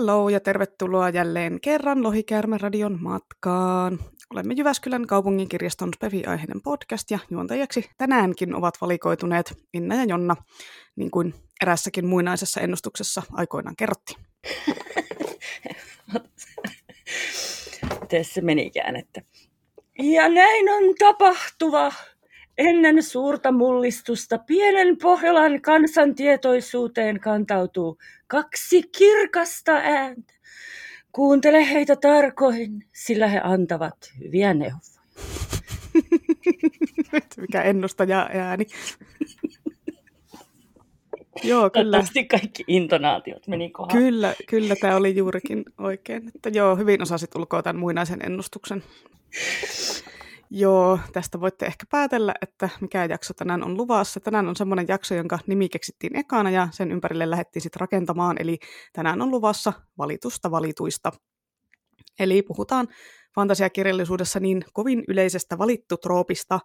Hello ja tervetuloa jälleen kerran Lohikäärme-radion matkaan. Olemme Jyväskylän kaupungin kirjaston Spefi-aiheinen podcast ja juontajaksi tänäänkin ovat valikoituneet Inna ja Jonna, niin kuin erässäkin muinaisessa ennustuksessa aikoinaan kerrottiin. Miten se menikään, että ja näin on tapahtuva ennen suurta mullistusta pienen Pohjolan kansantietoisuuteen kantautuu kaksi kirkasta ääntä. Kuuntele heitä tarkoin, sillä he antavat hyviä neuvoja. Mikä ennustaja ääni. joo, kyllä. Toivottavasti kaikki intonaatiot meni kohdaan. Kyllä, kyllä tämä oli juurikin oikein. Että joo, hyvin osasit ulkoa tämän muinaisen ennustuksen. Joo, tästä voitte ehkä päätellä, että mikä jakso tänään on luvassa. Tänään on semmoinen jakso, jonka nimi keksittiin ekana ja sen ympärille lähdettiin sitten rakentamaan. Eli tänään on luvassa valitusta valituista. Eli puhutaan fantasiakirjallisuudessa niin kovin yleisestä valittutroopista,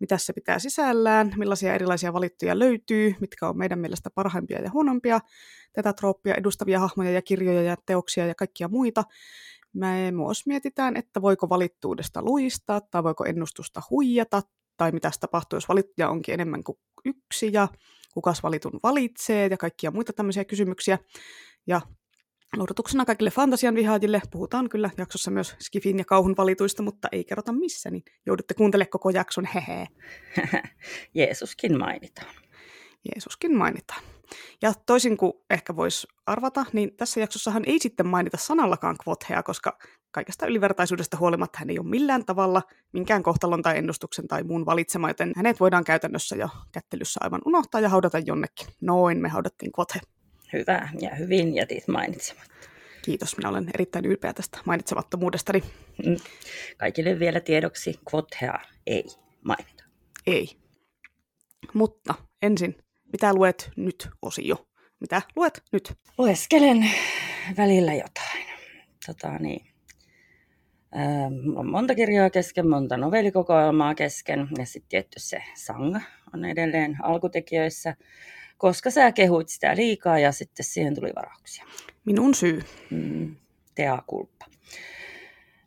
mitä se pitää sisällään, millaisia erilaisia valittuja löytyy, mitkä on meidän mielestä parhaimpia ja huonompia tätä trooppia edustavia hahmoja ja kirjoja ja teoksia ja kaikkia muita. Me myös mietitään, että voiko valittuudesta luistaa tai voiko ennustusta huijata tai mitä tapahtuu, jos valittuja onkin enemmän kuin yksi ja kukas valitun valitsee ja kaikkia muita tämmöisiä kysymyksiä. Ja lohdutuksena kaikille fantasian vihaajille puhutaan kyllä jaksossa myös Skifin ja kauhun valituista, mutta ei kerrota missä, niin joudutte kuuntelemaan koko jakson, hehe. Jeesuskin mainitaan. Jeesuskin mainitaan. Ja toisin kuin ehkä voisi arvata, niin tässä jaksossahan ei sitten mainita sanallakaan kvothea, koska kaikesta ylivertaisuudesta huolimatta hän ei ole millään tavalla minkään kohtalon tai ennustuksen tai muun valitsema, joten hänet voidaan käytännössä jo kättelyssä aivan unohtaa ja haudata jonnekin. Noin, me haudattiin kvothe. Hyvä ja hyvin jätit mainitsematta. Kiitos, minä olen erittäin ylpeä tästä mainitsemattomuudestani. Mm. Kaikille vielä tiedoksi, kvothea ei mainita. Ei. Mutta ensin mitä luet nyt, osio? Mitä luet nyt? Lueskelen välillä jotain. Tota, niin. Ähm, on monta kirjaa kesken, monta novellikokoelmaa kesken ja sitten tietty se Sang on edelleen alkutekijöissä, koska sä kehuit sitä liikaa ja sitten siihen tuli varauksia. Minun syy. Mm, tea kulppa.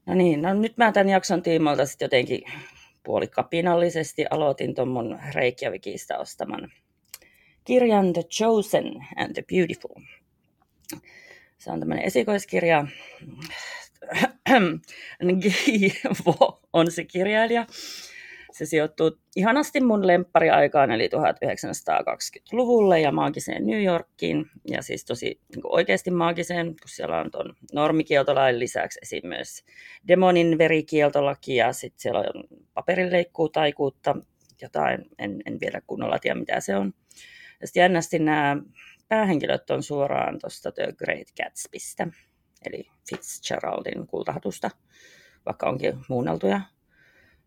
No niin, no nyt mä tämän jakson tiimoilta sitten jotenkin puolikapinallisesti aloitin tuon mun Reykjavikista ostaman kirjan The Chosen and the Beautiful. Se on tämmöinen esikoiskirja. Vo on se kirjailija. Se sijoittuu ihanasti mun lemppariaikaan, eli 1920-luvulle ja maagiseen New Yorkiin. Ja siis tosi niin oikeasti maagiseen, kun siellä on tuon normikieltolain lisäksi esim. myös demonin verikieltolaki ja sitten siellä on paperinleikkuutaikuutta, jotain, en, en vielä kunnolla tiedä mitä se on. Ja sitten jännästi nämä päähenkilöt on suoraan tuosta The Great Gatsbystä, eli Fitzgeraldin kultahatusta, vaikka onkin muunneltuja.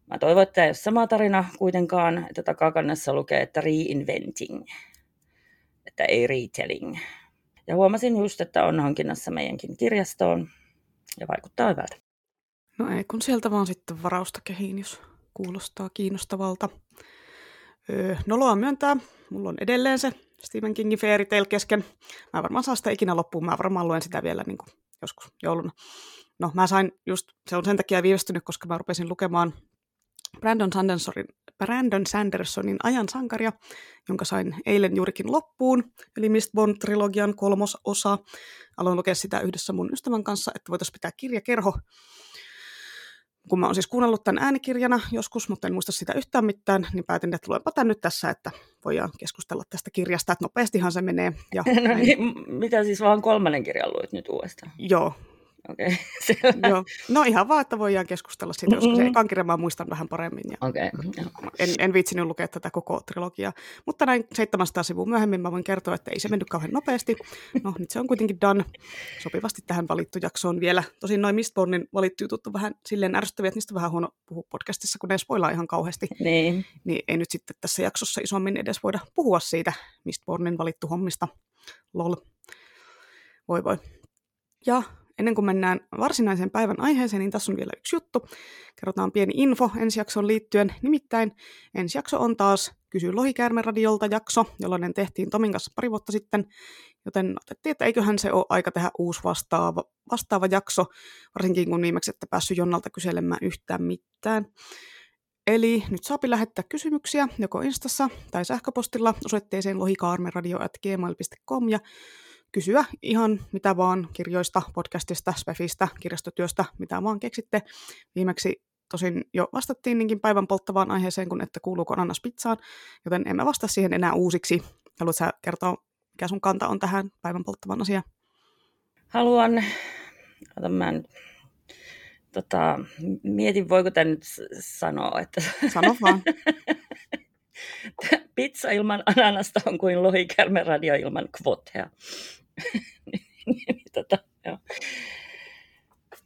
Mä toivon, että ei ole sama tarina kuitenkaan, että takakannessa lukee, että reinventing, että ei retelling. Ja huomasin just, että on hankinnassa meidänkin kirjastoon ja vaikuttaa hyvältä. No ei, kun sieltä vaan sitten varausta kehiin, jos kuulostaa kiinnostavalta. Öö, noloa myöntää, mulla on edelleen se Stephen Kingin Fairy Tale kesken. Mä varmaan saa sitä ikinä loppuun, mä varmaan luen sitä vielä niin kuin joskus jouluna. No mä sain just, se on sen takia viivästynyt, koska mä rupesin lukemaan Brandon Sandersonin, Brandon Sandersonin ajan sankaria, jonka sain eilen juurikin loppuun, eli Mistborn-trilogian kolmos osa. Aloin lukea sitä yhdessä mun ystävän kanssa, että voitaisiin pitää kirjakerho kun mä oon siis kuunnellut tämän äänikirjana joskus, mutta en muista sitä yhtään mitään, niin päätin, että luenpa tämän nyt tässä, että voidaan keskustella tästä kirjasta, että nopeastihan se menee. Ja no niin, mitä siis vaan kolmannen kirjan luit nyt uudestaan? Joo, Okei, okay. Joo. No ihan vaan, että voidaan keskustella siitä, koska se ekan kirja mä muistan vähän paremmin. Ja okay. en, en viitsinyt lukea tätä koko trilogiaa. Mutta näin 700 sivua myöhemmin mä voin kertoa, että ei se mennyt kauhean nopeasti. No nyt se on kuitenkin done sopivasti tähän valittu jaksoon vielä. Tosin noin Mistbornin valittu jutut on vähän silleen ärsyttäviä, että niistä on vähän huono puhua podcastissa, kun ne spoilaa ihan kauheasti. Niin. niin ei nyt sitten tässä jaksossa isommin edes voida puhua siitä Mistbornin valittu hommista. Lol. Voi voi. Ja ennen kuin mennään varsinaiseen päivän aiheeseen, niin tässä on vielä yksi juttu. Kerrotaan pieni info ensi jaksoon liittyen. Nimittäin ensi jakso on taas Kysy Lohikäärmeradiolta jakso, jollainen tehtiin Tomin kanssa pari vuotta sitten. Joten otettiin, että eiköhän se ole aika tehdä uusi vastaava, vastaava jakso, varsinkin kun viimeksi ette päässyt Jonnalta kyselemään yhtään mitään. Eli nyt saapi lähettää kysymyksiä joko Instassa tai sähköpostilla osoitteeseen lohikaarmeradio.gmail.com ja kysyä ihan mitä vaan kirjoista, podcastista, spefistä, kirjastotyöstä, mitä vaan keksitte. Viimeksi tosin jo vastattiin niinkin päivän polttavaan aiheeseen, kun että kuuluuko ananas pizzaan, joten emme vasta siihen enää uusiksi. Haluatko kertoa, mikä sun kanta on tähän päivän polttavaan asiaan? Haluan, ota mä nyt tota, mietin, voiko tämä nyt sanoa. Että... Sano vaan. Pizza ilman ananasta on kuin radio ilman kvotea. tota,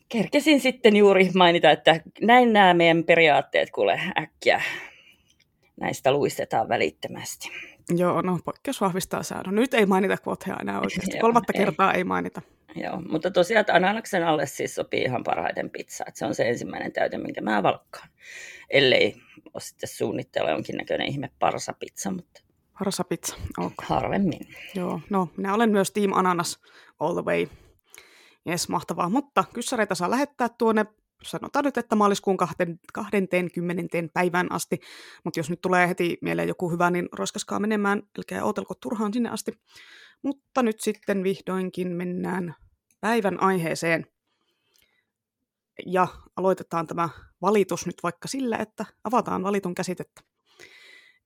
Kerkesin sitten juuri mainita, että näin nämä meidän periaatteet kuule äkkiä. Näistä luistetaan välittömästi. Joo, no poikkeus vahvistaa säännön. Nyt ei mainita kvotea enää oikeasti. Kolmatta ei. kertaa ei mainita. Joo, mutta tosiaan että ananaksen alle siis sopii ihan parhaiten pizza. Että se on se ensimmäinen täyte, minkä mä valkkaan. Ellei ole sitten suunnitteilla jonkinnäköinen ihme parsapizza, mutta Parsapizza, okay. harvemmin. Joo, no minä olen myös Team Ananas all the way. Jes, mahtavaa. Mutta kyssäreitä saa lähettää tuonne, sanotaan nyt, että maaliskuun 20. päivään asti. Mutta jos nyt tulee heti mieleen joku hyvä, niin roiskaskaa menemään, älkää ootelko turhaan sinne asti. Mutta nyt sitten vihdoinkin mennään päivän aiheeseen. Ja aloitetaan tämä valitus nyt vaikka sillä, että avataan valitun käsitettä.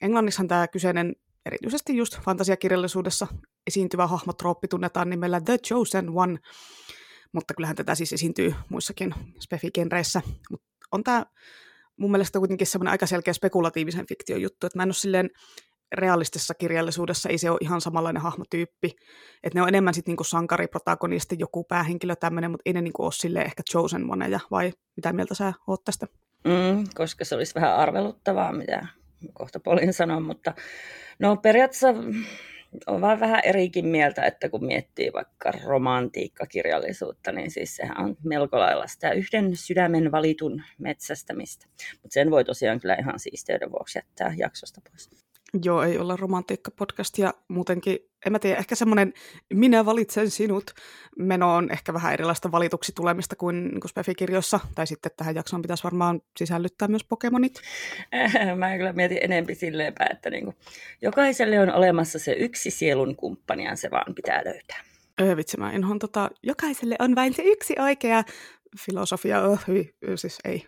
Englannissahan tämä kyseinen erityisesti just fantasiakirjallisuudessa esiintyvä hahmotrooppi tunnetaan nimellä The Chosen One, mutta kyllähän tätä siis esiintyy muissakin spefikenreissä. Mut on tämä mun mielestä kuitenkin semmoinen aika selkeä spekulatiivisen fiktion juttu, että mä en ole silleen realistisessa kirjallisuudessa ei se ole ihan samanlainen hahmotyyppi. Että ne on enemmän sitten niinku sankari, protagonisti, joku päähenkilö tämmöinen, mutta ei ne niinku ole sille ehkä chosen oneja, vai mitä mieltä sä oot tästä? Mm, koska se olisi vähän arveluttavaa, mitä kohta Polin sanoi, mutta no periaatteessa on vaan vähän erikin mieltä, että kun miettii vaikka romantiikkakirjallisuutta, niin siis sehän on melko lailla sitä yhden sydämen valitun metsästämistä. Mutta sen voi tosiaan kyllä ihan siisteyden vuoksi jättää jaksosta pois. Joo, ei olla romantiikka-podcast ja muutenkin, en mä tiedä, ehkä semmoinen minä valitsen sinut meno on ehkä vähän erilaista valituksi tulemista kuin, niin kuin Spefi-kirjoissa, tai sitten tähän jaksoon pitäisi varmaan sisällyttää myös Pokemonit. Mä kyllä mietin enemmän silleenpä, että niin kuin, jokaiselle on olemassa se yksi sielun kumppani ja se vaan pitää löytää. Öö, vitsi, mä inhoan tota, jokaiselle on vain se yksi oikea filosofia, öö, siis ei,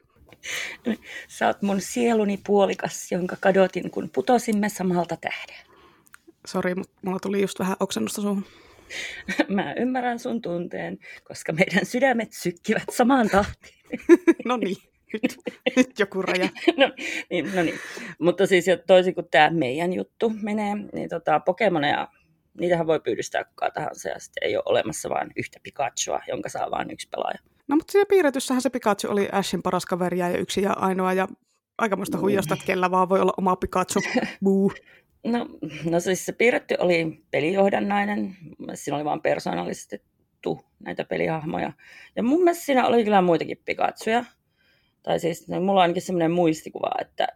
Sä oot mun sieluni puolikas, jonka kadotin, kun putosimme samalta tähden. Sori, mutta mulla tuli just vähän oksennusta suhun. Mä ymmärrän sun tunteen, koska meidän sydämet sykkivät samaan tahtiin. no niin, nyt, nyt joku raja. no, niin, no niin, mutta siis toisin kuin tämä meidän juttu menee, niin tota, Pokemoneja, niitähän voi pyydystää kuka tahansa ja sitten ei ole olemassa vain yhtä Pikachua, jonka saa vain yksi pelaaja. No mutta siinä piirretyssähän se Pikachu oli Ashin paras kaveri ja yksi ja ainoa ja aikamoista mm. huijasta, että kellä vaan voi olla oma Pikachu. Buu. No, no siis se piirretty oli pelijohdannainen. Siinä oli vain persoonallistettu näitä pelihahmoja. Ja mun mielestä siinä oli kyllä muitakin Pikachuja. Tai siis no, mulla on ainakin semmoinen muistikuva, että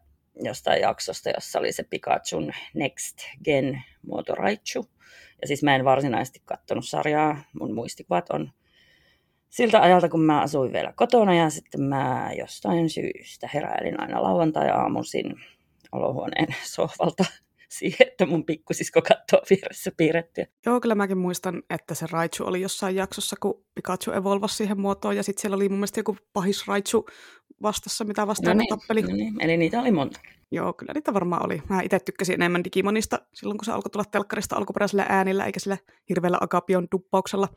jostain jaksosta, jossa oli se Pikachun Next Gen muoto Raichu. Ja siis mä en varsinaisesti katsonut sarjaa. Mun muistikuvat on siltä ajalta, kun mä asuin vielä kotona ja sitten mä jostain syystä heräilin aina lauantai-aamuisin olohuoneen sohvalta siihen, että mun pikkusisko katsoo vieressä piirrettyä. Joo, kyllä mäkin muistan, että se Raichu oli jossain jaksossa, kun Pikachu evolvasi siihen muotoon, ja sitten siellä oli mun mielestä joku pahis Raichu vastassa, mitä vastaan no niin, tappeli. No niin, eli niitä oli monta. Joo, kyllä niitä varmaan oli. Mä itse tykkäsin enemmän Digimonista silloin, kun se alkoi tulla telkkarista alkuperäisellä äänillä, eikä sillä hirveällä Agapion duppauksella.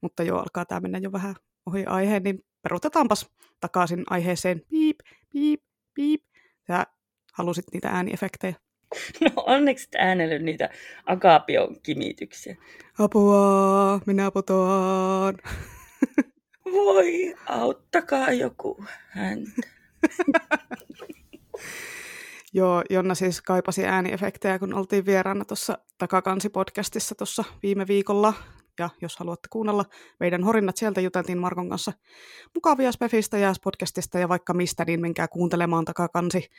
Mutta joo, alkaa tämä mennä jo vähän ohi aiheen, niin peruutetaanpas takaisin aiheeseen. Piip, piip, piip. Sä halusit niitä ääniefektejä. No onneksi äänellyt niitä Agapion kimityksiä. Apua, minä putoan. Voi, auttakaa joku häntä. Joo, Jonna siis kaipasi ääniefektejä, kun oltiin vieraana tuossa Takakansi-podcastissa tuossa viime viikolla ja jos haluatte kuunnella meidän horinnat, sieltä juteltiin Markon kanssa mukavia Spefistä ja podcastista ja vaikka mistä, niin menkää kuuntelemaan takakansi.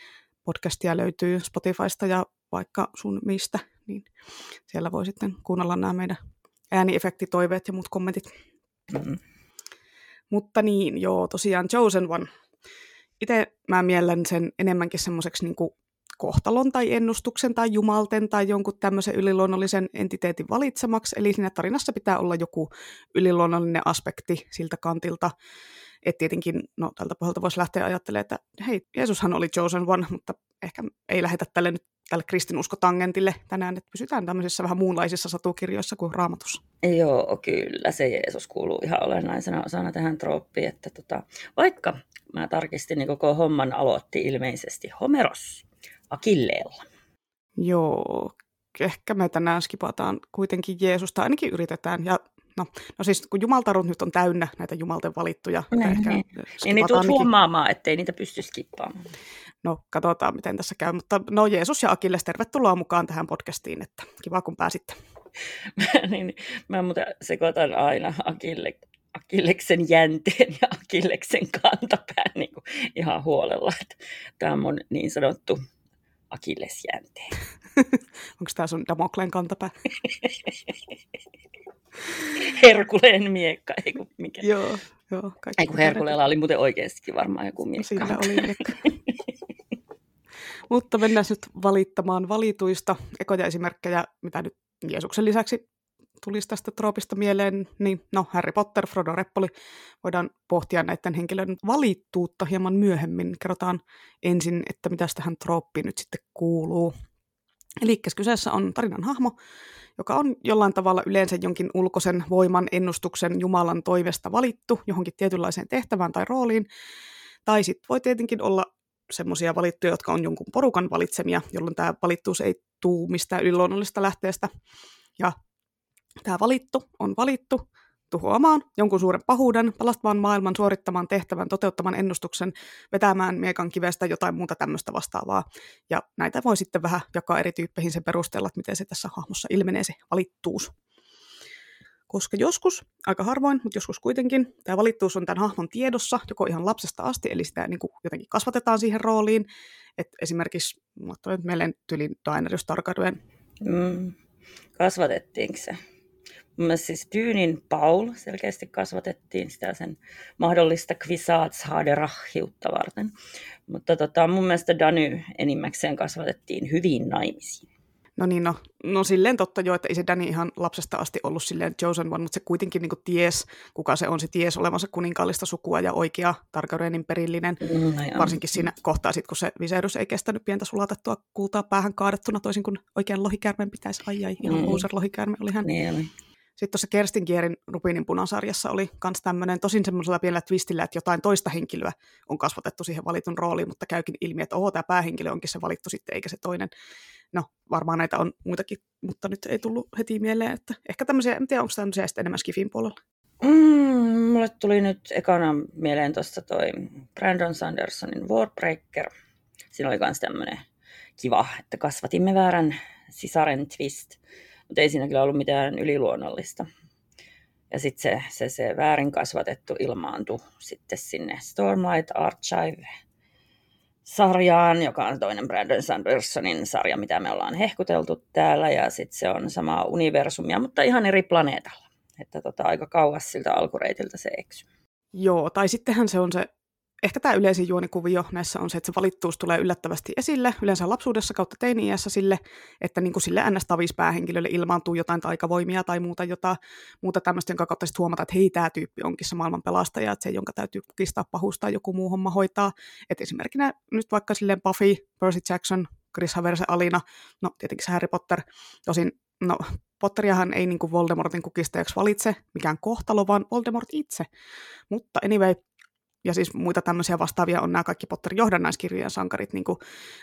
Podcastia löytyy Spotifysta ja vaikka sun mistä, niin siellä voi sitten kuunnella nämä meidän ääniefektitoiveet ja muut kommentit. Mm. Mutta niin, joo, tosiaan Chosen One. Itse mä miellän sen enemmänkin semmoiseksi niin kohtalon tai ennustuksen tai jumalten tai jonkun tämmöisen yliluonnollisen entiteetin valitsemaksi. Eli siinä tarinassa pitää olla joku yliluonnollinen aspekti siltä kantilta. Että tietenkin, no tältä pohjalta voisi lähteä ajattelemaan, että hei, Jeesushan oli chosen one, mutta ehkä ei lähetä tälle nyt tälle kristinuskotangentille tänään, että pysytään tämmöisissä vähän muunlaisissa satukirjoissa kuin raamatussa. Joo, kyllä, se Jeesus kuuluu ihan olennaisena osana tähän trooppiin, että tota, vaikka mä tarkistin, niin koko homman aloitti ilmeisesti Homeros Akilleella. Joo, ehkä me tänään skipataan kuitenkin Jeesusta, ainakin yritetään, ja No, no siis kun jumaltarut nyt on täynnä näitä jumalten valittuja. Ne, ehkä ne. Niin, niin tulet huomaamaan, ettei niitä pysty skippaamaan. No, katsotaan miten tässä käy. Mutta no Jeesus ja Akilles, tervetuloa mukaan tähän podcastiin, että kiva kun pääsitte. niin, mä muuten sekoitan aina Akille, Akilleksen jänteen ja Akilleksen kantapään niin kuin ihan huolella. Tämä on mun niin sanottu Akillesjänteen. Onko tämä sun Damokleen kantapää? Herkuleen miekka, ei kun mikä. Joo, joo. Ei kun Herkuleella oli muuten oikeastikin varmaan joku miekka. Sillä oli miekka. Mutta mennään nyt valittamaan valituista ekoja esimerkkejä, mitä nyt Jeesuksen lisäksi tulisi tästä troopista mieleen, niin no Harry Potter, Frodo Reppoli, voidaan pohtia näiden henkilöiden valittuutta hieman myöhemmin. Kerrotaan ensin, että mitä tähän trooppiin nyt sitten kuuluu. Eli kyseessä on tarinan hahmo, joka on jollain tavalla yleensä jonkin ulkoisen voiman ennustuksen Jumalan toivesta valittu johonkin tietynlaiseen tehtävään tai rooliin. Tai sitten voi tietenkin olla semmoisia valittuja, jotka on jonkun porukan valitsemia, jolloin tämä valittuus ei tuu mistään yliluonnollisesta lähteestä. Ja tämä valittu on valittu tuhoamaan jonkun suuren pahuuden, pelastamaan maailman, suorittamaan tehtävän, toteuttamaan ennustuksen, vetämään miekan kivestä jotain muuta tämmöistä vastaavaa. Ja näitä voi sitten vähän jakaa eri tyyppeihin sen perusteella, että miten se tässä hahmossa ilmenee se valittuus. Koska joskus, aika harvoin, mutta joskus kuitenkin, tämä valittuus on tämän hahmon tiedossa, joko ihan lapsesta asti, eli sitä niin kuin jotenkin kasvatetaan siihen rooliin. Et esimerkiksi, mä mieleen tylin Daenerys Targaryen. Mm. Kasvatettiinko se? Mun siis Dyynin Paul selkeästi kasvatettiin sitä sen mahdollista kvisaatshaaderahhiutta varten. Mutta tota, mun mielestä Dany enimmäkseen kasvatettiin hyvin naimisiin. No niin, no, no silleen totta jo, että ei se Danny ihan lapsesta asti ollut silleen chosen one, mutta se kuitenkin niin ties, kuka se on, se ties olevansa kuninkaallista sukua ja oikea Targaryenin perillinen. Mm, Varsinkin siinä kohtaa, sit, kun se Viserys ei kestänyt pientä sulatettua kultaa päähän kaadettuna, toisin kuin oikean lohikärmen pitäisi. Ai ai, ihan mm. lohikärme oli hän. Niin, sitten tuossa Kerstin Kierin Rupinin punasarjassa oli myös tämmöinen tosin semmoisella pienellä twistillä, että jotain toista henkilöä on kasvatettu siihen valitun rooliin, mutta käykin ilmi, että oho, tämä päähenkilö onkin se valittu sitten, eikä se toinen. No, varmaan näitä on muitakin, mutta nyt ei tullut heti mieleen, että ehkä tämmöisiä, en tiedä, onko tämmöisiä sitten enemmän Skifin puolella. Mm, mulle tuli nyt ekana mieleen tuosta toi Brandon Sandersonin Warbreaker. Siinä oli myös tämmöinen kiva, että kasvatimme väärän sisaren twist mutta ei siinä kyllä ollut mitään yliluonnollista. Ja sitten se, se, se väärin kasvatettu ilmaantui sitten sinne Stormlight Archive sarjaan, joka on toinen Brandon Sandersonin sarja, mitä me ollaan hehkuteltu täällä, ja sitten se on sama universumia, mutta ihan eri planeetalla. Että tota, aika kauas siltä alkureitiltä se eksy. Joo, tai sittenhän se on se ehkä tämä yleisin juonikuvio näissä on se, että se valittuus tulee yllättävästi esille, yleensä lapsuudessa kautta teini-iässä sille, että niin kuin sille ns päähenkilölle ilmaantuu jotain taikavoimia tai muuta, jota, muuta tämmöistä, jonka kautta sitten huomata, että hei, tämä tyyppi onkin se maailman pelastaja, että se, jonka täytyy kukistaa, pahusta joku muu homma hoitaa. Että esimerkkinä nyt vaikka silleen Buffy, Percy Jackson, Chris Haverse Alina, no tietenkin se Harry Potter, tosin no Potteriahan ei niin kuin Voldemortin kukistajaksi valitse mikään kohtalo, vaan Voldemort itse. Mutta anyway, ja siis muita tämmöisiä vastaavia on nämä kaikki Potterin johdannaiskirjojen sankarit, niin kuin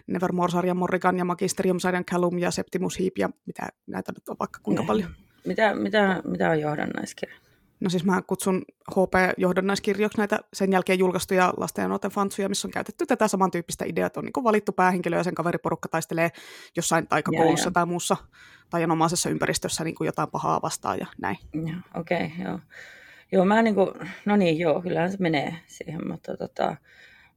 Nevermore-sarjan Morrigan ja Magisterium-sarjan Callum ja Septimus Heap ja mitä näitä nyt on vaikka kuinka paljon. Mitä, mitä, mitä on johdannaiskirja? No siis mä kutsun HP-johdannaiskirjoiksi näitä sen jälkeen julkaistuja lasten ja nuorten fantsuja, missä on käytetty tätä samantyyppistä ideaa, että on niin valittu päähenkilö ja sen kaveriporukka taistelee jossain taikakoulussa tai muussa taianomaisessa ympäristössä niin kuin jotain pahaa vastaan ja näin. Okei, okay, joo. Joo, mä niin kuin, no niin, joo, kyllähän se menee siihen, mutta tota,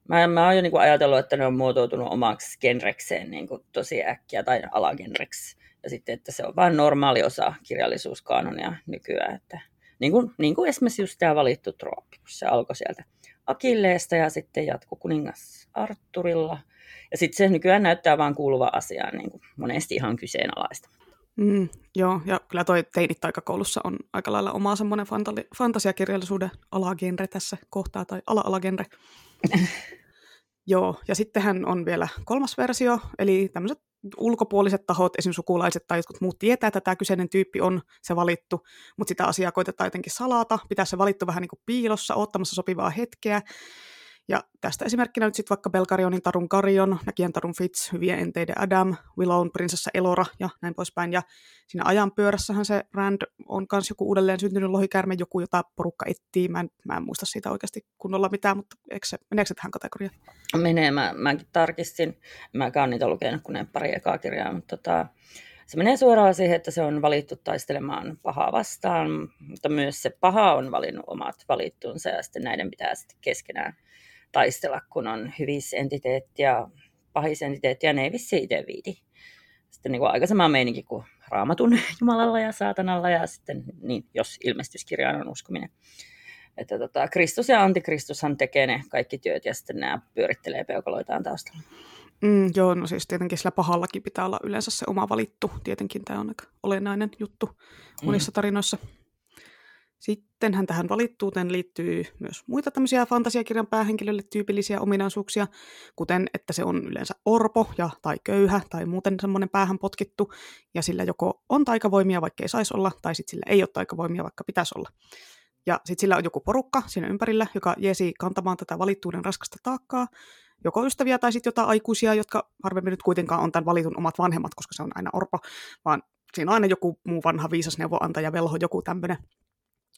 mä, mä oon jo niin kuin ajatellut, että ne on muotoutunut omaksi genrekseen niin kuin tosi äkkiä tai alagenreksi. Ja sitten, että se on vain normaali osa kirjallisuuskanonia nykyään. Että, niin, kuin, niin kuin esimerkiksi just tämä valittu trooppi, kun se alkoi sieltä Akilleesta ja sitten jatkui kuningas Arturilla. Ja sitten se nykyään näyttää vain kuuluva asiaan niin kuin monesti ihan kyseenalaista. Mm, joo, ja kyllä toi teinit aikakoulussa on aika lailla oma semmoinen fantali- fantasiakirjallisuuden alagenre tässä kohtaa, tai ala-alagenre. joo, ja sittenhän on vielä kolmas versio, eli tämmöiset ulkopuoliset tahot, esimerkiksi sukulaiset tai jotkut muut tietää, että tämä kyseinen tyyppi on se valittu, mutta sitä asiaa koitetaan jotenkin salata, pitää se valittu vähän niin kuin piilossa, ottamassa sopivaa hetkeä, ja tästä esimerkkinä nyt sitten vaikka Belkarionin Tarun Karion, Näkijän Tarun Fitz, Hyvien enteiden Adam, Willown prinsessa Elora ja näin poispäin. Ja siinä ajan pyörässähän se Rand on myös joku uudelleen syntynyt lohikärme, joku, jota porukka etsii. Mä en, mä en muista siitä oikeasti kunnolla mitään, mutta eikö se, meneekö se tähän kategoriaan? Menee, mä, mäkin tarkistin. Mä en niitä lukenut kuin ne pari ekaa kirjaa, mutta tota, se menee suoraan siihen, että se on valittu taistelemaan pahaa vastaan, mutta myös se paha on valinnut omat valittuunsa ja sitten näiden pitää sitten keskenään taistella, kun on hyvisentiteetti ja pahisentiteetti, ja ne ei vissi itse viiti. Sitten niin kuin aika sama meininki kuin raamatun Jumalalla ja saatanalla, ja sitten niin, jos ilmestyskirjaan on uskominen. Että tota, Kristus ja Antikristushan tekee ne kaikki työt, ja sitten nämä pyörittelee peukaloitaan taustalla. Mm, joo, no siis tietenkin sillä pahallakin pitää olla yleensä se oma valittu. Tietenkin tämä on aika olennainen juttu monissa mm. tarinoissa. Sittenhän tähän valittuuteen liittyy myös muita tämmöisiä fantasiakirjan päähenkilölle tyypillisiä ominaisuuksia, kuten että se on yleensä orpo ja tai köyhä tai muuten semmoinen päähän potkittu, ja sillä joko on taikavoimia, vaikka ei saisi olla, tai sitten sillä ei ole taikavoimia, vaikka pitäisi olla. Ja sitten sillä on joku porukka siinä ympärillä, joka jeesi kantamaan tätä valittuuden raskasta taakkaa, joko ystäviä tai sitten jotain aikuisia, jotka harvemmin nyt kuitenkaan on tämän valitun omat vanhemmat, koska se on aina orpo, vaan siinä on aina joku muu vanha viisas neuvoantaja, velho, joku tämmöinen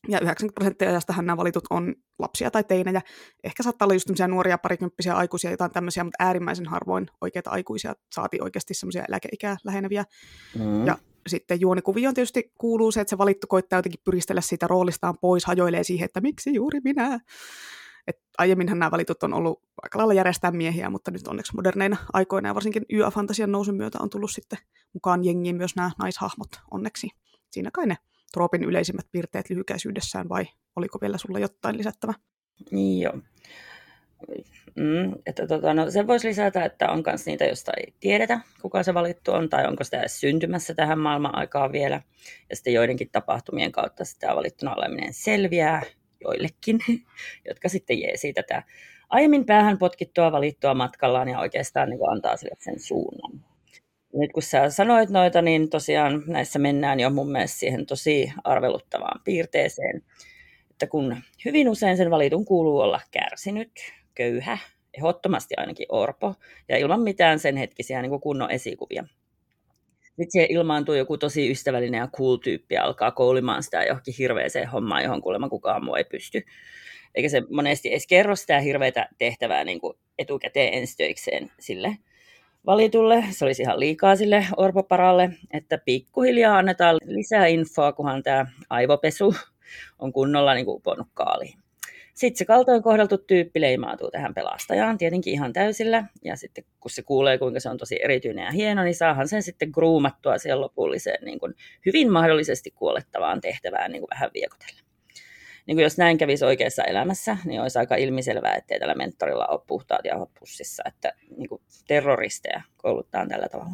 ja 90 prosenttia ajastahan nämä valitut on lapsia tai teinejä. Ehkä saattaa olla just nuoria parikymppisiä aikuisia, jotain tämmöisiä, mutta äärimmäisen harvoin oikeita aikuisia saati oikeasti semmoisia eläkeikää läheneviä. Mm. Ja sitten juonikuvioon tietysti kuuluu se, että se valittu koittaa jotenkin pyristellä siitä roolistaan pois, hajoilee siihen, että miksi juuri minä. Et aiemminhan nämä valitut on ollut aika lailla järjestää miehiä, mutta nyt onneksi moderneina aikoina ja varsinkin YA-fantasian nousun myötä on tullut sitten mukaan jengiin myös nämä naishahmot onneksi. Siinä kai ne troopin yleisimmät piirteet lyhykäisyydessään vai oliko vielä sulla jotain lisättävä? Niin joo. Mm, että tota, no, se voisi lisätä, että on myös niitä, joista ei tiedetä, kuka se valittu on, tai onko sitä edes syntymässä tähän maailman aikaan vielä. Ja sitten joidenkin tapahtumien kautta sitä valittuna oleminen selviää joillekin, jotka sitten jeesii tätä aiemmin päähän potkittua valittua matkallaan ja oikeastaan niin antaa sille sen suunnan nyt kun sä sanoit noita, niin tosiaan näissä mennään jo mun mielestä siihen tosi arveluttavaan piirteeseen, että kun hyvin usein sen valitun kuuluu olla kärsinyt, köyhä, ehdottomasti ainakin orpo, ja ilman mitään sen hetkisiä niin kunnon esikuvia. Sitten siihen ilmaantuu joku tosi ystävällinen ja cool tyyppi ja alkaa koulimaan sitä johonkin hirveäseen hommaan, johon kuulemma kukaan muu ei pysty. Eikä se monesti edes kerro sitä hirveätä tehtävää niin kuin etukäteen ensitöikseen sille valitulle. Se olisi ihan liikaa sille orpoparalle, että pikkuhiljaa annetaan lisää infoa, kunhan tämä aivopesu on kunnolla niin kuin kaaliin. Sitten se kaltoin kohdeltu tyyppi leimautuu tähän pelastajaan tietenkin ihan täysillä. Ja sitten kun se kuulee, kuinka se on tosi erityinen ja hieno, niin saahan sen sitten groomattua siihen lopulliseen niin kuin hyvin mahdollisesti kuolettavaan tehtävään niin kuin vähän viekotella niin kuin jos näin kävisi oikeassa elämässä, niin olisi aika ilmiselvää, ettei tällä mentorilla ole puhtaat jauhot pussissa, että niin kuin terroristeja kouluttaa tällä tavalla.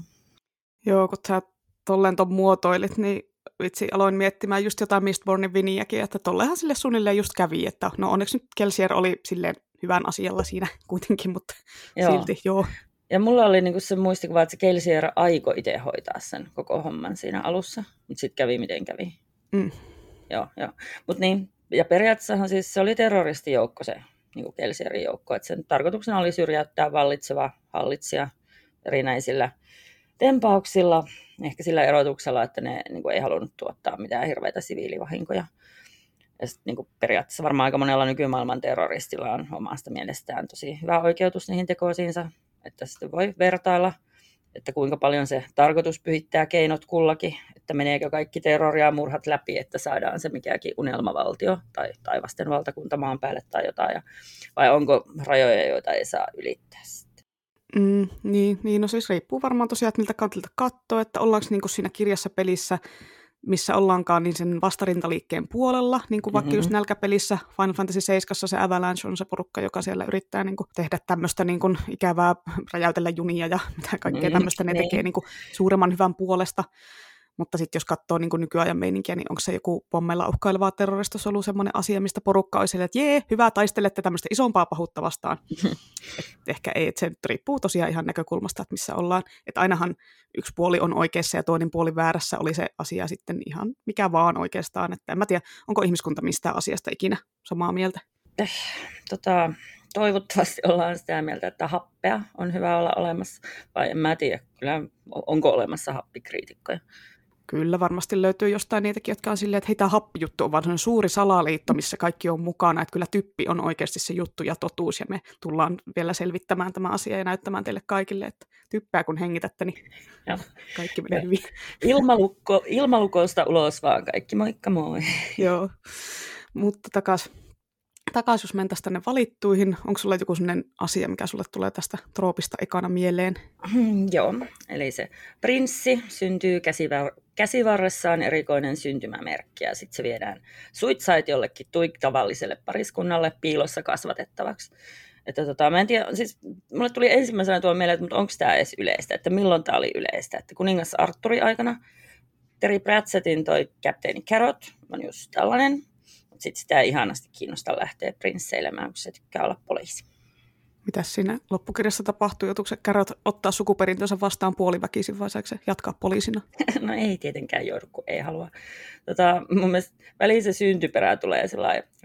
Joo, kun sä tolleen ton muotoilit, niin vitsi, aloin miettimään just jotain Mistbornin viniäkin, että tollehan sille suunnilleen just kävi, että no onneksi nyt Kelsier oli silleen hyvän asialla siinä kuitenkin, mutta joo. silti joo. Ja mulla oli niinku se muistikuva, että se Kelsier aiko itse hoitaa sen koko homman siinä alussa, mutta sitten kävi miten kävi. Mm. Joo, joo. Mutta niin, ja periaatteessahan siis se oli terroristijoukko se niin kuin joukko, että sen tarkoituksena oli syrjäyttää vallitseva hallitsija erinäisillä tempauksilla, ehkä sillä erotuksella, että ne niin kuin ei halunnut tuottaa mitään hirveitä siviilivahinkoja. Ja sit, niin kuin periaatteessa varmaan aika monella nykymaailman terroristilla on omasta mielestään tosi hyvä oikeutus niihin tekoisiinsa, että sitten voi vertailla, että kuinka paljon se tarkoitus pyhittää keinot kullakin, että meneekö kaikki terroria ja murhat läpi, että saadaan se mikäkin unelmavaltio tai taivasten valtakunta maan päälle tai jotain, ja, vai onko rajoja, joita ei saa ylittää sitten. Mm, niin, niin, no siis riippuu varmaan tosiaan, että miltä kantilta katsoo, että ollaanko niin kuin siinä kirjassa pelissä missä ollaankaan, niin sen vastarintaliikkeen puolella, niin kuin vaikka mm-hmm. just nälkäpelissä Final Fantasy 7 se Avalanche on se porukka, joka siellä yrittää niin kuin, tehdä tämmöistä niin kuin, ikävää, räjäytellä junia ja mitä kaikkea mm, tämmöistä ne niin. tekee niin kuin, suuremman hyvän puolesta. Mutta sitten jos katsoo niin nykyajan meininkiä, niin onko se joku pommeilla uhkailevaa terrorista ollut semmoinen asia, mistä porukka olisi että jee, hyvä, taistelette tämmöistä isompaa pahuutta vastaan. et ehkä ei, että se riippuu tosiaan ihan näkökulmasta, että missä ollaan. Että ainahan yksi puoli on oikeassa ja toinen puoli väärässä oli se asia sitten ihan mikä vaan oikeastaan. Että en mä tiedä, onko ihmiskunta mistään asiasta ikinä samaa mieltä. Eh, tota, toivottavasti ollaan sitä mieltä, että happea on hyvä olla olemassa, vai en mä tiedä, kyllä onko olemassa happikriitikkoja. Kyllä, varmasti löytyy jostain niitäkin, jotka on silleen, että hei, tämä happijuttu on vaan suuri salaliitto, missä kaikki on mukana, että kyllä typpi on oikeasti se juttu ja totuus, ja me tullaan vielä selvittämään tämä asia ja näyttämään teille kaikille, että typpää kun hengitätte, niin ja. kaikki menee hyvin. Ilmalukko, ilmalukosta ulos vaan kaikki, moikka moi. Joo, mutta takaisin takaisin, jos mentäisiin tänne valittuihin, onko sulla joku sellainen asia, mikä sulle tulee tästä troopista ekana mieleen? Mm, joo, eli se prinssi syntyy käsivar- käsivarressaan erikoinen syntymämerkki ja sitten se viedään suitsait jollekin tuik tavalliselle pariskunnalle piilossa kasvatettavaksi. Että tota, mä en tiedä, siis mulle tuli ensimmäisenä tuo mieleen, että onko tämä edes yleistä, että milloin tämä oli yleistä. Että kuningas Arturi aikana Terry Pratsettin toi Captain Carrot on just tällainen, sitten sitä ei ihanasti kiinnosta lähteä prinsseilemään, kun se tykkää olla poliisi. Mitäs siinä loppukirjassa tapahtuu? Joutuuko se kärät ottaa sukuperintönsä vastaan puoliväkisin vai saako se jatkaa poliisina? no ei tietenkään joudu, kun ei halua. Tota, mun mielestä väliin se syntyperä tulee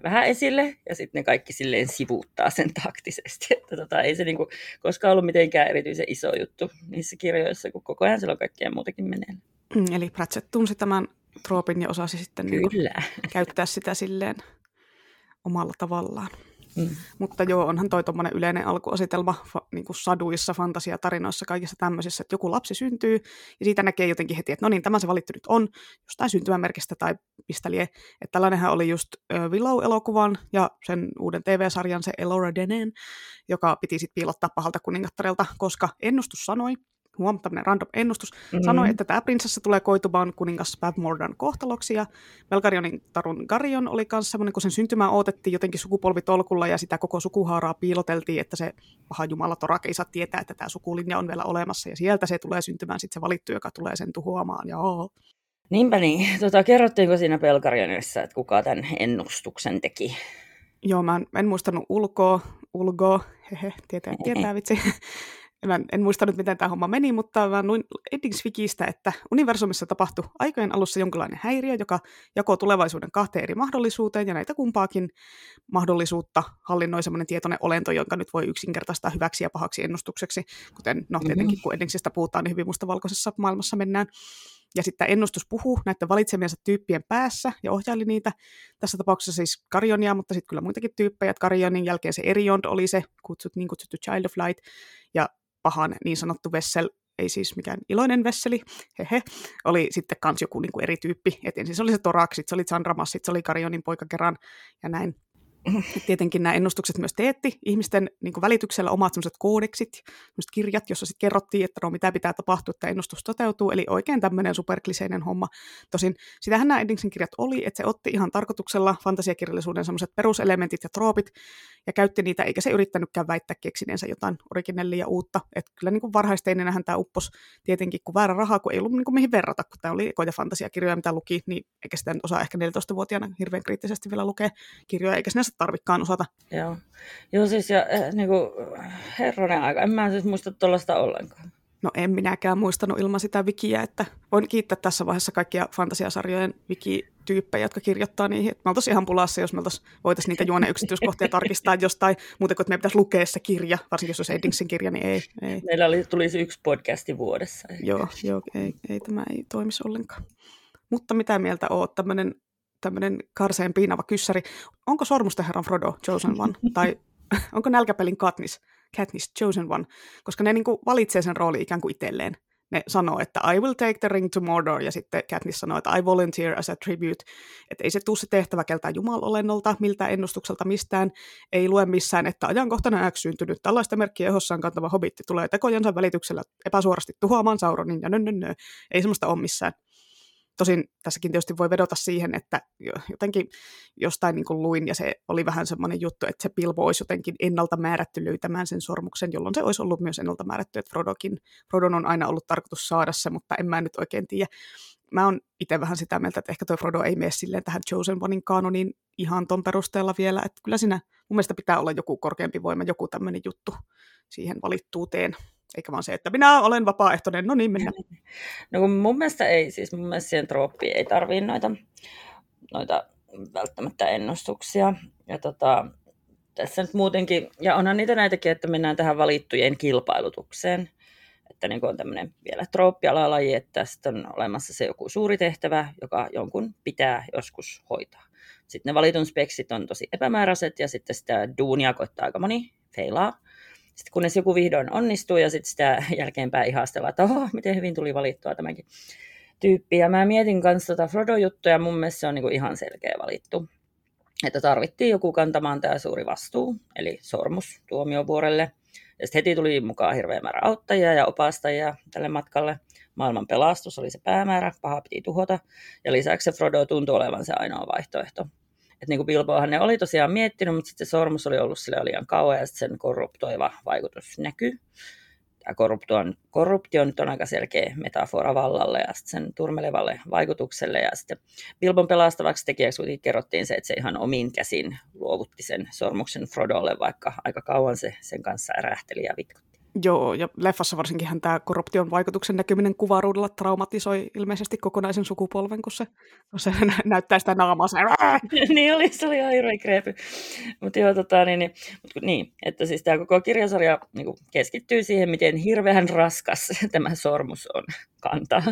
vähän esille ja sitten ne kaikki silleen sivuuttaa sen taktisesti. Että tota, ei se niinku koskaan ollut mitenkään erityisen iso juttu niissä kirjoissa, kun koko ajan siellä on kaikkea muutakin menee. Mm, eli Pratchett tunsi tämän troopin ja osasi sitten niin kuin käyttää sitä silleen omalla tavallaan. Mm. Mutta joo, onhan toi tuommoinen yleinen alkuasetelma fa, niin kuin saduissa, fantasiatarinoissa, kaikissa tämmöisissä, että joku lapsi syntyy ja siitä näkee jotenkin heti, että no niin, tämä se valittu nyt on, jostain syntymämerkistä tai mistä lie. Että tällainenhan oli just uh, Willow-elokuvan ja sen uuden TV-sarjan se Elora Denen, joka piti sitten piilottaa pahalta kuningattarelta, koska ennustus sanoi, huom, tämmöinen random ennustus, mm-hmm. sanoi, että tämä prinsessa tulee koitumaan kuningas Bavmordan kohtaloksi, ja Belgarionin tarun Garion oli myös semmoinen, kun sen syntymää odotettiin jotenkin sukupolvitolkulla, ja sitä koko sukuhaaraa piiloteltiin, että se paha jumala Torak ei saa tietää, että tämä sukulinja on vielä olemassa, ja sieltä se tulee syntymään sitten se valittu, joka tulee sen tuhoamaan, ja oo. Niinpä niin. Tota, kerrottiinko siinä Belgarionissa, että kuka tämän ennustuksen teki? Joo, mä en, en muistanut ulkoa, ulkoa, hehe, tietää, tietää vitsi mä en muista nyt, miten tämä homma meni, mutta mä luin Eddingswikistä, että universumissa tapahtui aikojen alussa jonkinlainen häiriö, joka jakoi tulevaisuuden kahteen eri mahdollisuuteen, ja näitä kumpaakin mahdollisuutta hallinnoi semmoinen tietoinen olento, jonka nyt voi yksinkertaistaa hyväksi ja pahaksi ennustukseksi, kuten no tietenkin, mm-hmm. kun Eddingsistä puhutaan, niin hyvin mustavalkoisessa maailmassa mennään. Ja sitten ennustus puhuu näiden valitsemiensa tyyppien päässä ja ohjaili niitä. Tässä tapauksessa siis Karionia, mutta sitten kyllä muitakin tyyppejä. Karionin jälkeen se Eriond oli se kutsut, niin kutsuttu Child of Light. Pahan niin sanottu vessel, ei siis mikään iloinen vesseli, hehe, oli sitten kans joku niin kuin eri tyyppi. Et ensin se oli se Torak, sitten se oli Chandramas, sitten se oli Karionin poika kerran ja näin. Tietenkin nämä ennustukset myös teetti ihmisten niin kuin välityksellä omat sellaiset koodeksit, sellaiset kirjat, jossa sitten kerrottiin, että no, mitä pitää tapahtua, että ennustus toteutuu, eli oikein tämmöinen superkliseinen homma. Tosin sitähän nämä Eddingsin kirjat oli, että se otti ihan tarkoituksella fantasiakirjallisuuden sellaiset peruselementit ja troopit ja käytti niitä, eikä se yrittänytkään väittää keksineensä jotain originellia uutta. Että kyllä niin varhaisteinenähän tämä uppos tietenkin kuin väärä raha, kun ei ollut niin kuin mihin verrata, kun tämä oli ekoja fantasiakirjoja, mitä luki, niin eikä sitä nyt osaa ehkä 14-vuotiaana hirveän kriittisesti vielä lukea kirjoja, eikä sinänsä tarvikkaan osata. Joo, Joo siis ja, äh, niin kuin, herranen aika, en mä siis muista tuollaista ollenkaan. No en minäkään muistanut ilman sitä wikiä, että voin kiittää tässä vaiheessa kaikkia fantasiasarjojen wiki-tyyppejä, jotka kirjoittaa niihin. Että me oltaisiin ihan pulassa, jos me voitaisiin niitä juone yksityiskohtia tarkistaa jostain, muuten kuin että meidän pitäisi lukea se kirja, varsinkin jos on Eddingsin kirja, niin ei. ei. Meillä oli, tulisi yksi podcasti vuodessa. Joo, joo ei, ei, tämä ei toimisi ollenkaan. Mutta mitä mieltä oot tämmöinen tämmöinen karseen piinava kyssäri. Onko sormusten herran Frodo Chosen One? tai onko nälkäpelin Katniss, Katniss Chosen One? Koska ne niin kuin valitsee sen rooli ikään kuin itselleen ne sanoo, että I will take the ring to Mordor, ja sitten Katniss sanoo, että I volunteer as a tribute. Että ei se tule se tehtävä keltään jumalolennolta, miltä ennustukselta mistään. Ei lue missään, että ajankohtana X syntynyt tällaista merkkiä ehossaan kantava hobitti tulee tekojensa välityksellä epäsuorasti tuhoamaan Sauronin, ja nö, nö, nö. Ei semmoista ole missään. Tosin tässäkin tietysti voi vedota siihen, että jotenkin jostain niin kuin luin, ja se oli vähän semmoinen juttu, että se Bilbo olisi jotenkin ennalta määrätty löytämään sen sormuksen, jolloin se olisi ollut myös ennalta määrätty, että Frodokin, Frodon on aina ollut tarkoitus saada se, mutta en mä nyt oikein tiedä. Mä oon itse vähän sitä mieltä, että ehkä toi Frodo ei mene silleen tähän Chosen Onein kanoniin ihan ton perusteella vielä, että kyllä siinä mun mielestä pitää olla joku korkeampi voima, joku tämmöinen juttu siihen valittuuteen. Eikä vaan se, että minä olen vapaaehtoinen, no niin mennään. No kun mun mielestä ei, siis mun mielestä siihen trooppiin ei tarvii noita, noita välttämättä ennustuksia. Ja tota, tässä nyt muutenkin, ja onhan niitä näitäkin, että mennään tähän valittujen kilpailutukseen. Että niin on tämmöinen vielä trooppialalaji, että tästä on olemassa se joku suuri tehtävä, joka jonkun pitää joskus hoitaa. Sitten ne valitun speksit on tosi epämääräiset ja sitten sitä duunia koittaa aika moni feilaa. Sitten kunnes joku vihdoin onnistuu ja sitten sitä jälkeenpäin ihastellaan, että oho, miten hyvin tuli valittua tämäkin tyyppi. Ja mä mietin kanssa tota Frodo-juttuja, mun mielestä se on niinku ihan selkeä valittu. Että tarvittiin joku kantamaan tämä suuri vastuu, eli sormus tuomiovuorelle. Ja sitten heti tuli mukaan hirveä määrä auttajia ja opastajia tälle matkalle. Maailman pelastus oli se päämäärä, paha piti tuhota. Ja lisäksi se Frodo tuntui olevan se ainoa vaihtoehto. Että niin kuin Bilboahan ne oli tosiaan miettinyt, mutta sitten sormus oli ollut sille liian kauan ja sitten sen korruptoiva vaikutus näkyy. Tämä korruptio korruptio nyt on aika selkeä metafora vallalle ja sen turmelevalle vaikutukselle. Ja sitten Bilbon pelastavaksi tekijäksi kerrottiin se, että se ihan omin käsin luovutti sen sormuksen Frodolle, vaikka aika kauan se sen kanssa ärähteli ja vitkutti. Joo, ja leffassa varsinkin tämä korruption vaikutuksen näkyminen kuvaruudulla traumatisoi ilmeisesti kokonaisen sukupolven, kun se, kun se näyttää sitä naamaa. Se, niin oli, se oli ihan kreepy. Mutta joo, tota, niin, niin, niin, että siis tämä koko kirjasarja niin keskittyy siihen, miten hirveän raskas tämä sormus on kantaa.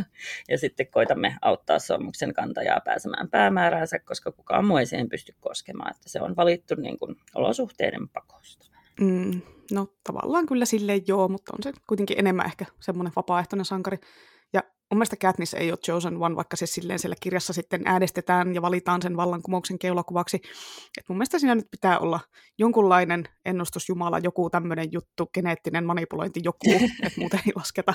Ja sitten koitamme auttaa sormuksen kantajaa pääsemään päämääräänsä, koska kukaan muu ei siihen pysty koskemaan. Että se on valittu niin kuin, olosuhteiden pakosta. Mm, no tavallaan kyllä silleen joo, mutta on se kuitenkin enemmän ehkä semmoinen vapaaehtoinen sankari. Mun mielestä Katniss ei ole chosen one, vaikka se silleen siellä kirjassa sitten äänestetään ja valitaan sen vallankumouksen keulakuvaksi. Et mun mielestä siinä nyt pitää olla jonkunlainen ennustusjumala, joku tämmöinen juttu, geneettinen manipulointi, joku, että muuten ei lasketa.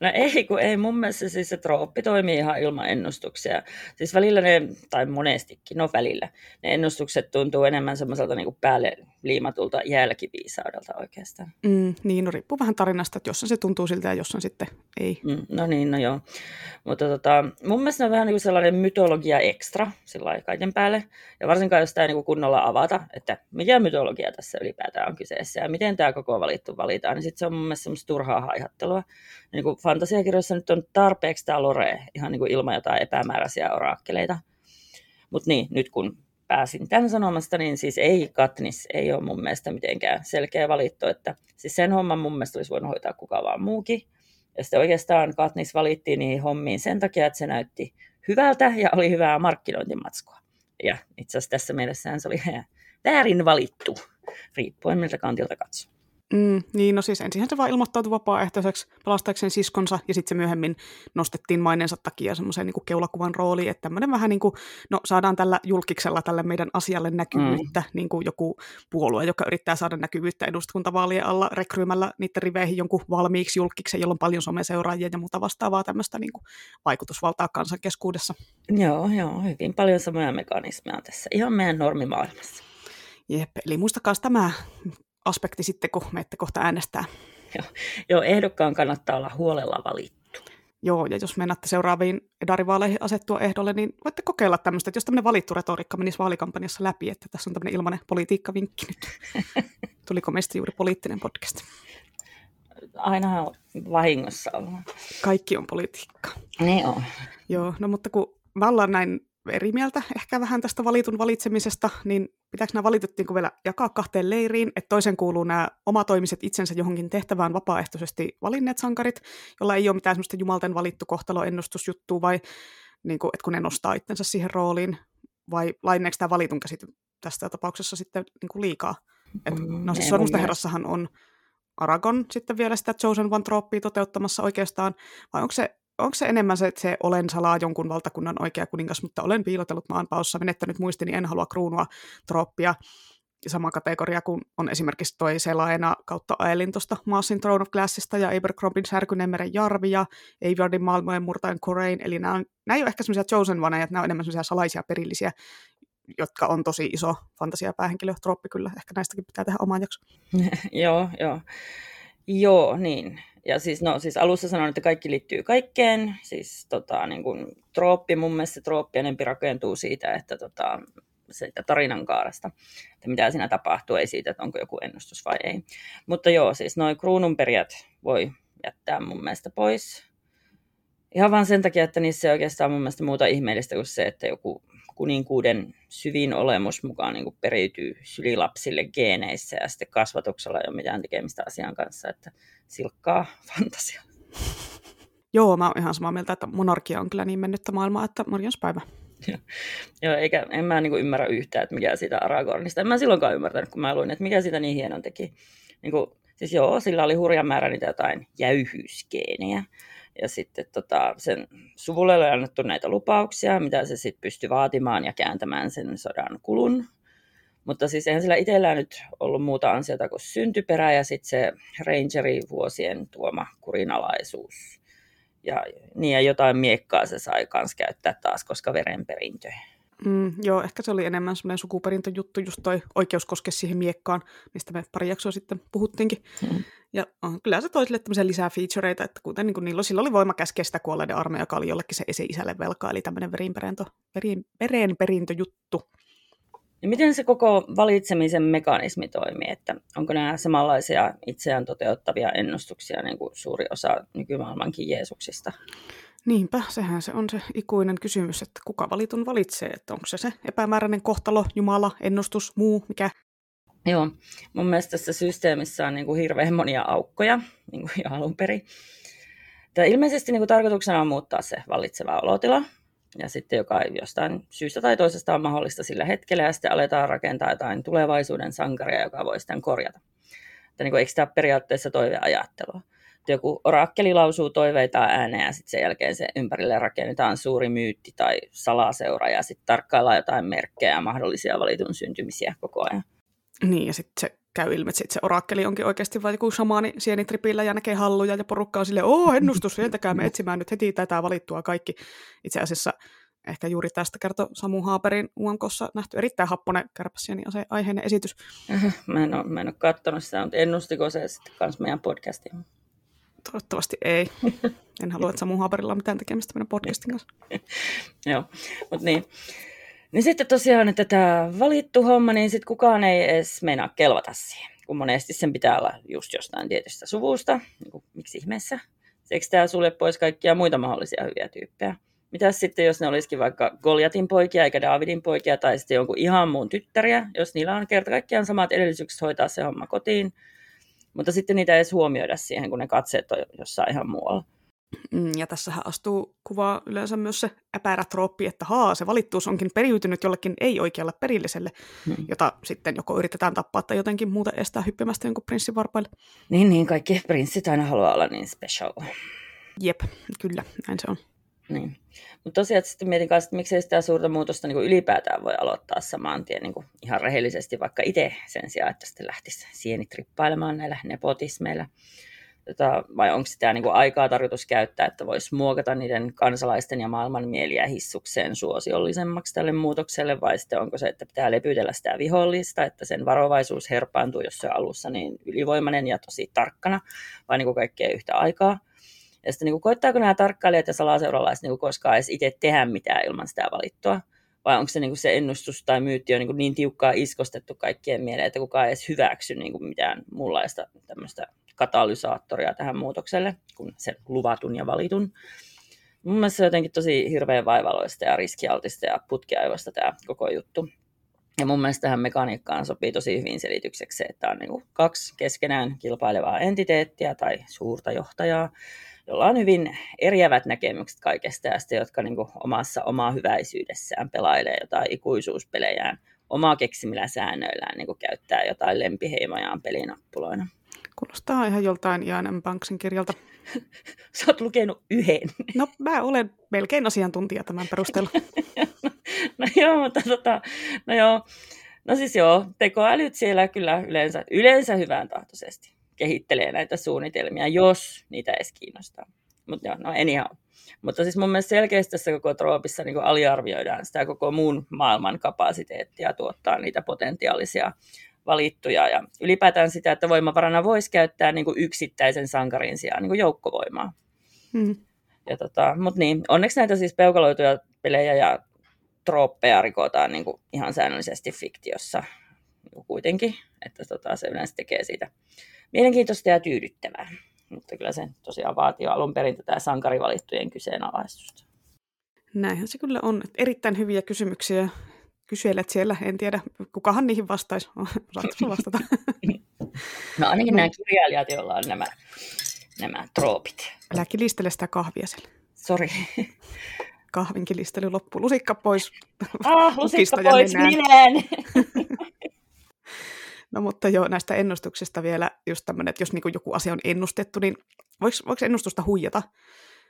No ei, kun ei mun mielestä siis se trooppi toimii ihan ilman ennustuksia. Siis välillä ne, tai monestikin, no välillä, ne ennustukset tuntuu enemmän semmoiselta niin päälle liimatulta jälkiviisaudelta oikeastaan. Mm, niin, no riippuu vähän tarinasta, että jossain se tuntuu siltä ja jossain sitten ei. Mm, no niin, no joo. Mutta tota, mun mielestä on vähän niin kuin sellainen mytologia ekstra sillä kaiken päälle. Ja varsinkaan jos tämä niin kunnolla avata, että mikä mytologia tässä ylipäätään on kyseessä ja miten tämä koko valittu valitaan, niin sitten se on mun mielestä semmoista turhaa haihattelua. niin kuin fantasiakirjoissa nyt on tarpeeksi tämä lore ihan niin kuin ilman jotain epämääräisiä orakkeleita. Mutta niin, nyt kun pääsin tämän sanomasta, niin siis ei Katnis, ei ole mun mielestä mitenkään selkeä valittu, että siis sen homman mun mielestä olisi voinut hoitaa kuka vaan muukin. Ja sitten oikeastaan Katniss valittiin niihin hommiin sen takia, että se näytti hyvältä ja oli hyvää markkinointimatskua. Ja itse asiassa tässä mielessä se oli väärin valittu, riippuen miltä kantilta katsoo. Mm, niin, no siis ensin se vaan ilmoittautui vapaaehtoiseksi pelastaakseen siskonsa, ja sitten se myöhemmin nostettiin mainensa takia semmoiseen niin keulakuvan rooliin, että tämmöinen vähän niin kuin, no saadaan tällä julkiksella tälle meidän asialle näkyvyyttä, mm. niin kuin joku puolue, joka yrittää saada näkyvyyttä eduskuntavaalien alla rekryymällä niiden riveihin jonkun valmiiksi julkiksen, jolla on paljon someseuraajia ja muuta vastaavaa tämmöistä niin kuin vaikutusvaltaa kansan keskuudessa. Joo, joo, hyvin paljon samoja mekanismeja tässä, ihan meidän normimaailmassa. Jep, eli muistakaa tämä aspekti sitten, kun menette kohta äänestää. Joo, joo, ehdokkaan kannattaa olla huolella valittu. Joo, ja jos menette seuraaviin edarivaaleihin asettua ehdolle, niin voitte kokeilla tämmöistä, että jos tämmöinen valittu retoriikka menisi vaalikampanjassa läpi, että tässä on tämmöinen ilmainen politiikkavinkki nyt. Tuliko meistä juuri poliittinen podcast? Aina on vahingossa ollut. Kaikki on politiikka. Niin on. Joo, no mutta kun mä ollaan näin eri mieltä ehkä vähän tästä valitun valitsemisesta, niin pitääkö nämä valitut niin vielä jakaa kahteen leiriin, että toisen kuuluu nämä omatoimiset itsensä johonkin tehtävään vapaaehtoisesti valinneet sankarit, jolla ei ole mitään semmoista jumalten valittu kohtaloennustusjuttua, vai niin kuin, että kun ne nostaa itsensä siihen rooliin, vai laineeko tämä valitun käsite tästä tapauksessa sitten niin kuin liikaa? Et, Mm, no siis Sormusten on Aragon sitten vielä sitä Chosen One trooppia toteuttamassa oikeastaan, vai onko se, onko se enemmän se, että se olen salaa jonkun valtakunnan oikea kuningas, mutta olen piilotellut maanpaossa, menettänyt muistini, en halua kruunua trooppia, sama kategoria kuin on esimerkiksi toi Selaena kautta Aelin tuosta Massin Throne of Glassista ja Abercrombin Särkyneen meren Jarvi ja Aveyardin maailmojen murtaen Corain, eli nämä, on, nämä ei ole ehkä semmoisia Chosen että nämä on enemmän semmoisia salaisia perillisiä, jotka on tosi iso fantasia päähenkilö, trooppi kyllä, ehkä näistäkin pitää tehdä oman jakso. joo, joo. Joo, niin. Ja siis, no, siis alussa sanoin, että kaikki liittyy kaikkeen. Siis tota, niin kuin, trooppi, mun mielestä se trooppi enempi rakentuu siitä, että tota, siitä tarinan kaaresta, että mitä siinä tapahtuu, ei siitä, että onko joku ennustus vai ei. Mutta joo, siis noin kruununperijät voi jättää mun mielestä pois. Ihan vain sen takia, että niissä ei oikeastaan mun mielestä muuta ihmeellistä kuin se, että joku kuninkuuden syvin olemus mukaan niin periytyy sylilapsille geeneissä ja sitten kasvatuksella ei ole mitään tekemistä asian kanssa, että silkkaa fantasia. Joo, mä oon ihan samaa mieltä, että monarkia on kyllä niin mennyttä maailmaa, että morjenspäivä. Joo, eikä, en mä niin ymmärrä yhtään, että mikä siitä Aragornista. En mä silloinkaan ymmärtänyt, kun mä luin, että mikä siitä niin hienon teki. Niin kuin, siis joo, sillä oli hurjan määrä niitä jotain jäyhyysgeenejä. Ja sitten tota, sen suvulle oli annettu näitä lupauksia, mitä se sitten pystyi vaatimaan ja kääntämään sen sodan kulun. Mutta siis eihän sillä itsellään nyt ollut muuta ansiota kuin syntyperä ja sitten se rangeri vuosien tuoma kurinalaisuus. Ja, niin ja jotain miekkaa se sai kans käyttää taas, koska verenperintö. Mm, joo, ehkä se oli enemmän semmoinen sukuperintöjuttu, just toi oikeus koskea siihen miekkaan, mistä me pari jaksoa sitten puhuttiinkin. Mm. Ja on, kyllä se toi sille tämmöisiä lisää featureita, että kuten niin kuin niillä, sillä oli voima käskeä sitä kuolleiden armeija, joka oli jollekin se esi-isälle velkaa, eli tämmöinen verenperintö, verin, verenperintöjuttu. Ja miten se koko valitsemisen mekanismi toimii? Että onko nämä samanlaisia itseään toteuttavia ennustuksia niin kuin suuri osa nykymaailmankin Jeesuksista? Niinpä, sehän se on se ikuinen kysymys, että kuka valitun valitsee, että onko se se epämääräinen kohtalo, Jumala, ennustus, muu, mikä? Joo, mun mielestä tässä systeemissä on niin kuin hirveän monia aukkoja niin kuin jo alun perin. Tämä ilmeisesti niin kuin tarkoituksena on muuttaa se vallitseva olotila, ja sitten joka jostain syystä tai toisesta on mahdollista sillä hetkellä, ja sitten aletaan rakentaa jotain tulevaisuuden sankaria, joka voi sitten korjata. Että niin kuin, eikö tämä periaatteessa toiveajattelua? Joku orakkeli lausuu toiveita ääneen, ja sitten sen jälkeen se ympärille rakennetaan suuri myytti tai salaseura, ja sitten tarkkaillaan jotain merkkejä ja mahdollisia valitun syntymisiä koko ajan. Niin, ja sitten se käy ilmi, että sit se orakkeli onkin oikeasti vain joku shamaani sienitripillä ja näkee halluja ja porukka on silleen, oo, ennustus, sieltäkää me etsimään nyt heti tätä valittua kaikki. Itse asiassa ehkä juuri tästä kertoi Samu Haaperin UMKssa nähty erittäin happonen kärpäsieni aiheinen esitys. Mä en ole, mä en ole katsonut sitä, mutta ennustiko se sitten myös meidän podcastiin? Toivottavasti ei. En halua, että Samu Haaperilla on mitään tekemistä meidän podcastin kanssa. Joo, mutta niin. Niin sitten tosiaan, että tämä valittu homma, niin sitten kukaan ei edes meinaa kelvata siihen. Kun monesti sen pitää olla just jostain tietystä suvusta, niin kuin, miksi ihmeessä. Eikö tämä sulje pois kaikkia muita mahdollisia hyviä tyyppejä? Mitäs sitten, jos ne olisikin vaikka Goliatin poikia eikä Davidin poikia tai sitten jonkun ihan muun tyttäriä, jos niillä on kerta kaikkiaan samat edellytykset hoitaa se homma kotiin, mutta sitten niitä ei edes huomioida siihen, kun ne katseet on jossain ihan muualla. Mm, ja tässähän astuu kuvaa yleensä myös se äpärätrooppi, että haa, se valittuus onkin periytynyt jollekin ei-oikealle perilliselle, hmm. jota sitten joko yritetään tappaa tai jotenkin muuta estää hyppimästä jonkun prinssin varpaille. Niin, niin, kaikki prinssit aina haluaa olla niin special. Jep, kyllä, näin se on. Niin. Mutta tosiaan sitten mietin kanssa, että miksei sitä suurta muutosta niin kuin ylipäätään voi aloittaa saman tien niin kuin ihan rehellisesti vaikka itse sen sijaan, että sitten lähtisi sienitrippailemaan näillä nepotismeilla. Tota, vai onko sitä niin aikaa tarkoitus käyttää, että voisi muokata niiden kansalaisten ja maailman mieliä hissukseen suosiollisemmaksi tälle muutokselle, vai sitten onko se, että pitää lepytellä sitä vihollista, että sen varovaisuus herpaantuu, jos se on alussa niin ylivoimainen ja tosi tarkkana, vai niin kuin kaikkea yhtä aikaa. Ja sitten niin kuin, koittaako nämä tarkkailijat ja salaseuralaiset niin kuin koskaan edes itse tehdä mitään ilman sitä valittua? Vai onko se, niin kuin se ennustus tai myytti on niin, kuin niin tiukkaa iskostettu kaikkien mieleen, että kukaan ei edes hyväksy niin kuin mitään muunlaista tämmöistä katalysaattoria tähän muutokselle kuin sen luvatun ja valitun. Mun mielestä se on jotenkin tosi hirveän vaivaloista ja riskialtista ja putkiaivoista tämä koko juttu. Ja mun mielestä tähän mekaniikkaan sopii tosi hyvin selitykseksi se, että on niin kaksi keskenään kilpailevaa entiteettiä tai suurta johtajaa, jolla on hyvin eriävät näkemykset kaikesta ja sitten, jotka niin kuin omassa omaa hyväisyydessään pelailee jotain ikuisuuspelejään omaa keksimillä säännöillään niin kuin käyttää jotain lempiheimojaan pelinappuloina. Kuulostaa ihan joltain Ian Banksin kirjalta. Sä oot lukenut yhden. No mä olen melkein asiantuntija tämän perusteella. no joo, mutta tota, no joo. No siis joo, tekoälyt siellä kyllä yleensä, yleensä hyvän tahtoisesti kehittelee näitä suunnitelmia, jos niitä edes kiinnostaa. Mutta joo, no anyhow. Mutta siis mun mielestä selkeästi tässä koko troopissa niin aliarvioidaan sitä koko muun maailman kapasiteettia tuottaa niitä potentiaalisia valittuja ja ylipäätään sitä, että voimavarana voisi käyttää niin yksittäisen sankarin sijaan niin joukkovoimaa. Hmm. Ja tota, Mutta niin, onneksi näitä siis peukaloituja pelejä ja trooppeja rikotaan niin ihan säännöllisesti fiktiossa kuitenkin, että tota, se yleensä tekee siitä mielenkiintoista ja tyydyttävää. Mutta kyllä se tosiaan vaatii alun perin tätä sankarivalittujen kyseenalaistusta. Näinhän se kyllä on. Erittäin hyviä kysymyksiä kyselet siellä. En tiedä, kukahan niihin vastaisi. Osaatko vastata? No ainakin no. nämä kirjailijat, joilla on nämä, nämä troopit. Älä kilistele sitä kahvia siellä. Sori. Kahvin kilistely loppuu. Lusikka pois. Ah, lusikka pois mineen. No mutta joo, näistä ennustuksista vielä just tämmöinen, että jos niin joku asia on ennustettu, niin voiko, voiko ennustusta huijata?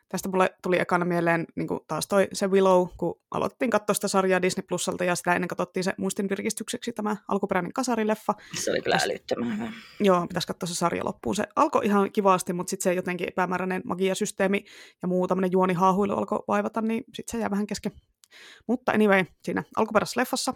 Tästä mulle tuli ekana mieleen niin kuin taas toi se Willow, kun aloitettiin katsoa sitä sarjaa Disney Plusalta ja sitä ennen katsottiin se muistin virkistykseksi tämä alkuperäinen kasarileffa. Se oli kyllä älyttömän hyvä. Joo, pitäisi katsoa se sarja loppuun. Se alkoi ihan kivasti, mutta sitten se jotenkin epämääräinen magiasysteemi ja muu tämmöinen juonihaahuilu alkoi vaivata, niin sitten se jää vähän kesken. Mutta anyway, siinä alkuperäisessä leffassa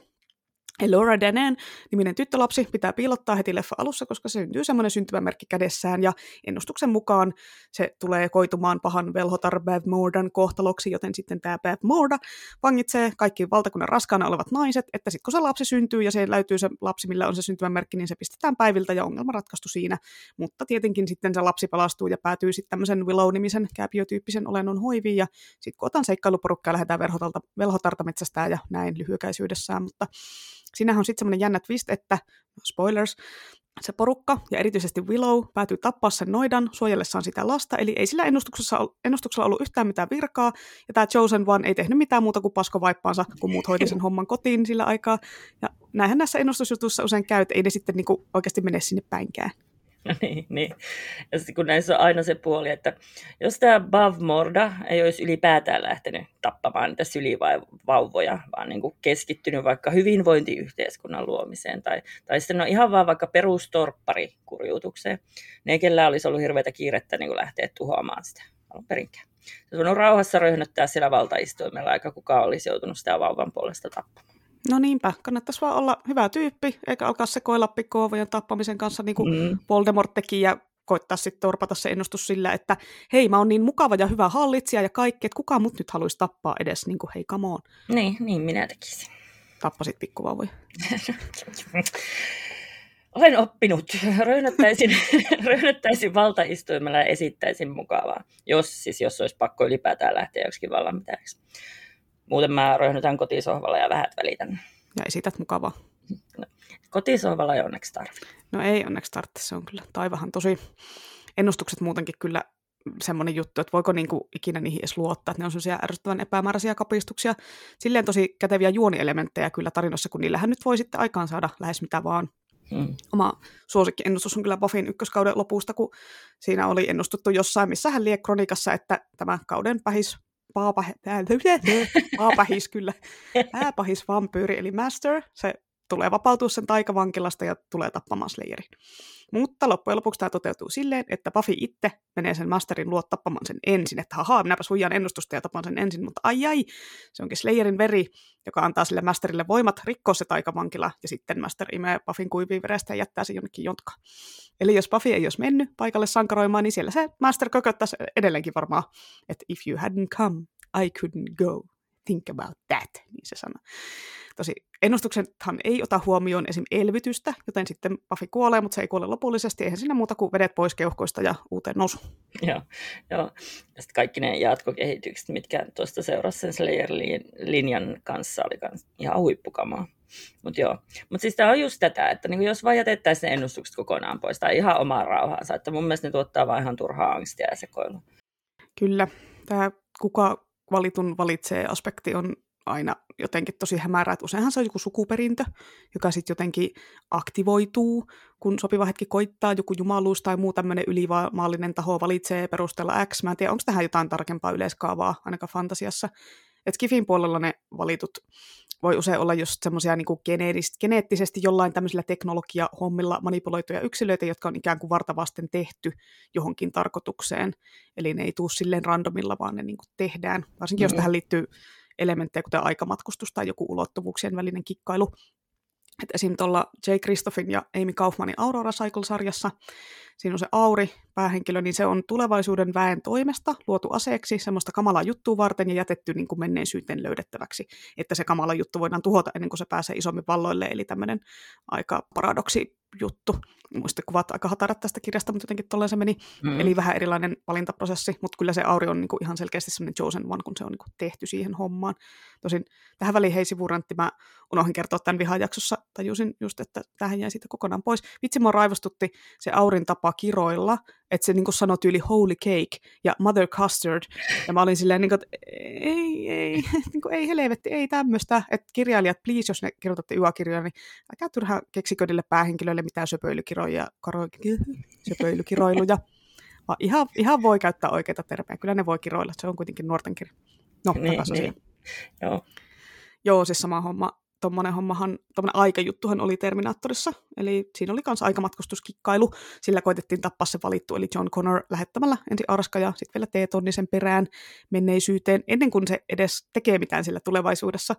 Laura Danan niminen tyttölapsi pitää piilottaa heti leffa alussa, koska se syntyy semmoinen syntymämerkki kädessään, ja ennustuksen mukaan se tulee koitumaan pahan velhotar Bev Mordan kohtaloksi, joten sitten tämä Bev Morda vangitsee kaikki valtakunnan raskaana olevat naiset, että sitten kun se lapsi syntyy ja se löytyy se lapsi, millä on se syntymämerkki, niin se pistetään päiviltä ja ongelma ratkaistu siinä. Mutta tietenkin sitten se lapsi palastuu ja päätyy sitten tämmöisen Willow-nimisen kääpiötyyppisen olennon hoiviin, ja sitten kun otan seikkailuporukkaa lähdetään velhotarta metsästään ja näin lyhykäisyydessään, mutta Siinähän on sitten semmoinen jännä twist, että, spoilers, se porukka ja erityisesti Willow päätyy tappaa sen noidan suojellessaan sitä lasta, eli ei sillä ennustuksessa, ennustuksella ollut yhtään mitään virkaa, ja tämä Chosen One ei tehnyt mitään muuta kuin paskovaippaansa, kun muut hoiti sen homman kotiin sillä aikaa. Ja näinhän näissä ennustusjutuissa usein käy, että ei ne sitten niinku oikeasti mene sinne päinkään. niin, niin. Ja sitten kun näissä on aina se puoli, että jos tämä Bavmorda ei olisi ylipäätään lähtenyt tappamaan niitä sylivauvoja, vaan niin kuin keskittynyt vaikka hyvinvointiyhteiskunnan luomiseen, tai, tai sitten on ihan vaan vaikka perustorpparikurjuutukseen, ne kellä olisi ollut hirveätä kiirettä niin kuin lähteä tuhoamaan sitä alun perinkään. Se on rauhassa röhnöttää siellä valtaistuimella, aika kukaan olisi joutunut sitä vauvan puolesta tappamaan. No niinpä, kannattaisi vaan olla hyvä tyyppi, eikä alkaa sekoilla pikkuvauvojen tappamisen kanssa, niin kuin mm. Voldemort teki, ja koittaa sitten torpata se ennustus sillä, että hei, mä oon niin mukava ja hyvä hallitsija ja kaikki, että kukaan mut nyt haluaisi tappaa edes, niin kuin hei, come on. Niin, niin minä tekisin. Tappasit pikkuvauvoja. Olen oppinut. Röhnöttäisin, röhnöttäisin valtaistuimella ja esittäisin mukavaa, jos, siis jos olisi pakko ylipäätään lähteä joksikin vallanpitäjäksi. Muuten mä röhnytän kotisohvalla ja vähät välitän. Ja esität mukavaa. No, kotisohvalla ei onneksi tarvitse. No ei onneksi tarvitse, se on kyllä taivahan tosi... Ennustukset muutenkin kyllä semmoinen juttu, että voiko niinku ikinä niihin edes luottaa, että ne on sellaisia ärsyttävän epämääräisiä kapistuksia. Silleen tosi käteviä juonielementtejä kyllä tarinossa, kun niillähän nyt voi sitten aikaan saada lähes mitä vaan. Hmm. Oma suosikkiennustus on kyllä Buffin ykköskauden lopusta, kun siinä oli ennustuttu jossain, missä hän lie kronikassa, että tämä kauden pähis paapahis, paapahis kyllä, pääpahis vampyyri, eli Master, se tulee vapautua sen taikavankilasta ja tulee tappamaan Slayerin. Mutta loppujen lopuksi tämä toteutuu silleen, että Buffy itse menee sen Masterin luo tappamaan sen ensin, että haha, minäpä suijaan ennustusta ja tapan sen ensin, mutta ai ai, se onkin Slayerin veri, joka antaa sille Masterille voimat rikkoa se taikavankila, ja sitten Master imee Buffin kuiviin verestä ja jättää sen jonnekin jontkaan. Eli jos Buffy ei olisi mennyt paikalle sankaroimaan, niin siellä se Master kököttäisi edelleenkin varmaan, että if you hadn't come, I couldn't go. Think about that, niin se sanoo. Tosi ennustuksethan ei ota huomioon esim. elvytystä, joten sitten Buffy kuolee, mutta se ei kuole lopullisesti. Eihän siinä muuta kuin vedet pois keuhkoista ja uuteen nousu. Joo, joo. Ja sitten kaikki ne jatkokehitykset, mitkä tuosta seurasi sen Slayer-linjan kanssa, oli kans ihan huippukamaa. Mutta joo, mutta siis tämä on just tätä, että niinku jos vaan jätettäisiin ne ennustukset kokonaan pois, tai ihan omaa rauhaansa, että mun mielestä ne tuottaa vaan ihan turhaa angstia ja sekoilua. Kyllä. Tämä kuka valitun valitsee aspekti on aina jotenkin tosi hämärä, että useinhan se on joku sukuperintö, joka sitten jotenkin aktivoituu, kun sopiva hetki koittaa, joku jumaluus tai muu tämmöinen ylimaallinen taho valitsee perusteella X. Mä en tiedä, onko tähän jotain tarkempaa yleiskaavaa, ainakaan fantasiassa. Et Skifin puolella ne valitut voi usein olla just semmoisia niin geneettisesti jollain tämmöisillä teknologia-hommilla manipuloituja yksilöitä, jotka on ikään kuin vartavasten tehty johonkin tarkoitukseen. Eli ne ei tule silleen randomilla, vaan ne niin kuin tehdään. Varsinkin mm-hmm. jos tähän liittyy elementtejä, kuten aikamatkustus tai joku ulottuvuuksien välinen kikkailu. Et esim. tuolla J. Christoffin ja Amy Kaufmanin Aurora Cycle-sarjassa, siinä on se Auri, päähenkilö, niin se on tulevaisuuden väen toimesta luotu aseeksi semmoista kamalaa juttua varten ja jätetty niin kuin menneisyyteen löydettäväksi, että se kamala juttu voidaan tuhota ennen kuin se pääsee isommin valloille, eli tämmöinen aika paradoksi juttu. Muistikuvat aika hatarat tästä kirjasta, mutta jotenkin tolleen se meni. Mm. Eli vähän erilainen valintaprosessi, mutta kyllä se Auri on niin kuin ihan selkeästi semmoinen chosen one, kun se on niin kuin tehty siihen hommaan. Tosin tähän väliin hei sivurantti, mä unohdin kertoa tämän vihajaksossa, tajusin just, että tähän jäi siitä kokonaan pois. Vitsi, mua raivostutti se Aurin tapa kiroilla, että se niin kuin sanoi tyyli holy cake ja mother custard. Ja mä olin silleen, niin kuin, että ei, ei, niin kuin, ei helvetti, ei tämmöistä. Että kirjailijat, please, jos ne kirjoitatte yökirjoja, niin älkää turha keksiköidille päähenkilöille mitään söpöilykiroja, karo, söpöilykiroiluja. Vaan ihan, ihan voi käyttää oikeita termejä. Kyllä ne voi kiroilla, se on kuitenkin nuorten kirja. No, niin, niin. Joo. Joo, siis sama homma tuommoinen hommahan, tuommoinen aikajuttuhan oli Terminaattorissa, eli siinä oli myös aikamatkustuskikkailu, sillä koitettiin tappaa se valittu, eli John Connor lähettämällä ensin Arska ja sitten vielä T-tonnisen perään menneisyyteen, ennen kuin se edes tekee mitään sillä tulevaisuudessa.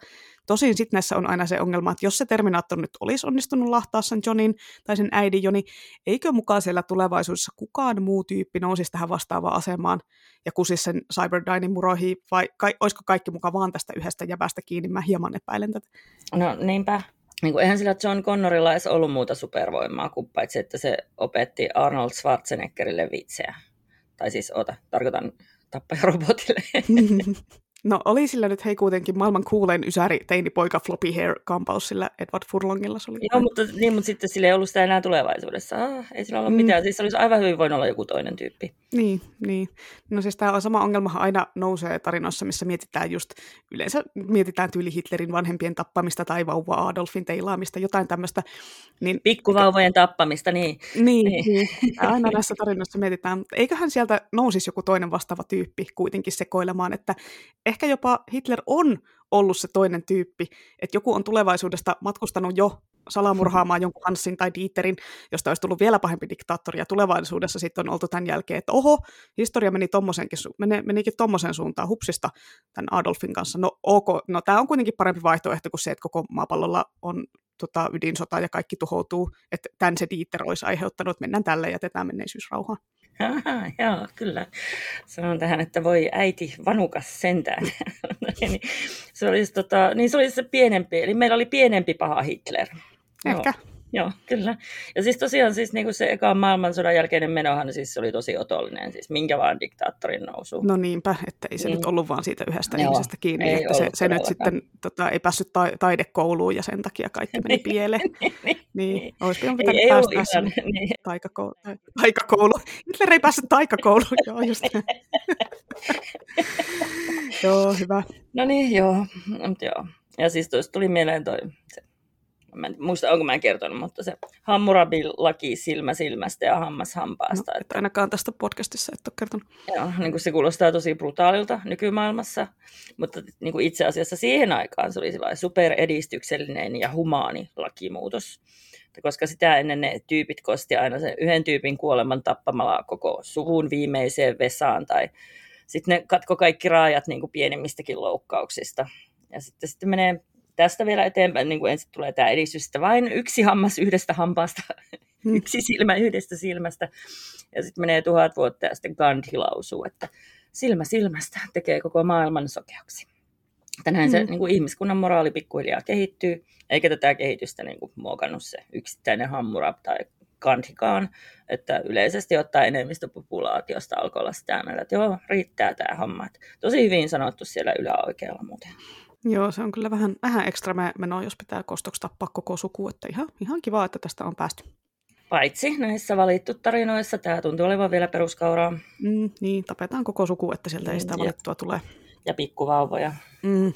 Tosin sitten näissä on aina se ongelma, että jos se Terminaattor nyt olisi onnistunut lahtaa sen Johnin tai sen äidin Joni, eikö mukaan siellä tulevaisuudessa kukaan muu tyyppi nousisi tähän vastaavaan asemaan ja kusisi sen Cyberdynin muroihin, vai kai, olisiko kaikki mukaan vaan tästä yhdestä jäbästä kiinni, mä hieman epäilen tätä. No niinpä. Niin kuin, eihän sillä John Connorilla edes ollut muuta supervoimaa kuin paitsi, että se opetti Arnold Schwarzeneggerille vitseä. Tai siis, ota, tarkoitan tappajarobotille. No oli sillä nyt hei kuitenkin maailman kuulein ysäri teinipoika floppy hair kampaus sillä Edward Furlongilla. Se oli Joo, mutta, niin, mutta sitten sillä ei ollut sitä enää tulevaisuudessa. Ah, ei sillä ollut mm. mitään. Siis se olisi aivan hyvin voinut olla joku toinen tyyppi. Niin, niin. No siis tämä on sama ongelma aina nousee tarinoissa, missä mietitään just, yleensä mietitään tyyli Hitlerin vanhempien tappamista tai vauva Adolfin teilaamista, jotain tämmöistä. Niin, Pikkuvauvojen tappamista, niin. Niin, niin. niin. aina näissä tarinoissa mietitään. Eiköhän sieltä nousisi joku toinen vastaava tyyppi kuitenkin sekoilemaan, että ehkä jopa Hitler on ollut se toinen tyyppi, että joku on tulevaisuudesta matkustanut jo salamurhaamaan jonkun Hansin tai Dieterin, josta olisi tullut vielä pahempi diktaattori, ja tulevaisuudessa sitten on oltu tämän jälkeen, että oho, historia meni tommosenkin, meni, menikin tuommoiseen suuntaan hupsista tämän Adolfin kanssa. No ok, no tämä on kuitenkin parempi vaihtoehto kuin se, että koko maapallolla on tota, ydinsota ja kaikki tuhoutuu, että tämän se Dieter olisi aiheuttanut, että mennään tälle ja jätetään menneisyysrauhaan. Joo, kyllä. Sanon tähän, että voi äiti vanukas sentään. niin, se olisi, tota, niin se oli se pienempi, eli meillä oli pienempi paha Hitler. Ehkä. Joo. Joo, kyllä. Ja siis tosiaan siis niin kuin se ekan maailmansodan jälkeinen menohan siis oli tosi otollinen, siis minkä vaan diktaattorin nousu. No niinpä, että ei se niin. nyt ollut vaan siitä yhdestä Joo, ihmisestä kiinni, että se, se nyt sitten tota, ei päässyt ta- taidekouluun ja sen takia kaikki meni pieleen. niin, niin, niin. olisi pitänyt ei, päästä ei sinne niin. taikakoulu. taikakoulu. Hitler ei päässyt taikakouluun, joo just Joo, hyvä. No niin, joo. Mutta joo. Ja siis tuosta tuli mieleen toi se mä en muista, onko mä kertonut, mutta se Hammurabi-laki silmä silmästä ja hammas hampaasta. No, että ainakaan tästä podcastissa et ole kertonut. Joo, niin kuin se kuulostaa tosi brutaalilta nykymaailmassa, mutta niin kuin itse asiassa siihen aikaan se oli superedistyksellinen ja humaani lakimuutos. Koska sitä ennen ne tyypit kosti aina sen yhden tyypin kuoleman tappamalla koko suvun viimeiseen vesaan tai sitten ne katko kaikki raajat niin kuin pienimmistäkin loukkauksista. Ja sitten, sitten menee tästä vielä eteenpäin, niin kuin ensin tulee tämä edistys, että vain yksi hammas yhdestä hampaasta, hmm. yksi silmä yhdestä silmästä, ja sitten menee tuhat vuotta ja sitten Gandhi lausuu, että silmä silmästä tekee koko maailman sokeaksi. Tänään se mm. niin kuin ihmiskunnan moraali pikkuhiljaa kehittyy, eikä tätä kehitystä niin kuin, muokannut se yksittäinen Hammurab tai Gandhikaan, että yleisesti ottaa enemmistöpopulaatiosta alkoi olla sitä mieltä, että joo, riittää tämä homma. Tosi hyvin sanottu siellä yläoikealla muuten. Joo, se on kyllä vähän, vähän ekstra menoa, jos pitää kostoksi tappaa koko suku, että ihan, ihan kiva, että tästä on päästy. Paitsi näissä valittu tarinoissa, tämä tuntuu olevan vielä peruskauraa. Mm, niin, tapetaan koko suku, että sieltä ei sitä valittua tule. Ja pikkuvauvoja. Mm.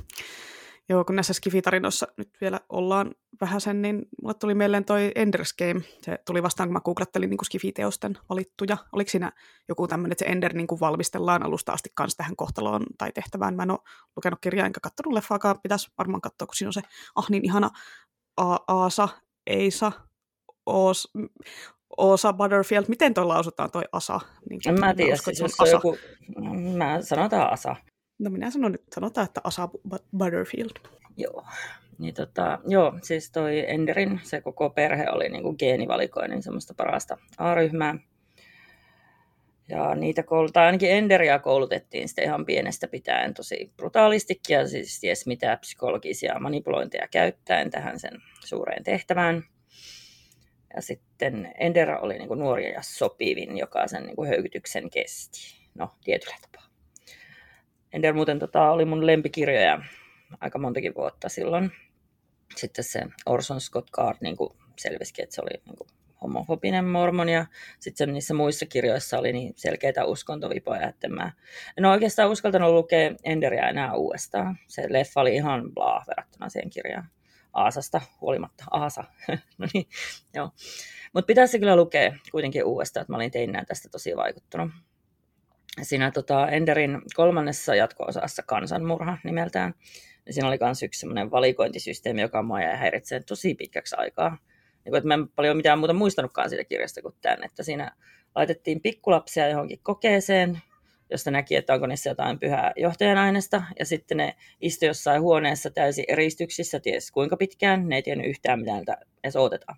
Joo, kun näissä Skifi-tarinoissa nyt vielä ollaan vähän sen, niin mulle tuli mieleen toi Ender's Game. Se tuli vastaan, kun mä googlettelin niin Skifi-teosten valittuja. Oliko siinä joku tämmöinen, että se Ender niin kuin valmistellaan alusta asti kanssa tähän kohtaloon tai tehtävään? Mä en ole lukenut kirjaa enkä katsonut leffaakaan. Pitäisi varmaan katsoa, kun siinä on se, ah niin ihana A- Aasa, Eisa, Oos, Osa Butterfield. Miten toi lausutaan toi Asa? Niin, en mä tiedä, siis jos on joku, mä sanotaan Asa. No minä sanon nyt, sanotaan, että Asa Butterfield. Joo. Niin tota, joo, siis toi Enderin, se koko perhe oli niinku geenivalikoinen semmoista parasta A-ryhmää. Ja niitä kouluta, ainakin Enderia koulutettiin sitten ihan pienestä pitäen tosi brutaalistikin ja siis ties mitä psykologisia manipulointeja käyttäen tähän sen suureen tehtävään. Ja sitten Ender oli niin kuin nuori ja sopivin, joka sen niin kuin höykytyksen kesti. No, tietyllä tapaa. Ender muuten tota, oli mun lempikirjoja aika montakin vuotta silloin. Sitten se Orson Scott Card niin kuin selvisikin, että se oli niin kuin homofobinen mormon ja sitten niissä muissa kirjoissa oli niin selkeitä uskontovipoja, että mä en oikeastaan uskaltanut lukea Enderia enää uudestaan. Se leffa oli ihan bla verrattuna siihen kirjaan. Aasasta huolimatta. Aasa. no niin, joo. Mutta pitäisi kyllä lukea kuitenkin uudestaan, että mä olin teininä tästä tosi vaikuttunut. Siinä tota, Enderin kolmannessa jatko-osassa kansanmurha nimeltään. Ja siinä oli myös yksi semmoinen valikointisysteemi, joka mua jäi häiritsee tosi pitkäksi aikaa. Niin että mä en paljon mitään muuta muistanutkaan siitä kirjasta kuin tämän, että siinä laitettiin pikkulapsia johonkin kokeeseen, josta näki, että onko niissä jotain pyhää johtajanainesta, ja sitten ne istui jossain huoneessa täysin eristyksissä, ties kuinka pitkään, ne ei tiennyt yhtään, mitä niiltä edes odotetaan.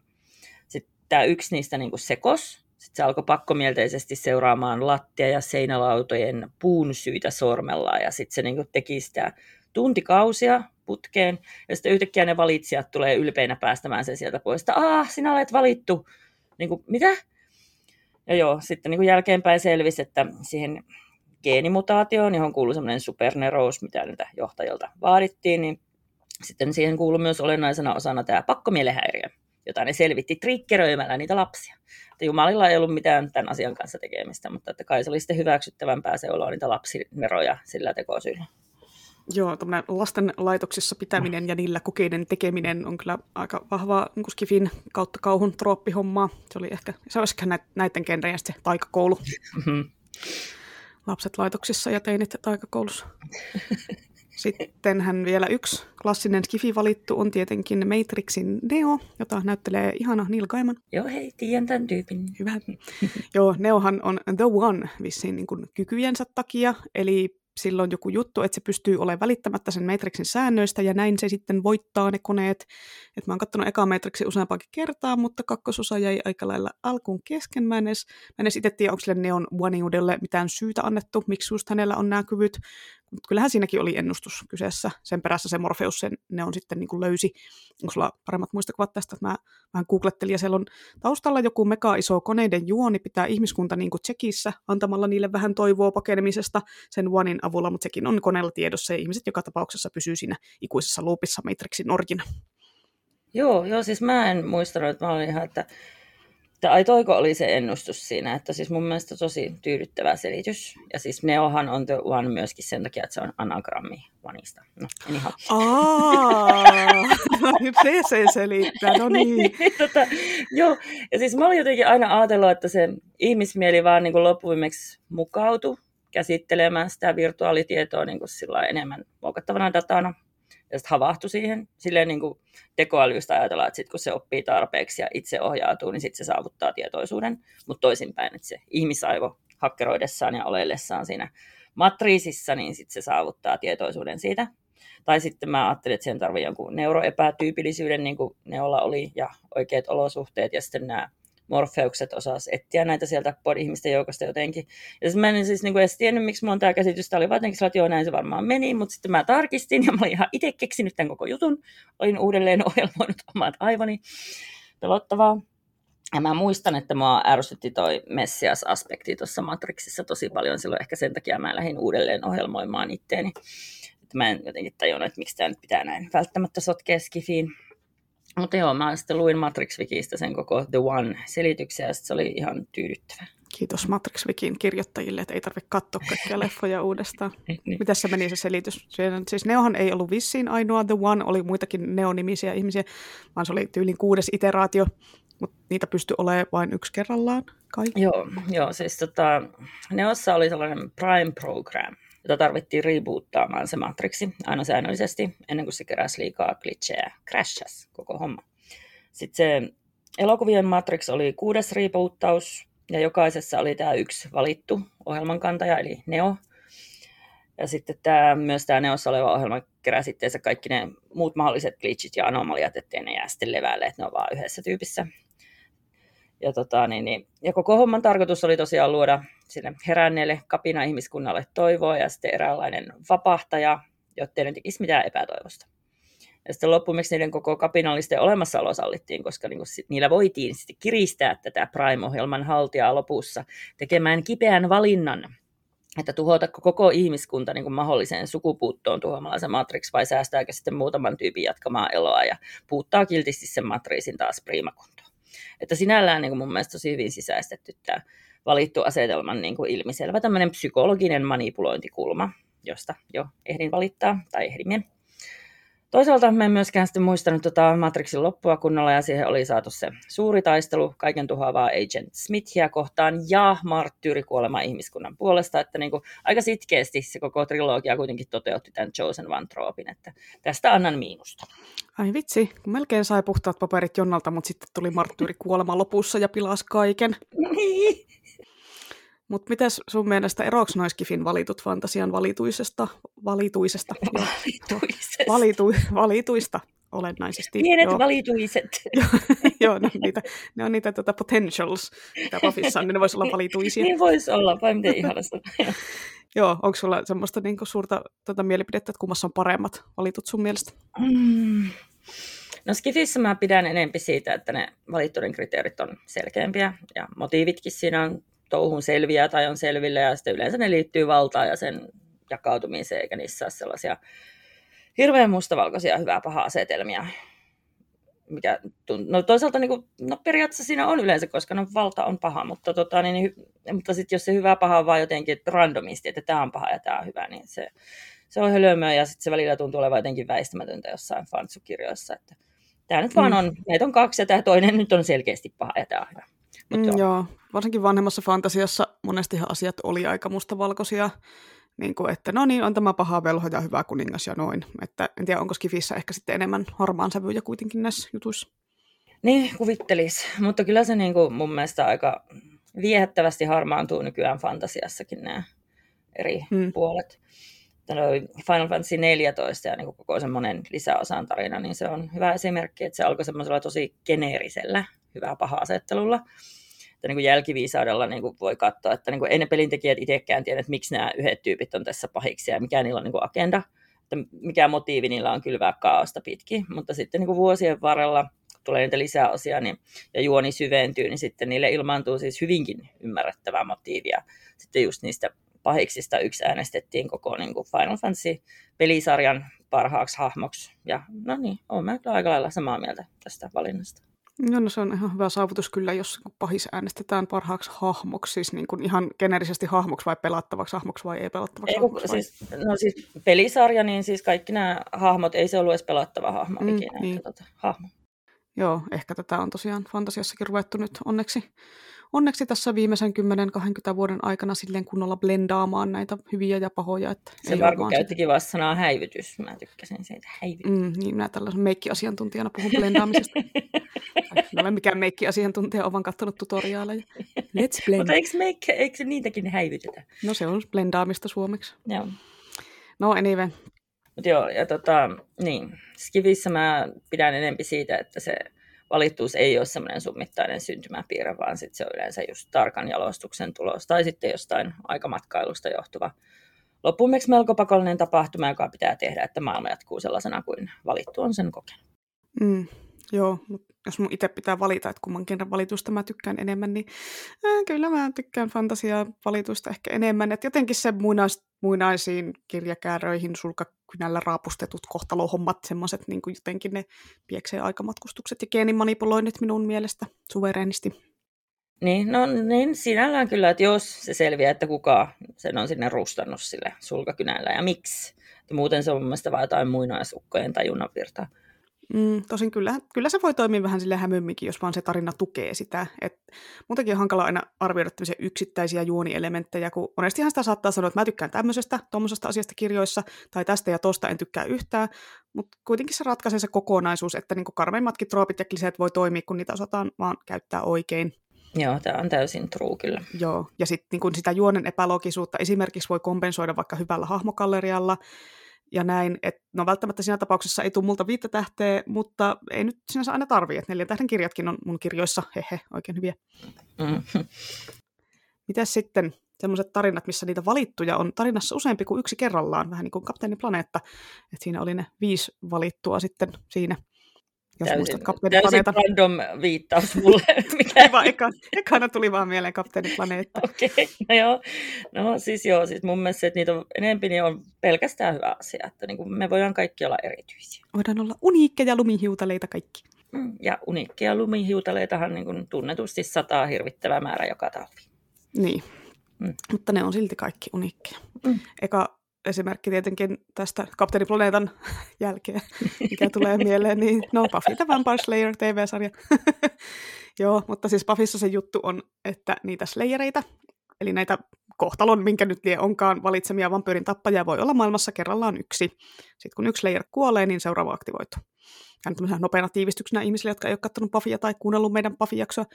Sitten tämä yksi niistä niin sekos, sitten se alkoi pakkomielteisesti seuraamaan lattia- ja seinälautojen puun syitä sormella, ja sitten se niin teki sitä tuntikausia putkeen, ja sitten yhtäkkiä ne valitsijat tulee ylpeinä päästämään sen sieltä pois, että ah, sinä olet valittu. Niin kuin, mitä? Ja joo, sitten niin kuin jälkeenpäin selvisi, että siihen geenimutaatioon, johon kuuluu semmoinen supernerous, mitä niitä johtajilta vaadittiin, niin sitten siihen kuuluu myös olennaisena osana tämä pakkomielehäiriö, jota ne selvitti trikkeröimällä niitä lapsia. Että Jumalilla ei ollut mitään tämän asian kanssa tekemistä, mutta että kai se oli sitten hyväksyttävämpää seuloa niitä lapsineroja sillä tekosyllä. Joo, lasten laitoksissa pitäminen ja niillä kokeiden tekeminen on kyllä aika vahvaa niin skifin kautta kauhun trooppihommaa. Se oli ehkä, se olisi näiden genrejen taikakoulu. Mm-hmm lapset laitoksissa ja teinit taikakoulussa. Sittenhän vielä yksi klassinen skifi valittu on tietenkin Matrixin Neo, jota näyttelee ihana Neil Gaiman. Joo, hei, tiedän tämän tyypin. Hyvä. Joo, Neohan on the one vissiin niin kuin kykyjensä takia, eli silloin joku juttu, että se pystyy olemaan välittämättä sen Matrixin säännöistä, ja näin se sitten voittaa ne koneet. Et mä oon katsonut eka Matrixin useampaakin kertaa, mutta kakkososa jäi aika lailla alkuun kesken. Mä en edes, mä en edes itse tiedä, onko sille Neon Oneiudelle mitään syytä annettu, miksi just hänellä on nämä kyvyt. Mutta kyllähän siinäkin oli ennustus kyseessä. Sen perässä se Morpheus sen, ne on sitten niin kuin löysi. Onko sulla paremmat muistokuvat tästä? Mä vähän googlettelin ja siellä on taustalla joku mega iso koneiden juoni pitää ihmiskunta niin kuin tsekissä antamalla niille vähän toivoa pakenemisesta sen Onein avulla, mutta sekin on koneella tiedossa ja ihmiset joka tapauksessa pysyy siinä ikuisessa loopissa Matrixin orjina. Joo, joo, siis mä en muistanut, että mä olin ihan, että että ai toiko oli se ennustus siinä, että siis mun mielestä tosi tyydyttävä selitys. Ja siis Neohan on the one myöskin sen takia, että se on anagrammi vanista. No, anyhow. se se selittää, no niin. tota, joo, ja siis mä olin jotenkin aina ajatellut, että se ihmismieli vaan niin loppuviimeksi mukautui käsittelemään sitä virtuaalitietoa niin kuin sillä enemmän muokattavana datana ja sitten havahtui siihen. Silleen niin kuin tekoälystä ajatellaan, että sit kun se oppii tarpeeksi ja itse ohjautuu, niin sitten se saavuttaa tietoisuuden. Mutta toisinpäin, että se ihmisaivo hakkeroidessaan ja oleillessaan siinä matriisissa, niin sitten se saavuttaa tietoisuuden siitä. Tai sitten mä ajattelin, että sen tarvii jonkun neuroepätyypillisyyden, niin kuin neolla oli, ja oikeat olosuhteet, ja sitten nämä Morfeukset osas etsiä näitä sieltä ihmisten joukosta jotenkin. Ja mä en siis niin kuin edes tiennyt, miksi mulla on tämä käsitys. Tämä oli vaan että joo, näin se varmaan meni, mutta sitten mä tarkistin ja mä olin ihan itse keksinyt tämän koko jutun. Olin uudelleen ohjelmoinut omat aivoni. Pelottavaa. Ja mä muistan, että mua ärsytti toi Messias-aspekti tuossa Matrixissa tosi paljon. Silloin ehkä sen takia mä lähdin uudelleen ohjelmoimaan itteeni. Että mä en jotenkin tajunnut, että miksi tämä nyt pitää näin välttämättä sotkea skifiin. Mutta joo, mä sitten luin Matrix Wikistä sen koko The One-selityksen ja se oli ihan tyydyttävä. Kiitos Matrix Wikin kirjoittajille, että ei tarvitse katsoa kaikkia leffoja uudestaan. niin. Miten se meni se selitys? Siis Neohan ei ollut vissiin ainoa The One, oli muitakin Neo-nimisiä ihmisiä, vaan se oli tyylin kuudes iteraatio, mutta niitä pystyi olemaan vain yksi kerrallaan kai. Joo, joo siis tota, Neossa oli sellainen Prime Program, jota tarvittiin reboottaamaan se Matrixi aina säännöllisesti, ennen kuin se keräsi liikaa glitchejä crashas koko homma. Sitten se elokuvien Matrix oli kuudes reboottaus, ja jokaisessa oli tämä yksi valittu ohjelmankantaja, eli Neo. Ja sitten tämä, myös tämä Neossa oleva ohjelma keräsi kaikki ne muut mahdolliset glitchit ja anomaliat, ettei ne jää sitten leväälle, että ne on vaan yhdessä tyypissä. Ja, tota, niin, niin, ja koko homman tarkoitus oli tosiaan luoda sille heränneelle kapina-ihmiskunnalle toivoa ja sitten eräänlainen vapahtaja, jotta ei tekisi mitään epätoivosta. Ja sitten loppumiksi niiden koko kapinallisten olemassaolo sallittiin, koska niin kuin niillä voitiin sitten kiristää tätä Prime-ohjelman haltijaa lopussa tekemään kipeän valinnan, että tuhotako koko ihmiskunta niin mahdolliseen sukupuuttoon tuhoamalla se Matrix vai säästääkö sitten muutaman tyypin jatkamaan eloa ja puuttaa kiltisti sen matriisin taas priimakuntoon. Että sinällään niin kuin mun mielestä tosi hyvin sisäistetty tämä valittu asetelman niin kuin ilmiselvä tämmöinen psykologinen manipulointikulma, josta jo ehdin valittaa tai ehdimme. Toisaalta mä en myöskään sitten muistanut tota Matrixin loppua kunnolla ja siihen oli saatu se suuri taistelu kaiken tuhoavaa Agent Smithia kohtaan ja marttyyrikuolema ihmiskunnan puolesta, että niin kuin aika sitkeästi se koko trilogia kuitenkin toteutti tämän Chosen One troopin, että tästä annan miinusta. Ai vitsi, kun melkein sai puhtaat paperit Jonnalta, mutta sitten tuli marttyyrikuolema lopussa ja pilasi kaiken. Niin. Mutta miten sun mielestä eroaks noiskifin valitut fantasian valituisesta? Valituisesta. Valituisesta. Valitu, valituista olennaisesti. Pienet joo. valituiset. joo, ne on niitä, ne on niitä tuota, potentials, mitä Pafissa on, niin ne voisi olla valituisia. niin voisi olla, vai miten ihanasta. joo, onko sulla semmoista niin suurta tuota, mielipidettä, että kummassa on paremmat valitut sun mielestä? Mm. No Skifissä mä pidän enempi siitä, että ne valittujen kriteerit on selkeämpiä ja motiivitkin siinä on touhun selviää tai on selville ja sitten yleensä ne liittyy valtaan ja sen jakautumiseen, eikä niissä ole sellaisia hirveän mustavalkoisia hyvää paha asetelmia. Mikä no toisaalta niin kuin, no periaatteessa siinä on yleensä, koska no valta on paha, mutta, tota, niin, niin mutta sitten jos se hyvä paha on vaan jotenkin randomisti, että tämä on paha ja tämä on hyvä, niin se, se on hölmöä ja sitten se välillä tuntuu olevan jotenkin väistämätöntä jossain fansukirjoissa, että tämä nyt vaan mm. on, meitä on kaksi ja tämä toinen nyt on selkeästi paha ja tämä on hyvä. Mut mm, joo. joo, varsinkin vanhemmassa fantasiassa monestihan asiat oli aika mustavalkoisia, niin kuin, että no niin, on tämä paha velho ja hyvä kuningas ja noin. Että en tiedä, onko Skifissä ehkä sitten enemmän harmaan sävyjä kuitenkin näissä jutuissa. Niin, kuvittelis. Mutta kyllä se niin kuin mun mielestä aika viehättävästi harmaantuu nykyään fantasiassakin nämä eri hmm. puolet. Final Fantasy 14 ja niin koko semmoinen lisäosan tarina, niin se on hyvä esimerkki, että se alkoi semmoisella tosi geneerisellä hyvää paha asettelulla että niin kuin jälkiviisaudella niin kuin voi katsoa, että niin kuin ei ne pelintekijät itsekään tiedä, että miksi nämä yhdet tyypit on tässä pahiksi ja mikä niillä on niin kuin agenda, että mikä motiivi niillä on kylvää kaaosta pitkin, mutta sitten niin kuin vuosien varrella kun tulee niitä lisäosia niin, ja juoni syventyy, niin sitten niille ilmaantuu siis hyvinkin ymmärrettävää motiivia. Sitten just niistä pahiksista yksi äänestettiin koko niin kuin Final Fantasy-pelisarjan parhaaksi hahmoksi. Ja no niin, olen aika lailla samaa mieltä tästä valinnasta. Joo, no se on ihan hyvä saavutus kyllä, jos pahis äänestetään parhaaksi hahmoksi, siis niin kuin ihan generisesti hahmoksi vai pelattavaksi hahmoksi vai ei pelattavaksi ei, hahmoksi? Vai? Siis, no siis pelisarja, niin siis kaikki nämä hahmot, ei se ollut edes pelattava hahmo mm, ikinä. Niin. Että, tota, hahmo. Joo, ehkä tätä on tosiaan fantasiassakin ruvettu nyt onneksi onneksi tässä viimeisen 10-20 vuoden aikana silleen kunnolla blendaamaan näitä hyviä ja pahoja. Että se Marko käyttikin sitä... vasta sanaa häivytys. Mä tykkäsin siitä häivytys. Mm, niin, minä tällaisen meikki-asiantuntijana puhun blendaamisesta. en ole mikään meikki-asiantuntija, olen vaan katsonut tutoriaaleja. Let's blend. Mutta eikö, make, eikö niitäkin häivytetä? No se on blendaamista suomeksi. Joo. No anyway. Mut joo, ja tota, niin, Skivissä mä pidän enempi siitä, että se valittuus ei ole semmoinen summittainen syntymäpiirre, vaan sit se on yleensä just tarkan jalostuksen tulos tai sitten jostain aikamatkailusta johtuva loppumeksi melko pakollinen tapahtuma, joka pitää tehdä, että maailma jatkuu sellaisena kuin valittu on sen kokenut. Mm. Joo, mutta jos mun itse pitää valita, että kumman kerran valitusta mä tykkään enemmän, niin äh, kyllä mä tykkään fantasiaa valituista ehkä enemmän. Et jotenkin se muinais, muinaisiin kirjakääröihin sulkakynällä raapustetut kohtalohommat, semmoiset niin jotenkin ne pieksee aikamatkustukset ja geenimanipuloinnit minun mielestä suvereenisti. Niin, no niin sinällään kyllä, että jos se selviää, että kuka sen on sinne rustannut sille sulkakynällä ja miksi. Ja muuten se on mun mielestä vain jotain muinaisukkojen tajunnan virtaa. Mm, tosin kyllä, kyllä se voi toimia vähän sille hämymminkin, jos vaan se tarina tukee sitä. Et muutenkin on hankala aina arvioida tämmöisiä yksittäisiä juonielementtejä, kun monestihan sitä saattaa sanoa, että mä tykkään tämmöisestä, tuommoisesta asiasta kirjoissa, tai tästä ja tosta en tykkää yhtään, mutta kuitenkin se ratkaisee se kokonaisuus, että niin karmeimmatkin troopit ja kliseet voi toimia, kun niitä osataan vaan käyttää oikein. Joo, tämä on täysin true kyllä. Joo, ja sitten niin sitä juonen epälogisuutta esimerkiksi voi kompensoida vaikka hyvällä hahmokallerialla, ja näin, että no välttämättä siinä tapauksessa ei tule multa viittä tähteä, mutta ei nyt sinänsä aina tarvii, että neljän tähden kirjatkin on mun kirjoissa, hehe, oikein hyviä. Mm. Mitäs sitten semmoiset tarinat, missä niitä valittuja on tarinassa useampi kuin yksi kerrallaan, vähän niin kuin Kapteeni Planeetta, että siinä oli ne viisi valittua sitten siinä jos täysin, muistat Kapteeni Planeetan. random viittaus mulle. Mikä... Kiva, eka, ekana tuli vaan mieleen Kapteeni Planeetta. Okei, okay, no joo. No siis joo, siis mun mielestä, että niitä on enempi, niin on pelkästään hyvä asia. Että niin kuin me voidaan kaikki olla erityisiä. Voidaan olla uniikkeja lumihiutaleita kaikki. Mm, ja uniikkeja lumihiutaleitahan niin kuin tunnetusti sataa hirvittävä määrä joka talvi. Niin, mm. mutta ne on silti kaikki uniikkeja. Mm. Eka esimerkki tietenkin tästä Kapteeni Planeetan jälkeen, mikä tulee mieleen, niin no Buffy the Vampire Slayer TV-sarja. Joo, mutta siis Buffyssa se juttu on, että niitä slayereita, eli näitä kohtalon, minkä nyt lie onkaan valitsemia vampyyrin tappajia, voi olla maailmassa kerrallaan yksi. Sitten kun yksi slayer kuolee, niin seuraava aktivoituu. Tämä on nopeana tiivistyksenä ihmisille, jotka ei ole katsonut Buffya tai kuunnellut meidän Buffy-jaksoa.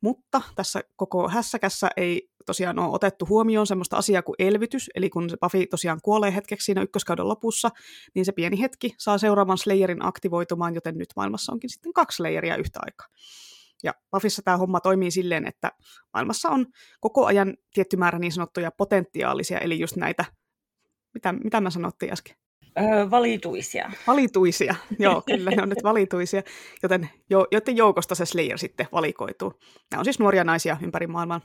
Mutta tässä koko hässäkässä ei tosiaan ole otettu huomioon semmoista asiaa kuin elvytys, eli kun se Buffy tosiaan kuolee hetkeksi siinä ykköskauden lopussa, niin se pieni hetki saa seuraavan Slayerin aktivoitumaan, joten nyt maailmassa onkin sitten kaksi Slayeria yhtä aikaa. Ja Buffyssa tämä homma toimii silleen, että maailmassa on koko ajan tietty määrä niin sanottuja potentiaalisia, eli just näitä, mitä, mitä mä sanottiin äsken? Öö, valituisia. Valituisia, joo, kyllä ne on nyt valituisia, joten jo, joiden joukosta se Slayer sitten valikoituu. Nämä on siis nuoria naisia ympäri maailman.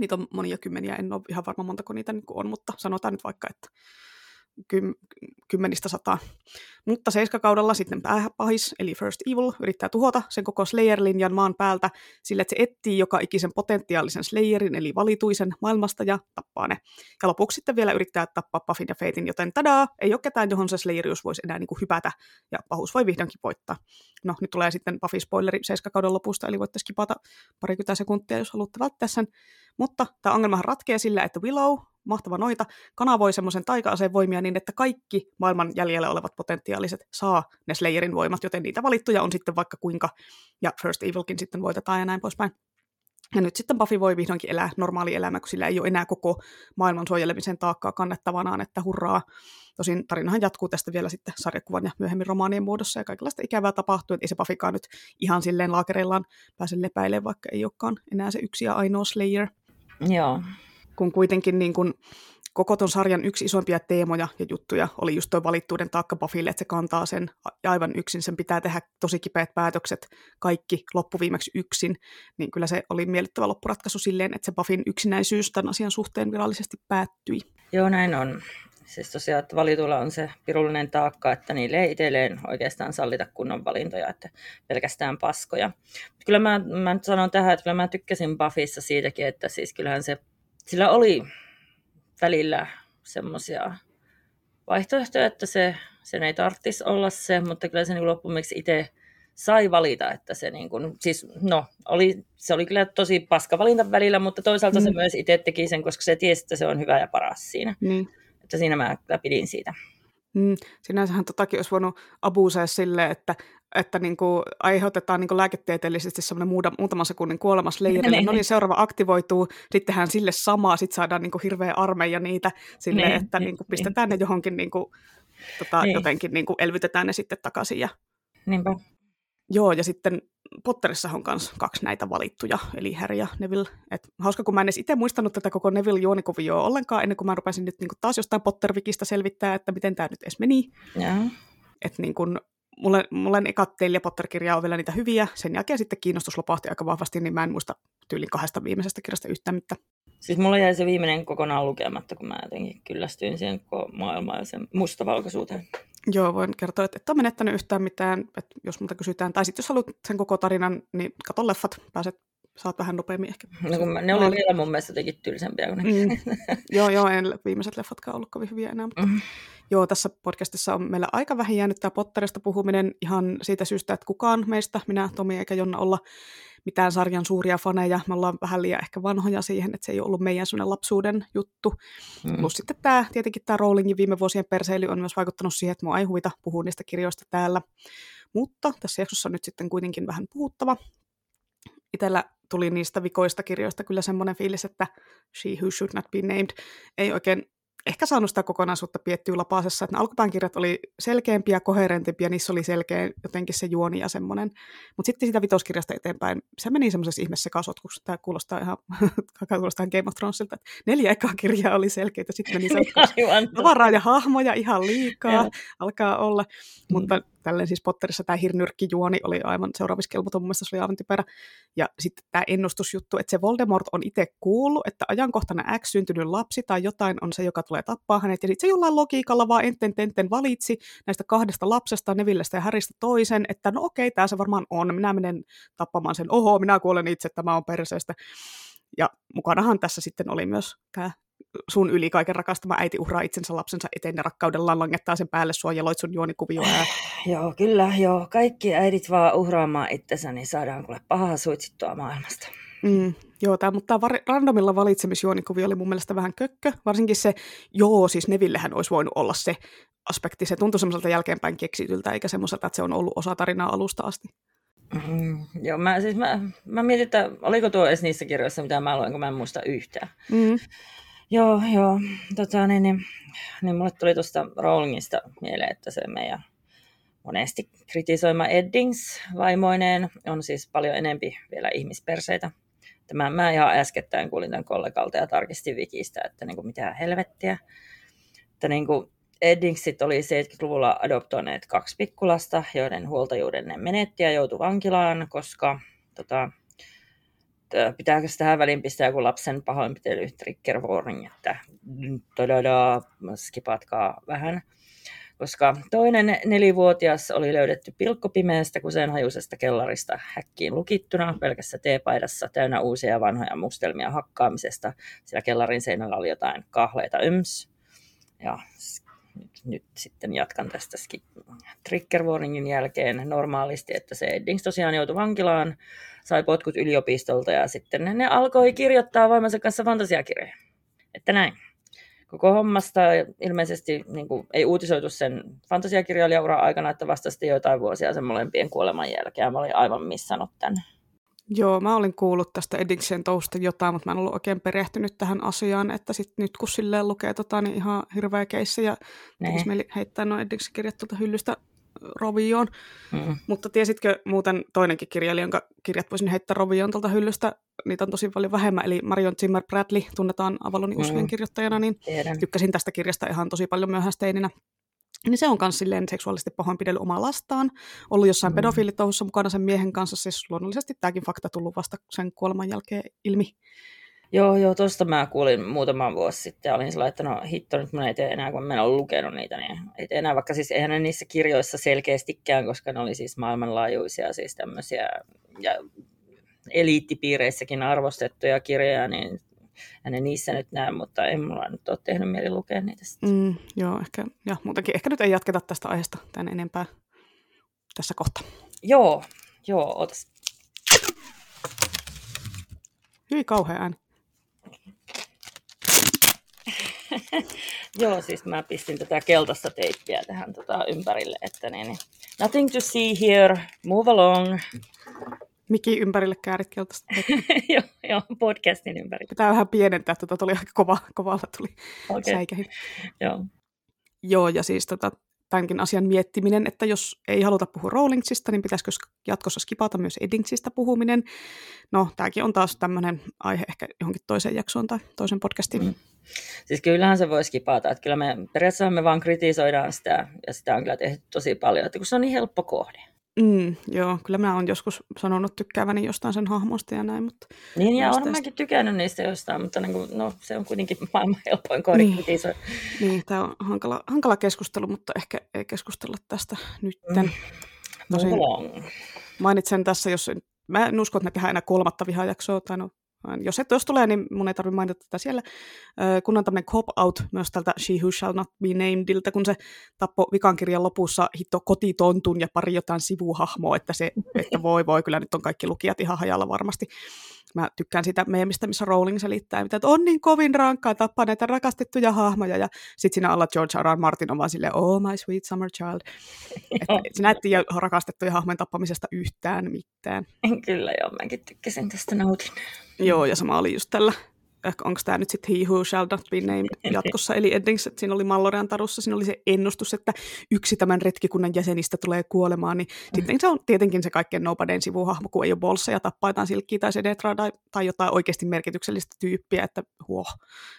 Niitä on monia kymmeniä, en ole ihan varma montako niitä on, mutta sanotaan nyt vaikka, että kym, kymmenistä sataa. Mutta seiskakaudella sitten pääpahis, eli First Evil, yrittää tuhota sen koko Slayer-linjan maan päältä sillä, että se etsii joka ikisen potentiaalisen Slayerin, eli valituisen maailmasta ja tappaa ne. Ja lopuksi sitten vielä yrittää tappaa Puffin ja Fatein, joten tadaa, ei ole ketään, johon se Slayerius voisi enää niin kuin hypätä, ja pahuus voi vihdoinkin voittaa. No, nyt tulee sitten Buffy-spoileri seiskakauden lopusta, eli voitte skipata parikymmentä sekuntia, jos haluatte välttää sen. Mutta tämä ongelmahan ratkeaa sillä, että Willow, mahtava noita, kanavoi semmoisen taika-aseen voimia niin, että kaikki maailman jäljellä olevat potentiaaliset saa ne Slayerin voimat, joten niitä valittuja on sitten vaikka kuinka, ja First Evilkin sitten voitetaan ja näin poispäin. Ja nyt sitten Buffy voi vihdoinkin elää normaali elämä, kun sillä ei ole enää koko maailman suojelemisen taakkaa kannettavanaan, että hurraa. Tosin tarinahan jatkuu tästä vielä sitten sarjakuvan ja myöhemmin romaanien muodossa, ja kaikenlaista ikävää tapahtuu, että ei se Buffykaan nyt ihan silleen laakereillaan pääse lepäilemään, vaikka ei olekaan enää se yksi ja ainoa Slayer. Joo. Kun kuitenkin niin kun koko ton sarjan yksi isompia teemoja ja juttuja oli just tuo valittuuden taakka Buffylle, että se kantaa sen aivan yksin, sen pitää tehdä tosi kipeät päätökset, kaikki loppuviimeksi yksin, niin kyllä se oli miellyttävä loppuratkaisu silleen, että se Buffin yksinäisyys tämän asian suhteen virallisesti päättyi. Joo, näin on. Siis tosiaan, että valituilla on se pirullinen taakka, että niille ei itselleen oikeastaan sallita kunnon valintoja, että pelkästään paskoja. Kyllä mä, mä nyt sanon tähän, että kyllä mä tykkäsin Buffissa siitäkin, että siis kyllähän se, sillä oli välillä semmoisia vaihtoehtoja, että se, sen ei tarvitsisi olla se, mutta kyllä se niin loppumeksi itse sai valita, että se niin kuin, siis no, oli, se oli kyllä tosi paska valinta välillä, mutta toisaalta mm. se myös itse teki sen, koska se tiesi, että se on hyvä ja paras siinä. Mm. Että siinä mä kyllä pidin siitä. Mm, sinänsähän totakin olisi voinut abusea silleen, että, että niin kuin aiheutetaan niin kuin lääketieteellisesti semmoinen muutama, muutaman sekunnin kuolema Slayerille. Niin. no niin, seuraava aktivoituu, sittenhän sille samaa, sitten saadaan niin kuin hirveä armeija niitä silleen, niin, että niin, niin kuin pistetään niin. ne johonkin niin kuin, tota, niin. jotenkin niin kuin elvytetään ne sitten takaisin. Ja... Niinpä. Joo, ja sitten Potterissa on myös kaksi näitä valittuja, eli Harry ja Neville. Et hauska, kun mä en edes itse muistanut tätä koko Neville-juonikuvioa ollenkaan, ennen kuin mä rupesin nyt niin kuin taas jostain Pottervikistä selvittää, että miten tämä nyt edes meni. Yeah. Että niin kuin, mulle, mulle ne ekat neljä Potter-kirjaa on vielä niitä hyviä. Sen jälkeen sitten kiinnostus lopahti aika vahvasti, niin mä en muista tyylin kahdesta viimeisestä kirjasta yhtään mitään. Siis mulla jäi se viimeinen kokonaan lukematta, kun mä jotenkin kyllästyin siihen koko maailmaan ja sen mustavalkoisuuteen. Joo, voin kertoa, että et ole menettänyt yhtään mitään, että jos multa kysytään. Tai sitten jos haluat sen koko tarinan, niin kato leffat, pääset saat vähän nopeammin ehkä. No, kun mä, ne oli vielä mun mielestä jotenkin tylsempiä kuin ne. Mm. joo, joo, en viimeiset leffatkaan ollut kovin hyviä enää, mutta mm. Joo, tässä podcastissa on meillä aika vähän jäänyt tämä Potterista puhuminen ihan siitä syystä, että kukaan meistä, minä, Tomi eikä Jonna, olla mitään sarjan suuria faneja. Me ollaan vähän liian ehkä vanhoja siihen, että se ei ole ollut meidän sellainen lapsuuden juttu. Mm. Plus sitten tämä, tietenkin tämä Rowlingin viime vuosien perseily on myös vaikuttanut siihen, että mua ei huvita puhua niistä kirjoista täällä. Mutta tässä jaksossa on nyt sitten kuitenkin vähän puhuttava. Itellä tuli niistä vikoista kirjoista kyllä semmoinen fiilis, että She Who Should Not Be Named ei oikein ehkä saanut sitä kokonaisuutta piettyä lapasessa, että ne alkupään kirjat oli selkeämpiä, koherentimpia, niissä oli selkeä jotenkin se juoni ja semmoinen. Mutta sitten sitä vitoskirjasta eteenpäin, se meni semmoisessa ihmeessä sekasotkuksi, tämä kuulostaa ihan, kuulostaa Game of Thronesilta, että neljä ekaa kirjaa oli selkeitä, sitten meni tavaraa ja hahmoja ihan liikaa, alkaa olla, mm. Tälleen siis Potterissa tämä hirnyrkkijuoni oli aivan seuraavissa kelmoton, mun se oli aivan typerä. Ja sitten tämä ennustusjuttu, että se Voldemort on itse kuullut, että ajankohtana X syntynyt lapsi tai jotain on se, joka tulee tappaa hänet. Ja sitten se jollain logiikalla vaan enten tenten valitsi näistä kahdesta lapsesta, Nevillestä ja Häristä toisen, että no okei, tämä se varmaan on. Minä menen tappamaan sen. Oho, minä kuolen itse, tämä on perseestä. Ja mukanahan tässä sitten oli myös tämä sun yli kaiken rakastama äiti uhraa itsensä lapsensa eteen ja rakkaudellaan langettaa sen päälle sua ja loit sun juonikuvioa. Ja... joo, kyllä, joo. Kaikki äidit vaan uhraamaan itsensä, niin saadaan kuule pahaa suitsittua maailmasta. Mm, joo, tämä, mutta tämä randomilla valitsemisjuonikuvio oli mun mielestä vähän kökkö. Varsinkin se, joo, siis Nevillehän olisi voinut olla se aspekti. Se tuntui semmoiselta jälkeenpäin keksityltä, eikä semmoiselta, että se on ollut osa tarinaa alusta asti. Mm, joo, mä, siis mä, mä mietin, että oliko tuo edes niissä kirjoissa, mitä mä luin, kun mä en muista yhtään. Mm. Joo, joo. Tota, niin, niin, niin mulle tuli tuosta Rowlingista mieleen, että se meidän monesti kritisoima Eddings vaimoineen on siis paljon enempi vielä ihmisperseitä. Tämä, mä ihan äskettäin kuulin tämän kollegalta ja tarkistin Wikistä, että niin kuin mitä helvettiä. Että niin kuin Eddingsit oli 70-luvulla adoptoineet kaksi pikkulasta, joiden huoltajuuden ne menetti ja joutui vankilaan, koska tota, pitääkö tähän väliin pistää joku lapsen pahoinpitely, trigger warning, että todada, skipatkaa vähän. Koska toinen nelivuotias oli löydetty pilkkopimeästä kuseenhajuisesta kellarista häkkiin lukittuna pelkässä teepaidassa täynnä uusia ja vanhoja mustelmia hakkaamisesta. Sillä kellarin seinällä oli jotain kahleita yms. Ja nyt, nyt sitten jatkan tästä trigger warningin jälkeen normaalisti, että se Eddings tosiaan joutui vankilaan sai potkut yliopistolta ja sitten ne, ne alkoi kirjoittaa voimansa kanssa fantasiakirjoja. Että näin. Koko hommasta ilmeisesti niin kuin, ei uutisoitu sen fantasiakirjailijaura aikana, että vasta sitten joitain vuosia sen molempien kuoleman jälkeen. Mä olin aivan missannut tämän. Joo, mä olin kuullut tästä Eddingsen tousta jotain, mutta mä en ollut oikein perehtynyt tähän asiaan, että sit nyt kun silleen lukee tota, niin ihan hirveä keissi ja tekisi mieli heittää noin Eddingsen kirjat tuolta hyllystä rovioon. Mm. Mutta tiesitkö muuten toinenkin kirjailija, jonka kirjat voisin heittää rovioon tuolta hyllystä? Niitä on tosi paljon vähemmän. Eli Marion Zimmer Bradley tunnetaan Avalonin mm. kirjoittajana, niin Tiedän. tykkäsin tästä kirjasta ihan tosi paljon myöhästeininä. Niin se on myös silleen seksuaalisesti pahoinpidellyt omaa lastaan. Ollut jossain mm. pedofiilitouhussa mukana sen miehen kanssa. Siis luonnollisesti tämäkin fakta tullut vasta sen kuoleman jälkeen ilmi. Joo, joo, tuosta mä kuulin muutama vuosi sitten ja olin sillä että no hitto, nyt mä ei tee enää, kun mä en ole lukenut niitä, niin ei tee enää, vaikka siis eihän ne niissä kirjoissa selkeästikään, koska ne oli siis maailmanlaajuisia siis tämmöisiä ja eliittipiireissäkin arvostettuja kirjoja, niin en ne niissä nyt näe, mutta en mulla nyt ole tehnyt mieli lukea niitä sitten. Mm, joo, ehkä, ja muutenkin, ehkä nyt ei jatketa tästä aiheesta tämän enempää tässä kohtaa. Joo, joo, otas. Hyvin kauhea ääni. Joo, siis mä pistin tätä keltaista teippiä tähän tota ympärille, että niin, niin. Nothing to see here, move along. Miki ympärille käärit keltaista joo, joo, podcastin ympärille. Pitää vähän pienentää, tota tuli aika kova, kovalla tuli okay. säikähin. Joo. Joo, ja siis tota, tämänkin asian miettiminen, että jos ei haluta puhua Rowlingsista, niin pitäisikö jatkossa skipata myös Eddingsistä puhuminen. No, tämäkin on taas tämmöinen aihe ehkä johonkin toiseen jaksoon tai toisen podcastin. Mm Siis kyllähän se voisi kipata, että kyllä me periaatteessa me vaan kritisoidaan sitä, ja sitä on kyllä tehty tosi paljon, että kun se on niin helppo kohde. Mm, joo, kyllä mä oon joskus sanonut tykkääväni jostain sen hahmosta ja näin, mutta... Niin, ja olen mäkin tykännyt niistä jostain, mutta niin kuin, no, se on kuitenkin maailman helpoin kohde niin. kritisoida. Niin, tämä on hankala, hankala keskustelu, mutta ehkä ei keskustella tästä nytten. Mm. Tosin mainitsen tässä, jos mä en usko, että me tehdään enää kolmatta vihajaksoa, tai no jos, et, jos tulee, niin mun ei tarvitse mainita tätä siellä. Kun on tämmöinen cop-out myös tältä She Who Shall Not Be Namediltä, kun se tappo vikankirjan lopussa hitto kotitontun ja pari jotain sivuhahmoa, että, se, että voi voi, kyllä nyt on kaikki lukijat ihan hajalla varmasti. Mä tykkään sitä meemistä, missä Rowling selittää, että on niin kovin rankkaa tappaa näitä rakastettuja hahmoja, ja sitten siinä alla George R. R. Martin on vaan silleen, oh my sweet summer child. että sinä et tiedä rakastettuja hahmojen tappamisesta yhtään mitään. Kyllä joo, mäkin tykkäsin tästä nautin. Joo, ja sama oli just tällä onko tämä nyt sitten He Who Shall Not Be Named jatkossa, eli Endings, että siinä oli Mallorean tarussa, siinä oli se ennustus, että yksi tämän retkikunnan jäsenistä tulee kuolemaan, niin mm. sitten se on tietenkin se kaikkein nopaden sivuhahmo, kun ei ole bolssa ja tappaa jotain silkkiä tai sedetraa tai, tai jotain oikeasti merkityksellistä tyyppiä, että huoh,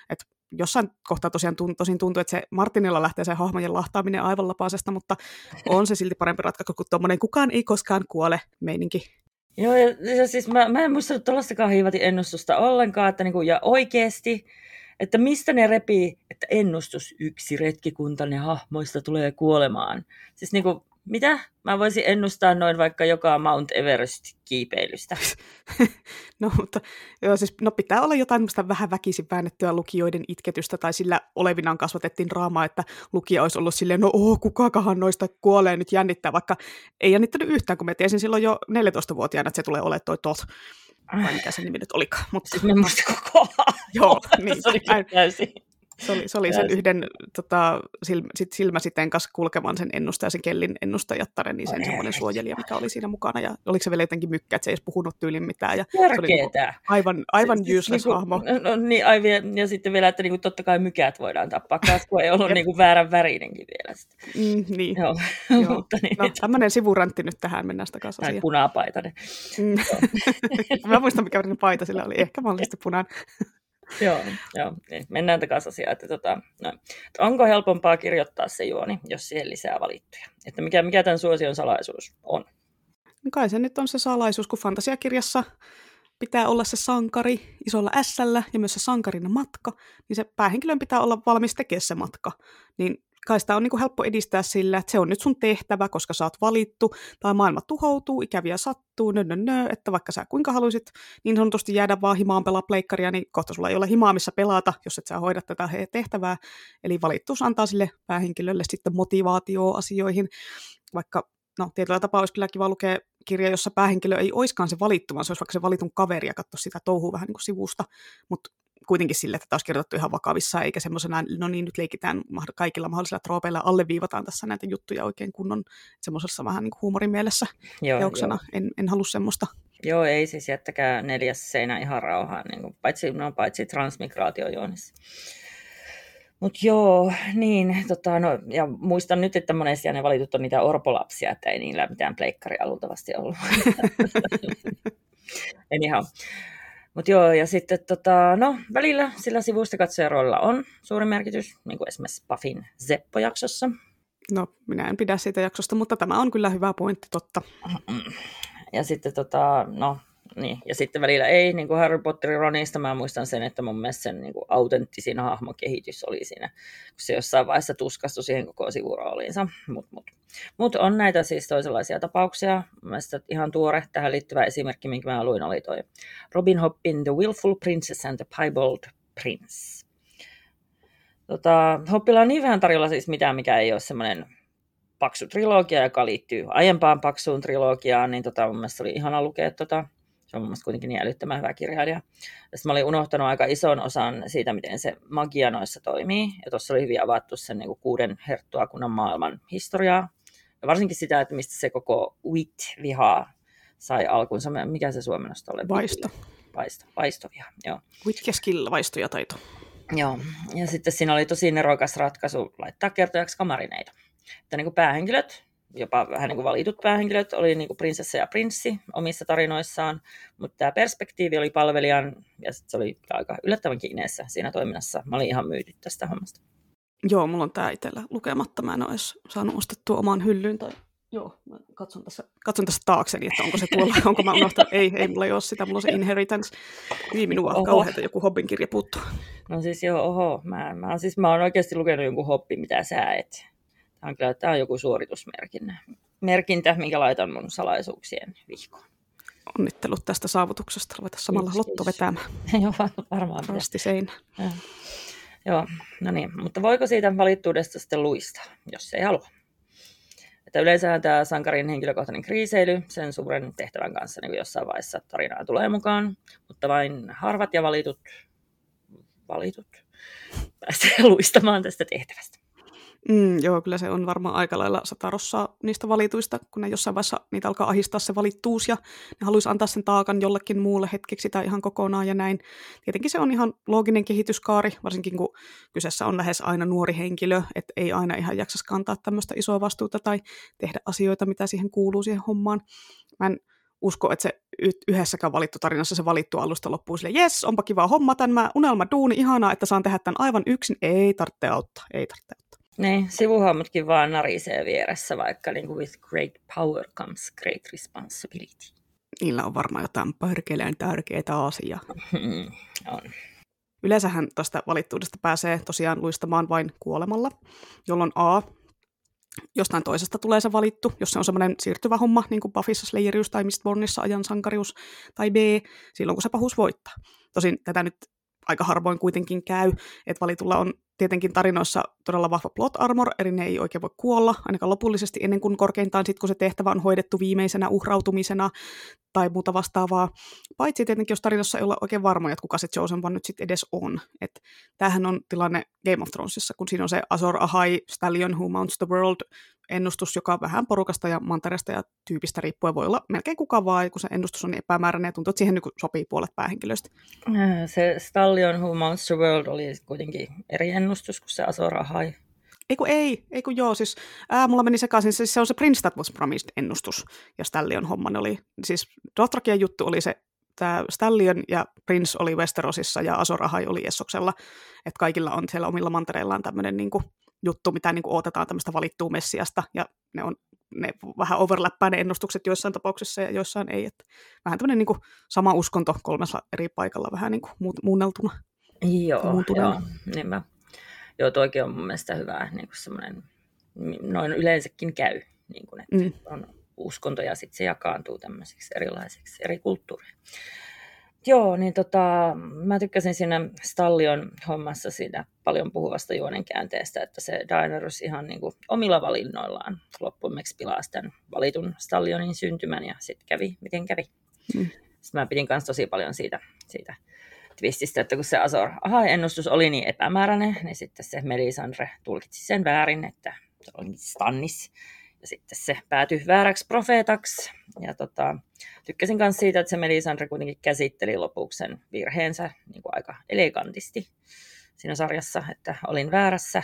että jossain kohtaa tosiaan tunt, tosin tuntuu, että se Martinilla lähtee se hahmojen lahtaaminen aivan lapasesta, mutta on se silti parempi ratkaisu kuin tuommoinen kukaan ei koskaan kuole meininki. Joo, ja, ja siis mä, mä en muistanut tuollaistakaan hiivatin ennustusta ollenkaan, että niinku, ja oikeasti, että mistä ne repii, että ennustus yksi retkikuntanne hahmoista tulee kuolemaan. Siis niinku, mitä? Mä voisin ennustaa noin vaikka joka Mount Everest-kiipeilystä. no, mutta joo, siis, no pitää olla jotain vähän väkisin väännettyä lukijoiden itketystä, tai sillä olevinaan kasvatettiin draamaa, että lukija olisi ollut silleen, no oh, kukakahan noista kuolee nyt jännittää, vaikka ei jännittänyt yhtään, kun mä tiesin silloin jo 14-vuotiaana, että se tulee olemaan toi tot. Vai mikä se nimi nyt olikaan. Mutta... Siis me koko ajan. Joo, niin. se oli täysin. Se oli, se oli sen yhden tota, silmä, sit silmäsiteen kanssa kulkevan sen ennustajan, sen kellin ennustajattaren, niin sen semmoinen suojelija, mikä oli siinä mukana. Ja oliko se vielä jotenkin mykkä, että se ei edes puhunut tyylin mitään. Ja se oli niinku aivan, aivan siis, useless niinku, hahmo. No, no, niin, aivan, ja sitten vielä, että niinku, totta kai mykät voidaan tappaa, kun ei ollut niinku väärän värinenkin vielä. Mm, niin. Joo. Joo. Mutta niin. No, tämmöinen sivurantti nyt tähän, mennään sitä kanssa. Tai punapaitainen. Mm. Mä muistan, mikä paita sillä oli. Ehkä mahdollisesti punainen joo, joo. Niin. Mennään takaisin asiaan. Että, tota, no, onko helpompaa kirjoittaa se juoni, jos siihen lisää valittuja? Että mikä, mikä tämän suosion salaisuus on? No kai se nyt on se salaisuus, kun fantasiakirjassa pitää olla se sankari isolla s ja myös se sankarin matka, niin se päähenkilön pitää olla valmis tekemään se matka. Niin kai sitä on niin kuin helppo edistää sillä, että se on nyt sun tehtävä, koska sä oot valittu, tai maailma tuhoutuu, ikäviä sattuu, nö, nö, nö, että vaikka sä kuinka haluaisit niin sanotusti jäädä vaan himaan pelaa pleikkaria, niin kohta sulla ei ole himaa, missä pelata, jos et sä hoida tätä tehtävää. Eli valittuus antaa sille päähenkilölle sitten motivaatioa asioihin, vaikka no tietyllä tapaa olisi kyllä kiva lukea kirja, jossa päähenkilö ei oiskaan se valittu, vaan se olisi vaikka se valitun kaveri ja katsoa sitä touhua vähän niin kuin sivusta, mutta kuitenkin sille, että tämä olisi kirjoitettu ihan vakavissa, eikä semmoisena, no niin, nyt leikitään kaikilla mahdollisilla troopeilla, alleviivataan tässä näitä juttuja oikein kunnon semmoisessa vähän niin kuin huumorimielessä joo, teoksena. Joo. En, en halua semmoista. Joo, ei siis jättäkää neljäs seinä ihan rauhaan, niin kuin, paitsi, no, paitsi transmigraatiojuonissa. Mutta joo, niin, tota, no, ja muistan nyt, että monesti ne valitut on niitä orpolapsia, että ei niillä mitään pleikkaria luultavasti ollut. Anyhow. Mutta joo, ja sitten tota, no, välillä sillä sivusta katsojaroilla on suuri merkitys, niin kuin esimerkiksi Buffin Zeppo-jaksossa. No, minä en pidä siitä jaksosta, mutta tämä on kyllä hyvä pointti, totta. Ja sitten tota, no, niin. Ja sitten välillä ei, niin kuin Harry Potterin Ronista mä muistan sen, että mun mielestä sen niin kuin autenttisin hahmokehitys oli siinä, kun se jossain vaiheessa tuskastui siihen koko sivurooliinsa. Mutta mut. mut on näitä siis toisenlaisia tapauksia. Mielestäni ihan tuore tähän liittyvä esimerkki, minkä mä luin, oli toi Robin Hoppin The Willful Princess and the Piebald Prince. Tota, Hoppilla on niin vähän tarjolla siis mitään, mikä ei ole semmoinen paksu trilogia, joka liittyy aiempaan paksuun trilogiaan, niin tota, mun mielestä oli ihana lukea tota, se on mun mielestä kuitenkin niin älyttömän hyvä kirjailija. Ja mä olin unohtanut aika ison osan siitä, miten se magia noissa toimii. Ja tuossa oli hyvin avattu sen niin kuin kuuden herttuakunnan maailman historiaa. Ja varsinkin sitä, että mistä se koko wit-viha sai alkunsa. Mikä se suomennosta oli? Vaisto. Vaisto, vaistoviha, joo. Wit ja skill, vaisto ja taito. Joo, ja sitten siinä oli tosi nerokas ratkaisu laittaa kertojaksi kamarineita. Että niin kuin päähenkilöt jopa vähän niin kuin valitut päähenkilöt, oli niin kuin prinsessa ja prinssi omissa tarinoissaan, mutta tämä perspektiivi oli palvelijan, ja se oli aika yllättävän kiinneessä siinä toiminnassa. Mä olin ihan myyty tästä hommasta. Joo, mulla on tämä itsellä lukematta. Mä en ole edes saanut ostettua omaan hyllyyn. Tai... Joo, mä katson tässä, katson tässä taakseni, että onko se tuolla, onko mä unohtanut. Ei, ei mulla ei ole sitä, mulla on se Inheritance. Niin minua oho. kauheita joku Hobbin kirja puuttuu. No siis joo, oho. Mä, mä, siis mä oon oikeasti lukenut jonkun Hobbi, mitä sä et. Tämä on joku suoritusmerkintä, merkintä, minkä laitan mun salaisuuksien vihkoon. Onnittelut tästä saavutuksesta. Ruveta samalla Kiitos, lotto vetämään. Joo, varmaan. Rasti seinä. Joo, no niin. Mutta voiko siitä valittuudesta sitten luistaa, jos ei halua? Että yleensä tämä sankarin henkilökohtainen kriiseily sen suuren tehtävän kanssa niin jossain vaiheessa tarinaa tulee mukaan, mutta vain harvat ja valitut, valitut pääsee luistamaan tästä tehtävästä. Mm, joo, kyllä se on varmaan aika lailla satarossa niistä valituista, kun ne jossain vaiheessa niitä alkaa ahistaa se valittuus ja ne haluaisi antaa sen taakan jollekin muulle hetkeksi tai ihan kokonaan ja näin. Tietenkin se on ihan looginen kehityskaari, varsinkin kun kyseessä on lähes aina nuori henkilö, että ei aina ihan jaksa kantaa tämmöistä isoa vastuuta tai tehdä asioita, mitä siihen kuuluu siihen hommaan. Mä en usko, että se yhdessäkään valittu tarinassa se valittu alusta loppuu sille, jes, onpa kiva homma, tämän unelma duuni, ihanaa, että saan tehdä tämän aivan yksin, ei tarvitse auttaa, ei tarvitse. Niin, sivuhahmotkin vaan narisee vieressä, vaikka niin kuin with great power comes great responsibility. Niillä on varmaan jotain perkeleen tärkeää asiaa. Mm, on. Yleensähän tästä valittuudesta pääsee tosiaan luistamaan vain kuolemalla, jolloin A, jostain toisesta tulee se valittu, jos se on semmoinen siirtyvä homma, niin kuin Buffyssa Slayerius tai Mistbornissa ajan sankarius, tai B, silloin kun se pahuus voittaa. Tosin tätä nyt aika harvoin kuitenkin käy, että valitulla on tietenkin tarinoissa todella vahva plot armor, eli ne ei oikein voi kuolla, ainakaan lopullisesti ennen kuin korkeintaan sitten, kun se tehtävä on hoidettu viimeisenä uhrautumisena tai muuta vastaavaa. Paitsi tietenkin, jos tarinassa ei olla oikein varmoja, että kuka se Chosen One nyt sitten edes on. Et tämähän on tilanne Game of Thronesissa, kun siinä on se Azor Ahai, Stallion Who Mounts the World, ennustus, joka vähän porukasta ja mantereesta ja tyypistä riippuen voi olla melkein kuka vaan, kun se ennustus on niin epämääräinen ja tuntuu, että siihen niin sopii puolet päähenkilöistä. Äh, se Stallion Who Mounts the World oli kuitenkin eri ennustus kuin se Azor Ahai. Ei kun ei, ei kun joo, siis ää, mulla meni sekaisin, siis se on se Prince That Was Promised ennustus, ja Stallion homman oli, siis Dothrakian juttu oli se, tämä Stallion ja Prince oli Westerosissa ja Azor Ahai oli Essoksella, että kaikilla on siellä omilla mantereillaan tämmöinen niin kuin, juttu, mitä niin kuin odotetaan tämmöistä valittua messiasta, ja ne on ne vähän overlappaa ne ennustukset joissain tapauksissa ja joissain ei. Että vähän tämmöinen niin sama uskonto kolmessa eri paikalla vähän niin kuin muunneltuna. Joo, joo niin mä, joo, toikin on mun mielestä hyvä niin kuin semmoinen, noin yleensäkin käy, niin kuin, että mm. on uskonto ja sitten se jakaantuu tämmöisiksi erilaisiksi eri kulttuureiksi. Joo, niin tota, mä tykkäsin siinä Stallion hommassa siinä paljon puhuvasta juonen käänteestä, että se Daenerys ihan niin kuin omilla valinnoillaan loppuimeksi pilaa tämän valitun Stallionin syntymän ja sitten kävi, miten kävi. Mm. Sitten mä pidin kanssa tosi paljon siitä, siitä twististä, että kun se Azor aha-ennustus oli niin epämääräinen, niin sitten se Melisandre tulkitsi sen väärin, että se oli Stannis ja sitten se päätyi vääräksi profeetaksi. Ja tota, tykkäsin myös siitä, että se Melisandre kuitenkin käsitteli lopuksi sen virheensä niin kuin aika elegantisti siinä sarjassa, että olin väärässä.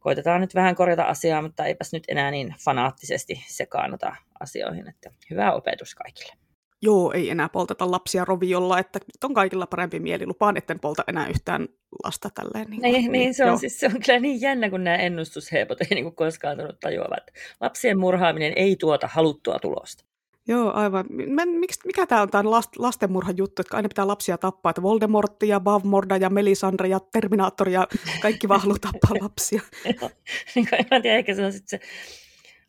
Koitetaan nyt vähän korjata asiaa, mutta eipäs nyt enää niin fanaattisesti sekaannota asioihin. Että hyvä opetus kaikille. Joo, ei enää polteta lapsia roviolla, että nyt on kaikilla parempi mieli. Lupaan, etten polta enää yhtään lasta tälleen. Niin, niin, niin se, on, siis, se on kyllä niin jännä, kun nämä ennustusheipot ei niin koskaan tullut tajuavat. Lapsien murhaaminen ei tuota haluttua tulosta. Joo, aivan. Mä, miksi, mikä tämä on tämä last, lastenmurhan juttu, että aina pitää lapsia tappaa, että Voldemortti ja Bavmorda ja Melisandre ja Terminaattori ja kaikki vaan haluaa tappaa lapsia. Joo, niin en tiedä, ehkä se on sitten se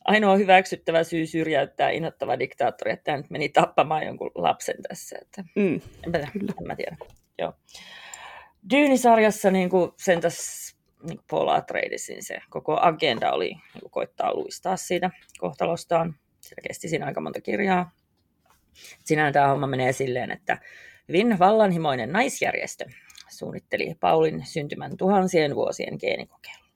ainoa hyväksyttävä syy syrjäyttää innoittava diktaattori, että tämä nyt meni tappamaan jonkun lapsen tässä. Että, mm, enpä, kyllä. En mä tiedä. Joo. Dyynisarjassa niin kuin sen tässä niin Paul Atreidesin se koko agenda oli niin kuin koittaa luistaa siitä kohtalostaan. Sillä kesti siinä aika monta kirjaa. Sinään tämä homma menee silleen, että hyvin vallanhimoinen naisjärjestö suunnitteli Paulin syntymän tuhansien vuosien geenikokeilun.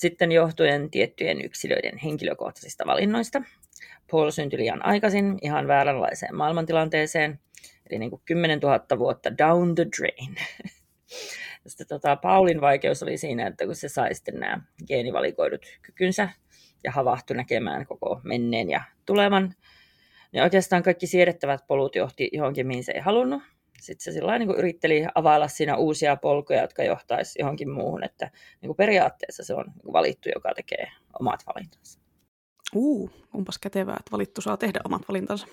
Sitten johtuen tiettyjen yksilöiden henkilökohtaisista valinnoista, Paul syntyi liian aikaisin ihan vääränlaiseen maailmantilanteeseen, eli niin kuin 10 000 vuotta down the drain. Sitten tota, Paulin vaikeus oli siinä, että kun se sai sitten nämä geenivalikoidut kykynsä ja havahtui näkemään koko menneen ja tulevan. Niin oikeastaan kaikki siedettävät polut johti johonkin, mihin se ei halunnut. Sitten se sillä niin yritteli availla siinä uusia polkuja, jotka johtaisi johonkin muuhun, että niin periaatteessa se on niin valittu, joka tekee omat valintansa. Uu, onpas kätevää, että valittu saa tehdä omat valintansa.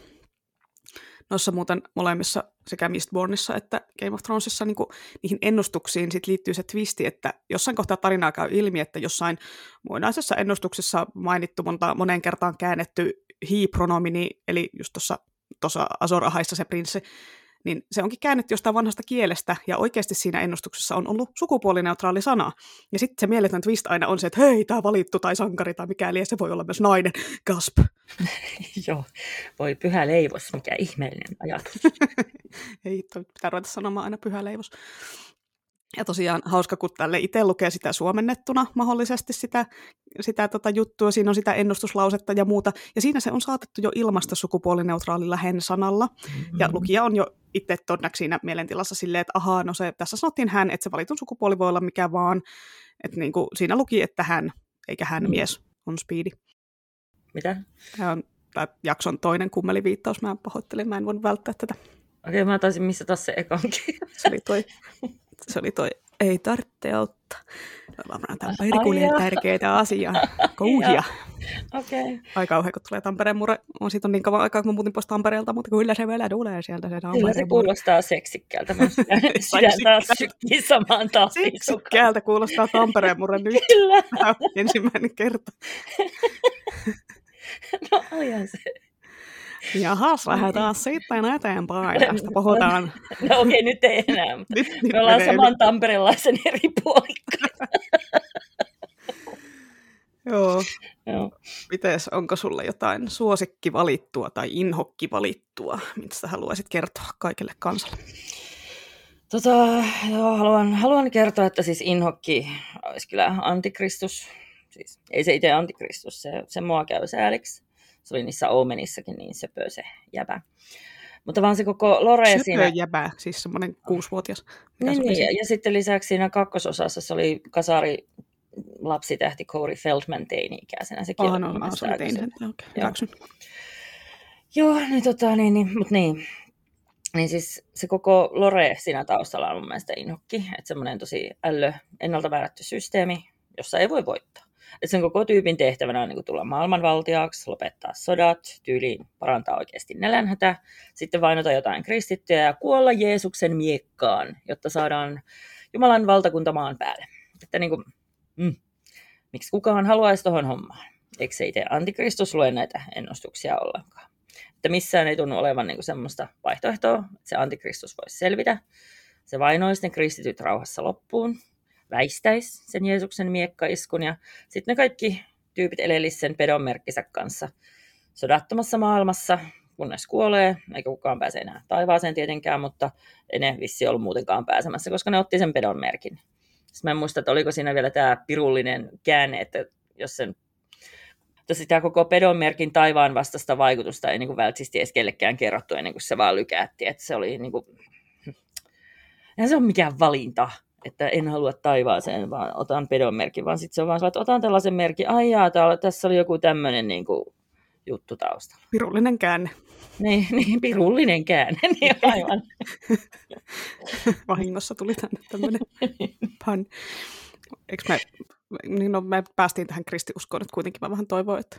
Noissa muuten molemmissa sekä Mistbornissa että Game of Thronesissa niin kuin, niihin ennustuksiin sit liittyy se twisti, että jossain kohtaa tarinaa käy ilmi, että jossain muinaisessa ennustuksessa mainittu monta, monen kertaan käännetty he-pronomini, eli just tuossa Azor-ahaissa se prinssi, niin se onkin käännetty jostain vanhasta kielestä, ja oikeasti siinä ennustuksessa on ollut sukupuolineutraali sana. Ja sitten se mieletön twist aina on se, että hei, tämä valittu tai sankari tai mikäli, ja se voi olla myös nainen. Gasp. Joo, voi pyhä leivos, mikä ihmeellinen ajatus. Ei, pitää ruveta sanomaan aina pyhä leivos. Ja tosiaan hauska, kun tälle itse lukee sitä suomennettuna mahdollisesti sitä, sitä tota juttua, siinä on sitä ennustuslausetta ja muuta, ja siinä se on saatettu jo ilmasta sukupuolineutraalilla hen-sanalla, mm-hmm. ja lukija on jo itse todennäköisesti siinä mielentilassa silleen, että ahaa, no se, tässä sanottiin hän, että se valitun sukupuoli voi olla mikä vaan, että niin kuin, siinä luki, että hän, eikä hän mm. mies, on speedi. Mitä? Tämä on tämä jakson toinen kummeliviittaus, mä pahoittelin, mä en voinut välttää tätä. Okei, mä taisin missä taas se ekankin. Se oli toi se oli toi, ei tarvitse auttaa. Varmaan Tampere tärkeitä asiaa. Kouhia. Okei. Okay. Aika kauhean, kun tulee Tampereen mure. On siitä on niin kauan aikaa, kun mä muutin pois Tampereelta, mutta kyllä se vielä tulee sieltä. Se kyllä se kuulostaa seksikkäältä. Mä sydän sykkii samaan tahtiin. Seksikkäältä kuulostaa Tampereen mure nyt. Kyllä. ensimmäinen kerta. no ajan se. Jahas, lähdetään sitten eteenpäin. Tästä puhutaan. No okei, okay, nyt ei enää. Nyt, nyt Me ollaan saman nyt. tamperelaisen eri puolikkaita. Joo. Joo. Mites, onko sulle jotain suosikkivalittua tai inhokkivalittua, mistä haluaisit kertoa kaikille kansalle? Tota, joo, haluan, haluan kertoa, että siis inhokki olisi kyllä antikristus. Siis, ei se itse antikristus, se, se mua käy sääliksi se oli niissä Omenissakin niin söpö se jäbä. Mutta vaan se koko Lore söpö siinä... jäbä, siis semmoinen kuusivuotias. Niin, niin ja, ja, sitten lisäksi siinä kakkososassa se oli kasari lapsitähti Corey Feldman teini-ikäisenä. Sekin oh, no, no, se oli teini. Okay, Joo. Joo, niin tota, niin, niin, mutta niin. Niin siis se koko Lore siinä taustalla on mun mielestä inhokki, että semmoinen tosi ällö ennalta määrätty systeemi, jossa ei voi voittaa. Että sen koko tyypin tehtävänä on niin kuin tulla maailmanvaltiaksi, lopettaa sodat, tyyliin parantaa oikeasti nälänhätä, sitten vainota jotain kristittyjä ja kuolla Jeesuksen miekkaan, jotta saadaan Jumalan valtakunta maan päälle. Että niin kuin, mm, miksi kukaan haluaisi tuohon hommaan? Eikö se itse antikristus lue näitä ennustuksia ollenkaan? Että missään ei tunnu olevan niin kuin semmoista vaihtoehtoa, että se antikristus voisi selvitä. Se vainoisi ne kristityt rauhassa loppuun, väistäisi sen Jeesuksen miekkaiskun ja sitten ne kaikki tyypit elelisivät sen pedonmerkkinsä kanssa sodattomassa maailmassa, kunnes kuolee, eikä kukaan pääse enää taivaaseen tietenkään, mutta ei ne vissi ollut muutenkaan pääsemässä, koska ne otti sen pedon merkin. Sitten mä en muista, että oliko siinä vielä tämä pirullinen käänne, että jos sen että sitä koko pedonmerkin taivaan vastaista vaikutusta ei niin kuin välttämättä edes kellekään kerrottu ennen kuin se vaan lykätti. Että se oli niin kuin... Eihän se ole mikään valinta että en halua taivaaseen, vaan otan pedonmerkin, vaan sitten se on vaan että otan tällaisen merkin, ai jaa, täällä, tässä oli joku tämmöinen niin kuin, juttu taustalla. Pirullinen käänne. Niin, niin pirullinen käänne, niin aivan. Vahingossa tuli tänne tämmöinen pan. Eikö me, niin no, me päästiin tähän kristiuskoon, että kuitenkin mä vähän toivoin, että,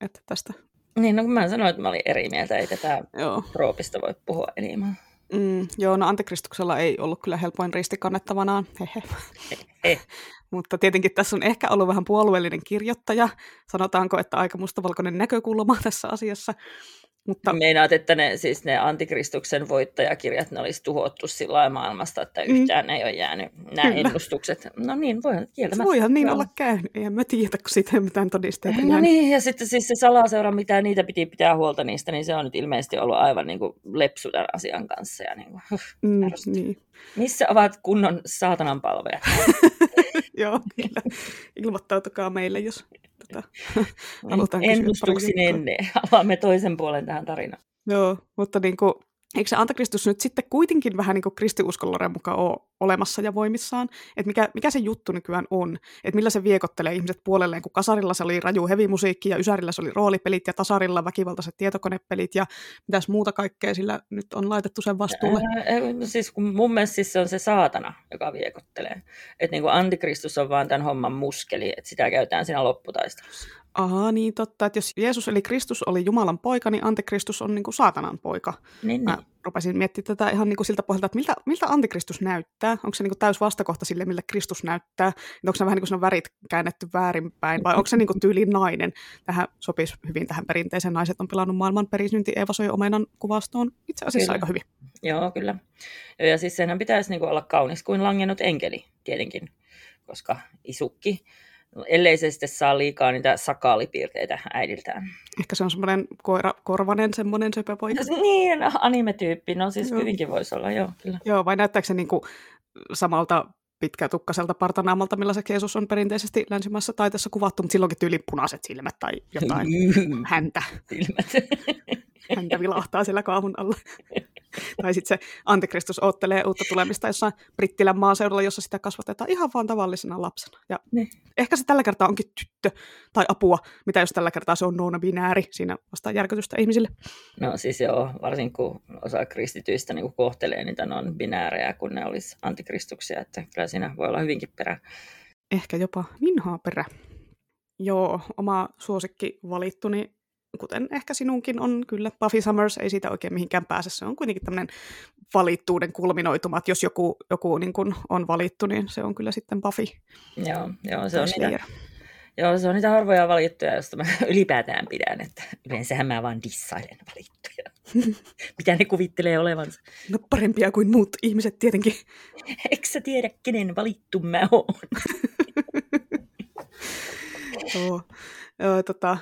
että tästä... Niin, no kun mä sanoin, että mä olin eri mieltä, ei tätä troopista voi puhua enemmän. Mm, joo, no antikristuksella ei ollut kyllä helpoin risti kannettavanaan. Hehe. Eh. Mutta tietenkin tässä on ehkä ollut vähän puolueellinen kirjoittaja, sanotaanko, että aika mustavalkoinen näkökulma tässä asiassa. Mutta... Meinaat, että ne, siis ne antikristuksen voittajakirjat, ne olisi tuhottu sillä maailmasta, että mm. yhtään mm. ei ole jäänyt nämä Kyllä. ennustukset. No niin, voihan kieltämättä. Voihan niin olla käynyt, eihän mä tiedä, kun siitä ei mitään todisteita. No niin, ja sitten siis se salaseura, mitä niitä piti pitää huolta niistä, niin se on nyt ilmeisesti ollut aivan niin kuin lepsu tämän asian kanssa. Ja niin kuin, mm, niin. Missä ovat kunnon saatanan palvejat? Joo, kyllä. Ilmoittautukaa meille, jos tota, halutaan Ennustuksin ennen. Avaamme toisen puolen tähän tarinaan. Joo, mutta niin kuin, eikö se antikristus nyt sitten kuitenkin vähän niin kuin kristiuskolloren mukaan ole olemassa ja voimissaan? Että mikä, mikä se juttu nykyään on? Että millä se viekottelee ihmiset puolelleen, kun kasarilla se oli raju hevimusiikki ja ysärillä se oli roolipelit ja tasarilla väkivaltaiset tietokonepelit ja mitäs muuta kaikkea sillä nyt on laitettu sen vastuulle? No siis kun mun mielestä siis se on se saatana, joka viekottelee. Että niin antikristus on vaan tämän homman muskeli, että sitä käytetään siinä lopputaistelussa. Aha, niin totta, että jos Jeesus eli Kristus oli Jumalan poika, niin antikristus on niin kuin saatanan poika. Niin, Mä niin. rupesin miettimään tätä ihan niin kuin siltä pohjalta, että miltä, miltä antikristus näyttää? Onko se niin kuin täys vastakohta sille, millä Kristus näyttää? Että onko se vähän niin kuin on värit käännetty väärinpäin, vai onko se niin kuin tyyliin nainen? Tähän sopisi hyvin tähän perinteiseen naiset on pilannut maailman perisynti Eeva Soi omenan kuvastoon itse asiassa Kyllä. aika hyvin. Joo, kyllä. Ja siis senhän pitäisi niin kuin olla kaunis kuin langennut enkeli, tietenkin, koska isukki, ellei se sitten saa liikaa niitä sakaalipiirteitä äidiltään. Ehkä se on semmoinen koira, korvanen semmoinen söpö poika. Niin, anime-tyyppi, no siis Joo. hyvinkin voisi olla, joo, kyllä. Joo, vai näyttääkö se niin kuin samalta pitkätukkaiselta partanaamalta, millaisen Jeesus on perinteisesti länsimaissa taiteessa kuvattu, mutta silloinkin tyyli punaiset silmät tai jotain häntä. Silmät. Häntä vilahtaa siellä kaamun alla. tai sitten se antikristus oottelee uutta tulemista jossain Brittilän maaseudulla, jossa sitä kasvatetaan ihan vaan tavallisena lapsena. Ja Niin. ehkä se tällä kertaa onkin tyttö tai apua, mitä jos tällä kertaa se on noona-binääri. Siinä vastaa järkytystä ihmisille. No siis joo, varsinkin kun osa kristityistä niin kohtelee niitä non-binäärejä, kun ne olisi antikristuksia, että kyllä siinä voi olla hyvinkin perä. Ehkä jopa vinhaa perä. Joo, oma suosikki valittu, niin kuten ehkä sinunkin on kyllä Buffy Summers, ei siitä oikein mihinkään pääse. Se on kuitenkin tämmöinen valittuuden kulminoituma, että jos joku, joku niin kuin on valittu, niin se on kyllä sitten Buffy. Joo, joo, se on, niitä, joo, se on niitä harvoja valittuja, joista mä ylipäätään pidän, että yleensähän mä vaan dissailen valittuja. Mitä ne kuvittelee olevansa? No parempia kuin muut ihmiset tietenkin. Eikö sä tiedä, kenen valittu mä oon? Joo. Tota,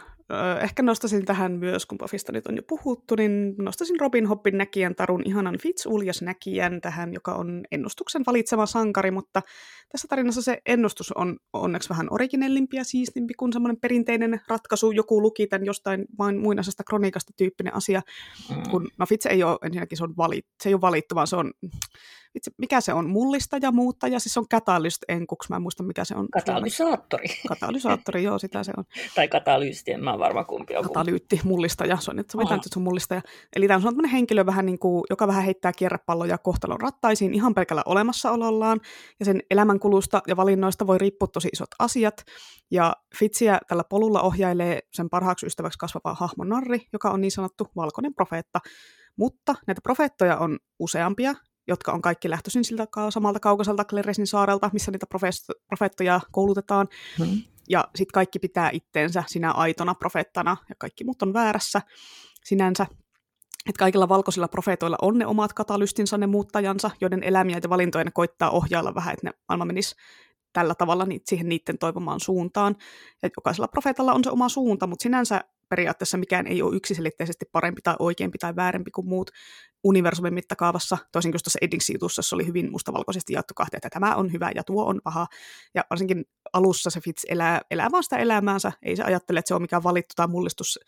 ehkä nostasin tähän myös, kun Buffysta nyt on jo puhuttu, niin nostasin Robin Hobbin näkijän Tarun ihanan Fitzuljas näkijän tähän, joka on ennustuksen valitsema sankari, mutta tässä tarinassa se ennustus on onneksi vähän originellimpi ja siistimpi kuin semmoinen perinteinen ratkaisu. Joku luki tämän jostain vain muinaisesta kroniikasta tyyppinen asia, Mm. kun no Fitz ei ole ensinnäkin se, on valit, se ei ole valittu, vaan se on, itse, mikä se on, mullistaja, muuttaja, siis se on catalyst enkuksi, mä en muista mikä se on. suomeksi. Katalysaattori. Katalysaattori, joo, sitä se on. tai katalyysti, en mä varma kumpi on. Katalyytti, mullistaja, se on, että sovitaan, että se on mullistaja. Eli tämä on sellainen henkilö, vähän niin kuin, joka vähän heittää kierrepalloja kohtalon rattaisiin ihan pelkällä olemassaolollaan, ja sen elämänkulusta ja valinnoista voi riippua tosi isot asiat. Ja Fitsiä tällä polulla ohjailee sen parhaaksi ystäväksi kasvava hahmo Narri, joka on niin sanottu valkoinen profeetta. Mutta näitä profeettoja on useampia, jotka on kaikki lähtöisin siltä samalta kaukaiselta Kleresin saarelta, missä niitä profeet- profeettoja koulutetaan. Hmm. Ja sitten kaikki pitää itteensä sinä aitona profeettana, ja kaikki muut on väärässä sinänsä. Että kaikilla valkoisilla profeetoilla on ne omat katalystinsa, ne muuttajansa, joiden elämiä ja valintoja ne koittaa ohjailla vähän, että ne maailma menisi tällä tavalla siihen niiden toivomaan suuntaan. Ja jokaisella profeetalla on se oma suunta, mutta sinänsä periaatteessa mikään ei ole yksiselitteisesti parempi tai oikeampi tai väärempi kuin muut universumin mittakaavassa, toisin kuin tuossa Eddings-jutussa se oli hyvin mustavalkoisesti jaettu kahteen, että tämä on hyvä ja tuo on paha. Ja varsinkin alussa se Fitz elää, elää vaan sitä elämäänsä, ei se ajattele, että se on mikään valittu tai mullistus,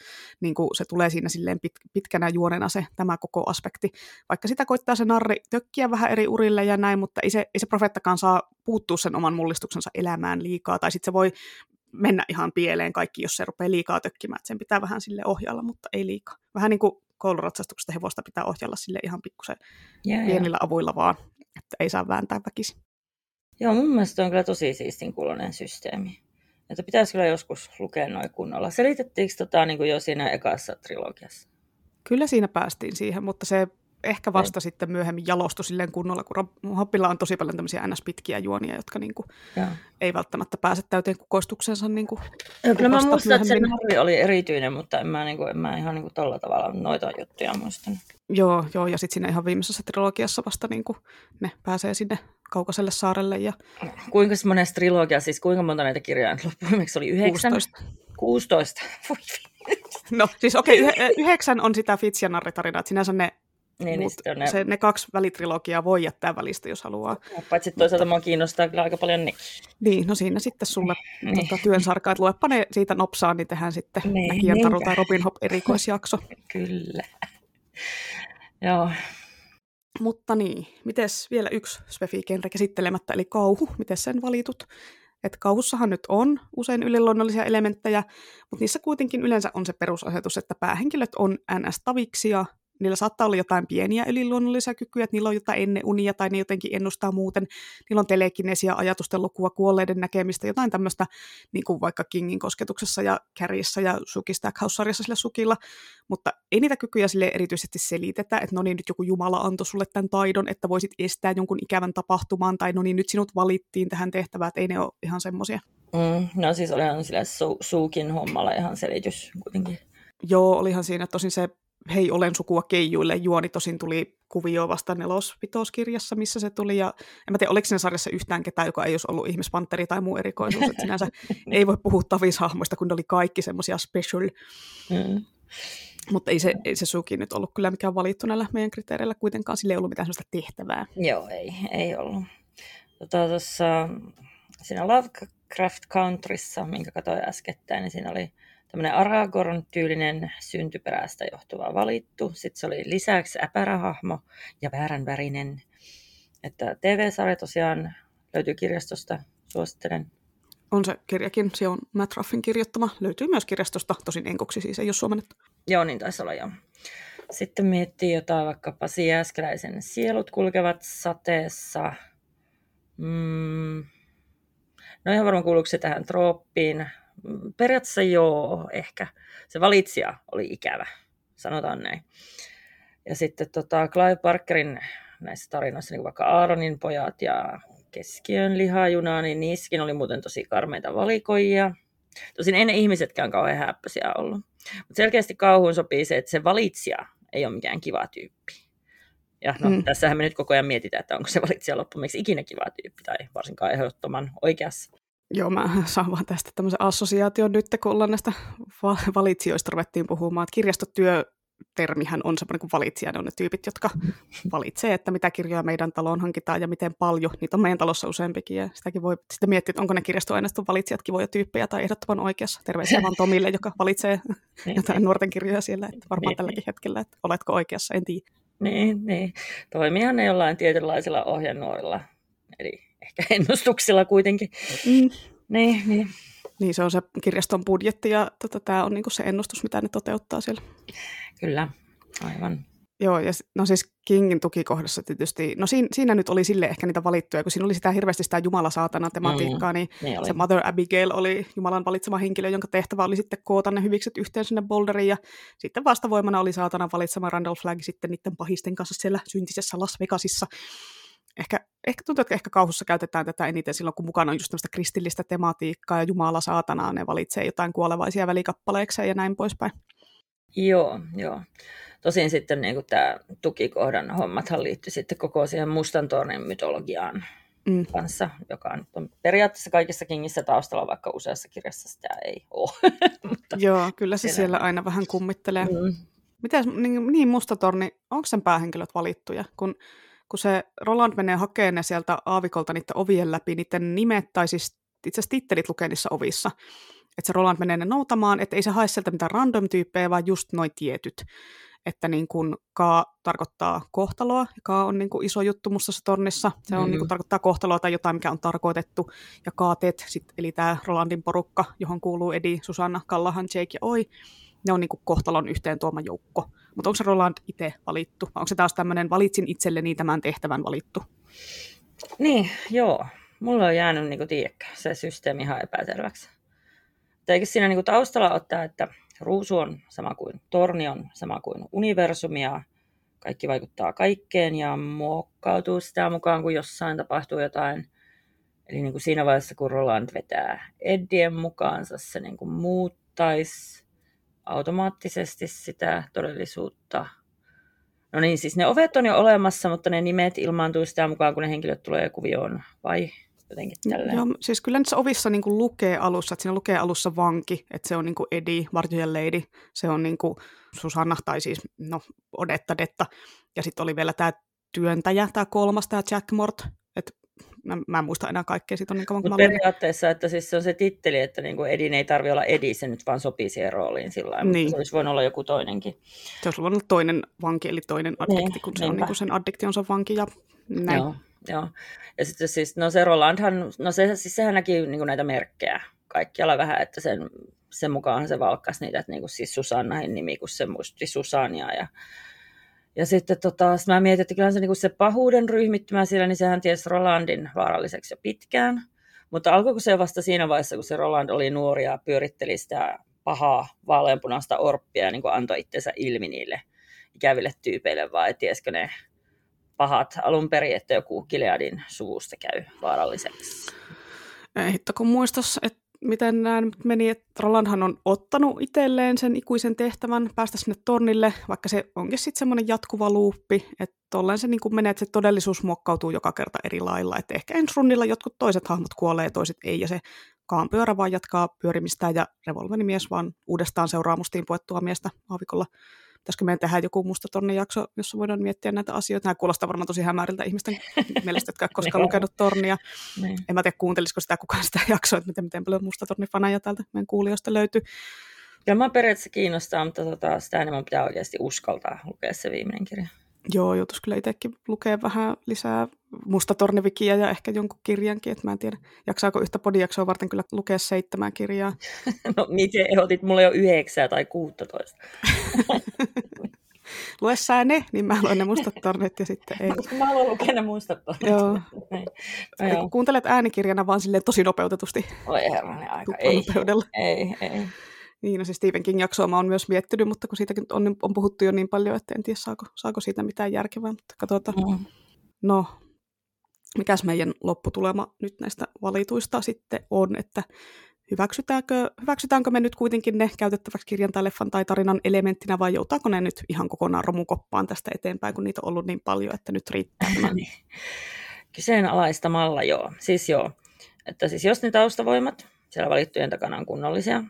niin kuin se tulee siinä silleen pit, pitkänä juonena se tämä koko aspekti. Vaikka sitä koittaa se narri tökkiä vähän eri urille ja näin, mutta ei se, ei se profeettakaan saa puuttua sen oman mullistuksensa elämään liikaa, tai sitten se voi mennä ihan pieleen kaikki, jos se rupeaa liikaa tökkimään. Sen pitää vähän sille ohjalla, mutta ei liikaa. Vähän niin kuin kouluratsastuksesta hevosta pitää ohjalla sille ihan pikkusen ja. pienillä avuilla vaan, että ei saa vääntää väkisin. Joo, mun mielestä on kyllä tosi siistin kuulonen systeemi. Että pitäisi kyllä joskus lukea noin kunnolla. Selitettiinkö tota niin kuin jo siinä ekassa trilogiassa? Kyllä siinä päästiin siihen, mutta se ehkä vasta sitten myöhemmin jalostui silleen kunnolla, kun Hoppilla on tosi paljon tämmöisiä ns-pitkiä juonia, jotka niinku ei välttämättä pääse täyteen kukoistuksensa. Niinku. Kyllä mä muistan, että se narri oli erityinen, mutta en mä, niin kuin, en mä ihan niin kuin tolla tavalla noita juttuja muistanut. Joo, joo, ja sitten siinä ihan viimeisessä trilogiassa vasta niinku ne pääsee sinne kaukaiselle saarelle ja Kuinka monessa trilogia, siis kuinka monta näitä kirjaa nyt loppui? Viimeksi oli yhdeksän? 16. 16. Voi No siis okei, okay, yh- yhdeksän on sitä Fitz ja Narri-tarinaa, että sinänsä ne, Niin, niin mut ne, se, ne kaksi välitrilogiaa voi jättää välistä, jos haluaa. paitsi toisaalta mua kiinnostaa kyllä aika paljon ne. Niin, no siinä sitten sulle Niin. tota, työn sarkaa, että luepa ne siitä nopsaan, niin tehdään sitten Niin, näkijän taru tai Robin Hood erikoisjakso. Kyllä. Joo. Mutta niin, mites vielä yksi spefi-genre käsittelemättä, eli kauhu, miten sen valitut? Et kauhussahan nyt on usein yliluonnollisia elementtejä, mutta niissä kuitenkin yleensä on se perusasetus, että päähenkilöt on NS-taviksia, niillä saattaa olla jotain pieniä yliluonnollisia kykyjä, että niillä on jotain ennen unia tai ne jotenkin ennustaa muuten. Niillä on telekinesia, ajatusten lukua, kuolleiden näkemistä, jotain tämmöistä, niin kuin vaikka Kingin kosketuksessa ja Kärjissä ja Suki Stackhouse-sarjassa sillä Sukilla. Mutta ei niitä kykyjä sille erityisesti selitetä, että no niin, nyt joku Jumala antoi sulle tämän taidon, että voisit estää jonkun ikävän tapahtumaan, tai no niin, nyt sinut valittiin tähän tehtävään, että ei ne ole ihan semmoisia. Mm, no siis olihan sille su- Suukin hommalla ihan selitys kuitenkin. Joo, olihan siinä tosin se hei, olen sukua keijuille. Juoni tosin tuli kuvio vasta nelospitoskirjassa, missä se tuli. Ja en mä tiedä, oliko siinä sarjassa yhtään ketään, joka ei olisi ollut ihmispanteri tai muu erikoisuus. Että sinänsä ei voi puhua tavishahmoista, kun ne oli kaikki semmoisia special. Mm. Mutta ei se, ei se Suki nyt ollut kyllä mikään valittu näillä meidän kriteereillä. Kuitenkaan sille ei ollut mitään sellaista tehtävää. Joo, ei, ei ollut. Tota, tuossa, siinä Lovecraft Countryssa, minkä katsoin äskettäin, niin siinä oli tämmöinen Aragorn-tyylinen syntyperäistä johtuva valittu. Sitten se oli lisäksi äpärähahmo ja vääränvärinen. Että TV-sarja tosiaan löytyy kirjastosta, suosittelen. On se kirjakin, se on Matt Ruffin kirjoittama. Löytyy myös kirjastosta, tosin enkoksi siis ei ole suomennettu. Joo, niin taisi olla joo. Sitten miettii jotain vaikka Pasi Jääskeläisen Sielut kulkevat sateessa. Mm. No ihan varmaan kuuluuko se tähän trooppiin periaatteessa joo, ehkä. Se valitsija oli ikävä, sanotaan näin. Ja sitten tota, Clive Parkerin näissä tarinoissa, niin vaikka Aaronin pojat ja keskiön lihajuna, niin niissäkin oli muuten tosi karmeita valikoijia. Tosin ei ne ihmisetkään kauhean häppöisiä ollut. Mutta selkeästi kauhuun sopii se, että se valitsija ei ole mikään kiva tyyppi. Ja no, mm. tässähän me nyt koko ajan mietitään, että onko se valitsija loppumeksi ikinä kiva tyyppi, tai varsinkaan ehdottoman oikeassa. Joo, mä saan vaan tästä tämmöisen assosiaation nyt, kun ollaan näistä valitsijoista ruvettiin puhumaan, että kirjastotyö termihän on semmoinen kuin valitsija, ne on ne tyypit, jotka valitsee, että mitä kirjoja meidän taloon hankitaan ja miten paljon. Niitä on meidän talossa useampikin ja sitäkin voi sitten miettiä, että onko ne kirjastoaineiston valitsijat kivoja tyyppejä tai ehdottoman oikeassa. Terveisiä vaan Tomille, joka valitsee niin, jotain niin. nuorten kirjoja siellä, että varmaan niin, tälläkin hetkellä, että oletko oikeassa, en tiedä. Niin, niin. Toimihan ne jollain tietynlaisilla ohjenuorilla, eli ehkä ennustuksilla kuitenkin. Mm. Niin, niin. Niin, se on se kirjaston budjetti ja tota, tämä on niinku se ennustus, mitä ne toteuttaa siellä. Kyllä, aivan. Joo, ja no siis Kingin tukikohdassa tietysti, no siinä, siinä nyt oli sille ehkä niitä valittuja, kun siinä oli sitä hirveästi sitä Jumala-saatana tematiikkaa, mm, niin, niin se Mother Abigail oli Jumalan valitsema henkilö, jonka tehtävä oli sitten koota ne hyvikset yhteen sinne boulderiin, ja sitten vastavoimana oli saatana valitsema Randall Flagg sitten niiden pahisten kanssa siellä syntisessä Las Vegasissa ehkä, ehkä tuntuu, että ehkä kauhussa käytetään tätä eniten silloin, kun mukana on just tämmöistä kristillistä tematiikkaa ja Jumala saatanaa, ne valitsee jotain kuolevaisia välikappaleiksi ja näin poispäin. Joo, joo. Tosin sitten niin tämä tukikohdan hommathan liittyy sitten koko siihen mustan tornin mytologiaan mm. kanssa, joka on, on periaatteessa kaikissa Kingissä taustalla, vaikka useassa kirjassa sitä ei ole. Mutta Joo, kyllä se siellä, siellä aina vähän kummittelee. Mm. Miten, niin, niin mustatorni, onko sen päähenkilöt valittuja? Kun kun se Roland menee hakemaan ne sieltä aavikolta niiden ovien läpi, niiden nimet, tai siis itse asiassa tittelit lukee niissä ovissa. Että se Roland menee ne noutamaan, että ei se hae sieltä mitään random-tyyppejä, vaan just noin tietyt. Että niin kun Ka tarkoittaa kohtaloa, ja Ka on niin kuin iso juttu mustassa tornissa, se on mm. niin kuin, tarkoittaa kohtaloa tai jotain, mikä on tarkoitettu, ja Kaatet, sit, eli tämä Rolandin porukka, johon kuuluu Edi, Susanna, Kallahan, Jake ja Oi, ne on niin kuin kohtalon yhteen tuoma joukko. Mutta onko se Roland itse valittu? Vai onko se taas tämmöinen valitsin itselleni tämän tehtävän valittu? Niin, joo. Mulla on jäänyt, niin kuin tiedäkö, se systeemi ihan epäselväksi. Eikö siinä niin kuin taustalla ottaa, että ruusu on sama kuin torni on sama kuin universumi ja kaikki vaikuttaa kaikkeen ja muokkautuu sitä mukaan, kun jossain tapahtuu jotain. Eli niin kuin siinä vaiheessa, kun Roland vetää Eddien mukaansa, se niin kuin muuttaisi automaattisesti sitä todellisuutta. No niin, siis ne ovet on jo olemassa, mutta ne nimet ilmaantuu sitä mukaan, kun ne henkilöt tulee kuvioon, vai jotenkin tälleen? Joo, siis kyllä niissä ovissa niin kuin lukee alussa, että siinä lukee alussa vanki, että se on niin kuin Eddie, vartijan lady, se on niin kuin Susanna, tai siis no Odetta Detta, ja sitten oli vielä tämä työntäjä, tämä kolmas, tämä Jack Mort, mä, mä en muista enää kaikkea, siitä on niin kauan kuin Mutta periaatteessa, että siis se on se titteli, että niin kuin Edin ei tarvitse olla Edi, se nyt vaan sopii siihen rooliin sillä lailla, niin. se olisi voinut olla joku toinenkin. Se olisi voinut olla toinen vanki, eli toinen addikti, niin, kun se on niin kuin sen addiktionsa vanki ja näin. Joo, joo. Ja sitten siis, no se Rolandhan, no se, siis sehän näki niin kuin näitä merkkejä kaikkialla vähän, että sen, sen mukaan se valkkasi niitä, että niin kuin siis Susannahin nimi, kun se muistutti Susania ja ja sitten tota, sit mä mietin, että kyllähän se, niin se pahuuden ryhmittymä siellä, niin sehän tiesi Rolandin vaaralliseksi jo pitkään. Mutta alkoiko se vasta siinä vaiheessa, kun se Roland oli nuori ja pyöritteli sitä pahaa vaaleanpunaista orppia ja niin antoi itsensä ilmi niille ikäville tyypeille, vai tiesikö ne pahat alun perin, että joku Gileadin suvusta käy vaaralliseksi? Ei hitto, kun muistas, että miten nämä nyt meni, että Rolandhan on ottanut itselleen sen ikuisen tehtävän päästä sinne tornille, vaikka se onkin sitten semmoinen jatkuva luuppi, että tolleen se niin kuin menee, että se todellisuus muokkautuu joka kerta eri lailla, että ehkä ensi runnilla jotkut toiset hahmot kuolee ja toiset ei, ja se kaanpyörä vaan jatkaa pyörimistään, ja revolverimies vaan uudestaan seuraa mustiin puettua miestä aavikolla pitäisikö meidän tehdä joku musta torni jakso, jossa voidaan miettiä näitä asioita. Nämä kuulostaa varmaan tosi hämäriltä ihmisten mielestä, jotka eivät koskaan lukenut tornia. Niin. En mä tiedä, kuuntelisiko sitä kukaan sitä jaksoa, että miten, miten paljon musta tornifaneja täältä meidän kuulijoista löytyy. Kyllä mä periaatteessa kiinnostaa, mutta tota, sitä enemmän pitää oikeasti uskaltaa lukea se viimeinen kirja. Joo, joutuisi kyllä itsekin lukea vähän lisää musta tornivikiä ja ehkä jonkun kirjankin, että mä en tiedä, jaksaako yhtä podijaksoa varten kyllä lukea seitsemän kirjaa. no miten ehdotit mulle jo yhdeksää tai kuuttatoista? Lue sä ne, niin mä luen ne mustat tornit ja sitten ei. Koska mä haluan lukea ne mustat tornit. Joo. No, joo. Kuuntelet äänikirjana vaan silleen tosi nopeutetusti. Oi herranen aika, ei, ei, ei. Niin, no se Stephen King jaksoa mä oon myös miettinyt, mutta kun siitäkin on, on puhuttu jo niin paljon, että en tiedä saako, saako siitä mitään järkevää, mutta katsotaan. Mm. No, mikäs meidän lopputulema nyt näistä valituista sitten on, että hyväksytäänkö, hyväksytäänkö me nyt kuitenkin ne käytettäväksi kirjan tai leffan tai tarinan elementtinä vai joutaako ne nyt ihan kokonaan romukoppaan tästä eteenpäin, kun niitä on ollut niin paljon, että nyt riittää. Niin. Kyseenalaistamalla joo. Siis joo. Että siis jos ne taustavoimat siellä valittujen takana on kunnollisia,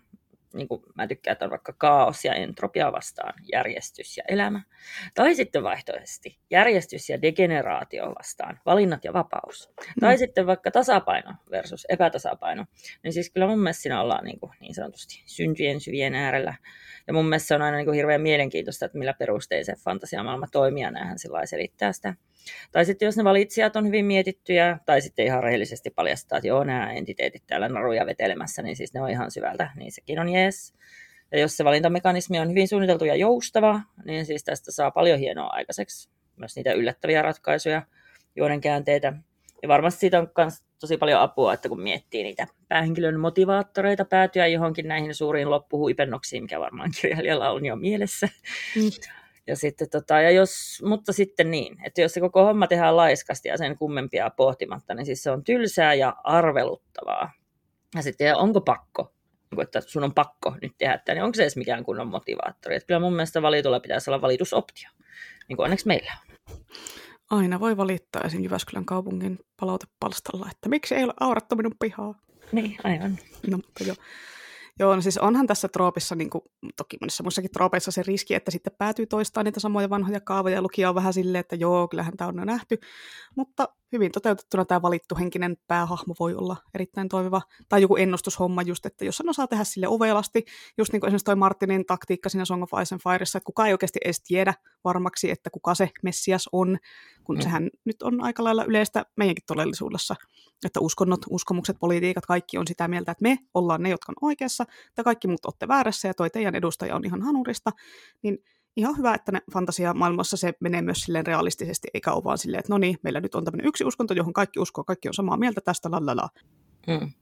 niin kuin mä tykkään, että on vaikka kaos ja entropia vastaan järjestys ja elämä. Tai sitten vaihtoehtoisesti järjestys ja degeneraatio vastaan valinnat ja vapaus. Mm. Tai sitten vaikka tasapaino versus epätasapaino. Niin siis kyllä mun mielestä siinä ollaan niin, kuin niin sanotusti syntyjen syvien äärellä. Ja mun mielestä se on aina niin kuin hirveän mielenkiintoista, että millä perustein se fantasiamaailma toimii ja näinhän sillä selittää sitä. Tai sitten jos ne valitsijat on hyvin mietittyjä, tai sitten ihan rehellisesti paljastaa, että joo, nämä entiteetit täällä naruja vetelemässä, niin siis ne on ihan syvältä, niin sekin on jees. Ja jos se valintamekanismi on hyvin suunniteltu ja joustava, niin siis tästä saa paljon hienoa aikaiseksi. Myös niitä yllättäviä ratkaisuja, juonen käänteitä. Ja varmasti siitä on myös tosi paljon apua, että kun miettii niitä päähenkilön motivaattoreita päätyä johonkin näihin suuriin loppuhuipennoksiin, mikä varmaan kirjailijalla on jo mielessä. Mm. Ja sitten, tota, ja jos, mutta sitten niin, että jos se koko homma tehdään laiskasti ja sen kummempia pohtimatta, niin siis se on tylsää ja arveluttavaa. Ja sitten onko pakko, että sun on pakko nyt tehdä tämä, niin onko se edes mikään kunnon motivaattori? Että kyllä mun mielestä valitulla pitäisi olla valitusoptio, niin kuin onneksi meillä on. Aina voi valittaa esim. Jyväskylän kaupungin palautepalstalla, että miksi ei ole aurattu minun pihaa. Niin, aivan. No, mutta joo. Joo, no siis onhan tässä troopissa, niin kuin, toki monissa muissakin troopeissa se riski, että sitten päätyy toistaan niitä samoja vanhoja kaavoja ja lukija on vähän silleen, että joo, kyllähän tämä on jo nähty, mutta hyvin toteutettuna tämä valittu henkinen päähahmo voi olla erittäin toimiva. Tai joku ennustushomma just, että jos hän osaa tehdä sille ovelasti, just niin kuin esimerkiksi toi Martinin taktiikka siinä Song of Ice and Fireissa, että kukaan ei oikeasti edes tiedä varmaksi, että kuka se Messias on, kun mm. sehän nyt on aika lailla yleistä meidänkin todellisuudessa, että uskonnot, uskomukset, politiikat, kaikki on sitä mieltä, että me ollaan ne, jotka on oikeassa, ja kaikki muut olette väärässä, ja toi teidän edustaja on ihan hanurista, niin ihan hyvä, että ne fantasiamaailmassa se menee myös silleen realistisesti, eikä ole vaan silleen, että no niin, meillä nyt on tämmöinen yksi uskonto, johon kaikki uskoo, kaikki on samaa mieltä tästä, lalala. Hmm.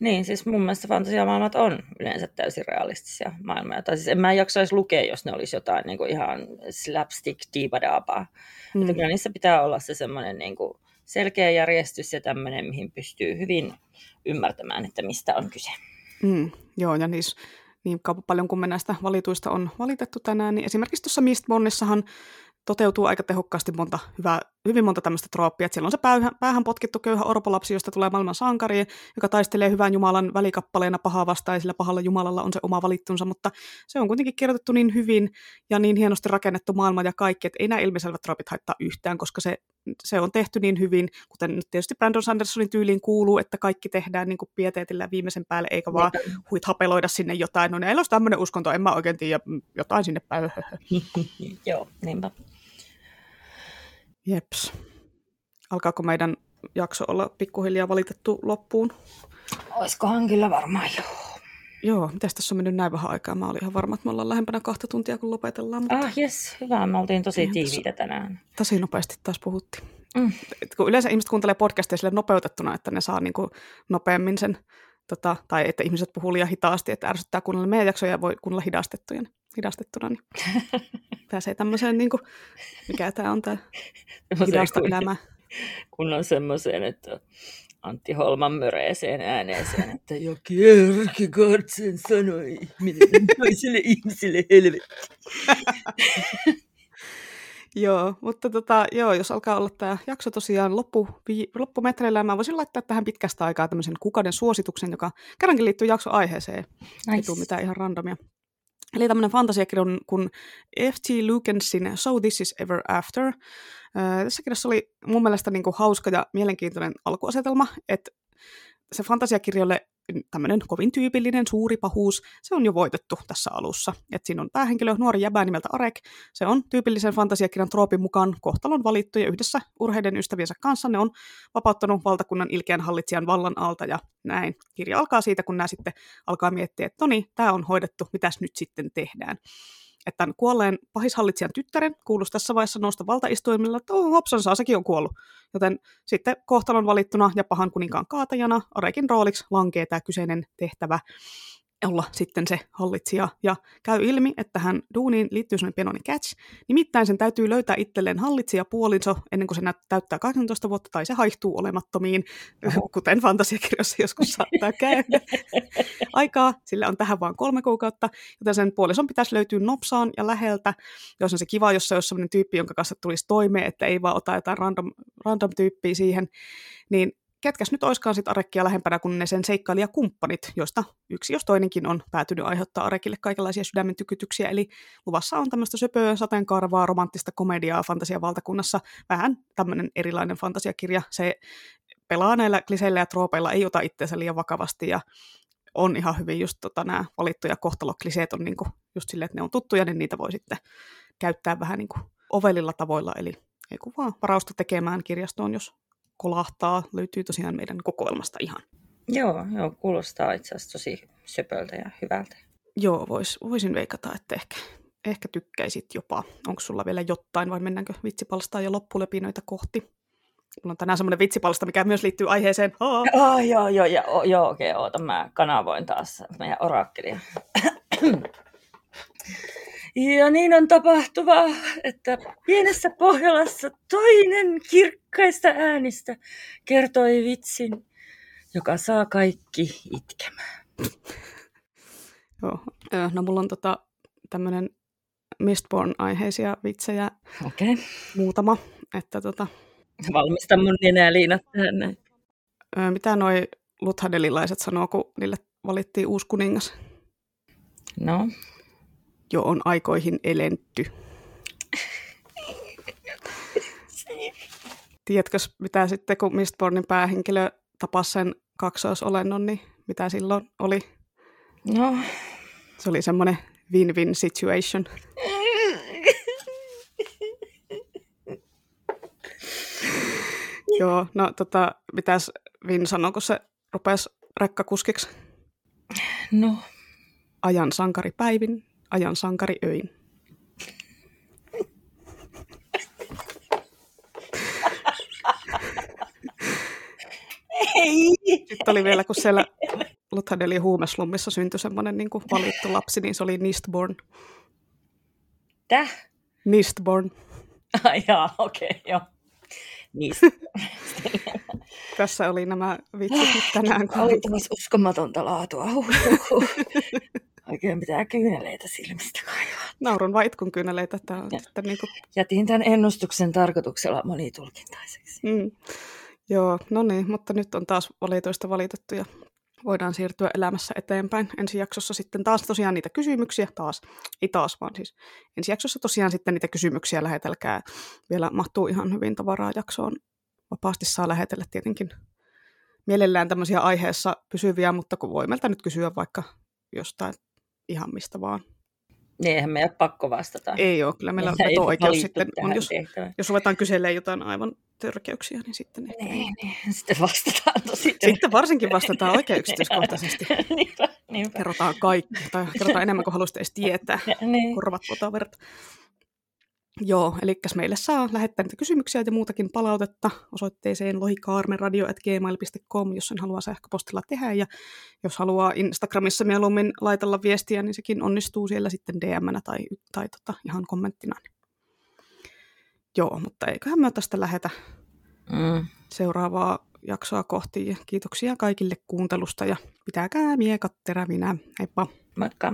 Niin, siis mun mielestä fantasiamaailmat on yleensä täysin realistisia maailmoja. Tai siis en mä jaksaisi lukea, jos ne olisi jotain niin kuin ihan slapstick diibadaapaa. Hmm. Että kyllä niissä pitää olla se semmoinen niin kuin selkeä järjestys ja tämmöinen, mihin pystyy hyvin ymmärtämään, että mistä on kyse. Mm, joo, ja niissä niin paljon kuin me näistä valituista on valitettu tänään, niin esimerkiksi tuossa Mistbornissahan toteutuu aika tehokkaasti monta hyvää hyvin monta tämmöistä trooppia, että siellä on se päähän, päähän potkittu köyhä orpolapsi, josta tulee maailman sankari, joka taistelee hyvän Jumalan välikappaleena pahaa vastaan, ja sillä pahalla Jumalalla on se oma valittunsa, mutta se on kuitenkin kirjoitettu niin hyvin ja niin hienosti rakennettu maailma ja kaikki, että ei nämä ilmiselvät troopit haittaa yhtään, koska se, se on tehty niin hyvin, kuten nyt tietysti Brandon Sandersonin tyyliin kuuluu, että kaikki tehdään niin kuin pieteetillä viimeisen päälle, eikä vaan huit hapeloida sinne jotain, no näillä olisi tämmöinen uskonto, en mä oikein tiedä, jotain sinne päin. Joo, niinpä. Jeps. Alkaako meidän jakso olla pikkuhiljaa valitettu loppuun? Oiskohan kyllä varmaan, joo. Joo, miten tässä on mennyt näin vähän aikaa? Mä olin ihan varma, että me ollaan lähempänä kahta tuntia, kun lopetellaan. Mutta... Ah, jes, hyvä. Me oltiin tosi tiiviitä tänään. Tosi nopeasti taas puhuttiin. Mm. Et kun yleensä ihmiset kuuntelee podcasteja sille nopeutettuna, että ne saa niinku nopeammin sen, tota, tai että ihmiset puhuu liian hitaasti, että ärsyttää kuunnella meidän jaksoja ja voi kuunnella hidastettuja, hidastettuna, niin pääsee tämmöiseen, niin kuin, mikä tämä on tämä hidasta elämää. Kun on semmoiseen, että Antti Holman möreeseen ääneeseen, että jo Kierkegaard sen sanoi, miten toisille ihmisille helvetti. joo, mutta tota, joo, jos alkaa olla tämä jakso tosiaan loppu, vi, loppumetreillä, mä voisin laittaa tähän pitkästä aikaa tämmöisen kuukauden suosituksen, joka kerrankin liittyy jaksoaiheeseen. Nice. Ei tule mitään ihan randomia. Eli tämmöinen fantasiakirja kun F.T. Lukensin So This Is Ever After. Tässä kirjassa oli mun mielestä niin kuin hauska ja mielenkiintoinen alkuasetelma, että se fantasiakirjalle tämmöinen kovin tyypillinen suuri pahuus, se on jo voitettu tässä alussa. Et siinä on päähenkilö, nuori jäbä nimeltä Arek. Se on tyypillisen fantasiakirjan troopin mukaan kohtalon valittu ja yhdessä urheiden ystäviensä kanssa ne on vapauttanut valtakunnan ilkeän hallitsijan vallan alta ja näin. Kirja alkaa siitä, kun nämä sitten alkaa miettiä, että no niin, tämä on hoidettu, mitäs nyt sitten tehdään että tämän kuolleen pahishallitsijan tyttären kuuluisi tässä vaiheessa nousta valtaistuimilla, että oh, hopsansaa, sekin on kuollut. Joten sitten kohtalon valittuna ja pahan kuninkaan kaatajana Arekin rooliksi lankee tämä kyseinen tehtävä olla sitten se hallitsija. Ja käy ilmi, että hän duuniin liittyy sellainen pienoinen catch. Nimittäin sen täytyy löytää itselleen hallitsija puolinso ennen kuin se täyttää 18 vuotta tai se haihtuu olemattomiin, Oho. kuten fantasiakirjassa joskus saattaa käydä. Aikaa sillä on tähän vain kolme kuukautta, joten sen puolison pitäisi löytyä nopsaan ja läheltä. Jos on se kiva, jos se olisi sellainen tyyppi, jonka kanssa tulisi toimeen, että ei vaan ota jotain random, random tyyppiä siihen, niin ketkäs nyt oiskaan sitten Arekkia lähempänä kuin ne sen seikkailijakumppanit, joista yksi jos toinenkin on päätynyt aiheuttaa Arekille kaikenlaisia sydämen tykytyksiä, eli luvassa on tämmöistä söpöä, sateenkaarvaa, romanttista komediaa fantasiavaltakunnassa, vähän tämmöinen erilainen fantasiakirja, se pelaa näillä kliseillä ja troopeilla, ei ota itseensä liian vakavasti ja on ihan hyvin just tota, nämä valittuja kohtalokliseet on niinku just silleen, että ne on tuttuja, niin niitä voi sitten käyttää vähän niinku ovelilla tavoilla, eli ei kun vaan varausta tekemään kirjastoon, jos kolahtaa, löytyy tosiaan meidän kokoelmasta ihan. Joo, joo kuulostaa itse asiassa tosi söpöltä ja hyvältä. Joo, vois, voisin veikata, että ehkä, ehkä tykkäisit jopa. Onko sulla vielä jotain vai mennäänkö vitsipalstaa ja loppulepinoita kohti? Mulla on tänään semmoinen vitsipalsta, mikä myös liittyy aiheeseen. Oh, joo, joo, joo, joo, okei, okay, oota, mä kanavoin taas meidän orakkelia. Ja niin on tapahtuva, että pienessä Pohjolassa toinen kirkkaista äänistä kertoi vitsin, joka saa kaikki itkemään. Joo, no mulla on tota, tämmöinen Mistborn-aiheisia vitsejä okay. muutama. Että tota... Valmista mun nenää liinat tähän Mitä noi luthadelilaiset sanoo, kun niille valittiin uusi kuningas? No, jo on aikoihin elentty. Tiedätkö, mitä sitten, kun Mistbornin päähenkilö tapasi sen kaksoisolennon, niin mitä silloin oli? No. Se oli semmoinen win-win situation. Joo, no tota, mitäs Vin sanoi, kun se rupesi rekkakuskiksi? No. Ajan sankaripäivin ajan sankari öin. Ei. Sitten oli vielä, kun siellä Luthadelin huumeslummissa syntyi semmoinen niin valittu lapsi, niin se oli Nistborn. Täh? Nistborn. Ah, jaa, okei, okay, joo. Nist. Tässä oli nämä vitsit tänään. Oli taas uskomatonta laatua. Oikein pitää kyyneleitä silmistä kaivaa. Naurun vai itkun kyyneleitä. Tämä on sitten niin kuin... Jätin tämän ennustuksen tarkoituksella monitulkintaiseksi. Mm. Joo, no niin, mutta nyt on taas valituista valitettu ja voidaan siirtyä elämässä eteenpäin. Ensi jaksossa sitten taas tosiaan niitä kysymyksiä, taas, ei taas vaan siis. Ensi jaksossa tosiaan sitten niitä kysymyksiä lähetelkää. Vielä mahtuu ihan hyvin tavaraa jaksoon. Vapaasti saa lähetellä tietenkin mielellään tämmöisiä aiheessa pysyviä, mutta kun voi meiltä nyt kysyä vaikka jostain ihan mistä vaan. Niin, eihän meidän pakko vastata. Ei ole, kyllä meillä on oikeus sitten. On, jos, jos ruvetaan kyselemään jotain aivan törkeyksiä, niin sitten ehkä niin, niin. Sitten vastataan tosi Sitten varsinkin vastataan oikein yksityiskohtaisesti. niinpä, niinpä. Kerrotaan kaikki, tai kerrotaan enemmän kuin haluaisitte edes tietää. niin. Korvat verta. Joo, eli meille saa lähettää niitä kysymyksiä ja muutakin palautetta osoitteeseen lohikaarmeradio.gmail.com, jos sen haluaa sähköpostilla tehdä. Ja jos haluaa Instagramissa mieluummin laitella viestiä, niin sekin onnistuu siellä sitten dm tai, tai tota, ihan kommenttina. Joo, mutta eiköhän me tästä lähetä mm. seuraavaa jaksoa kohti. Kiitoksia kaikille kuuntelusta ja pitäkää miekat terävinä. Heippa! Moikka!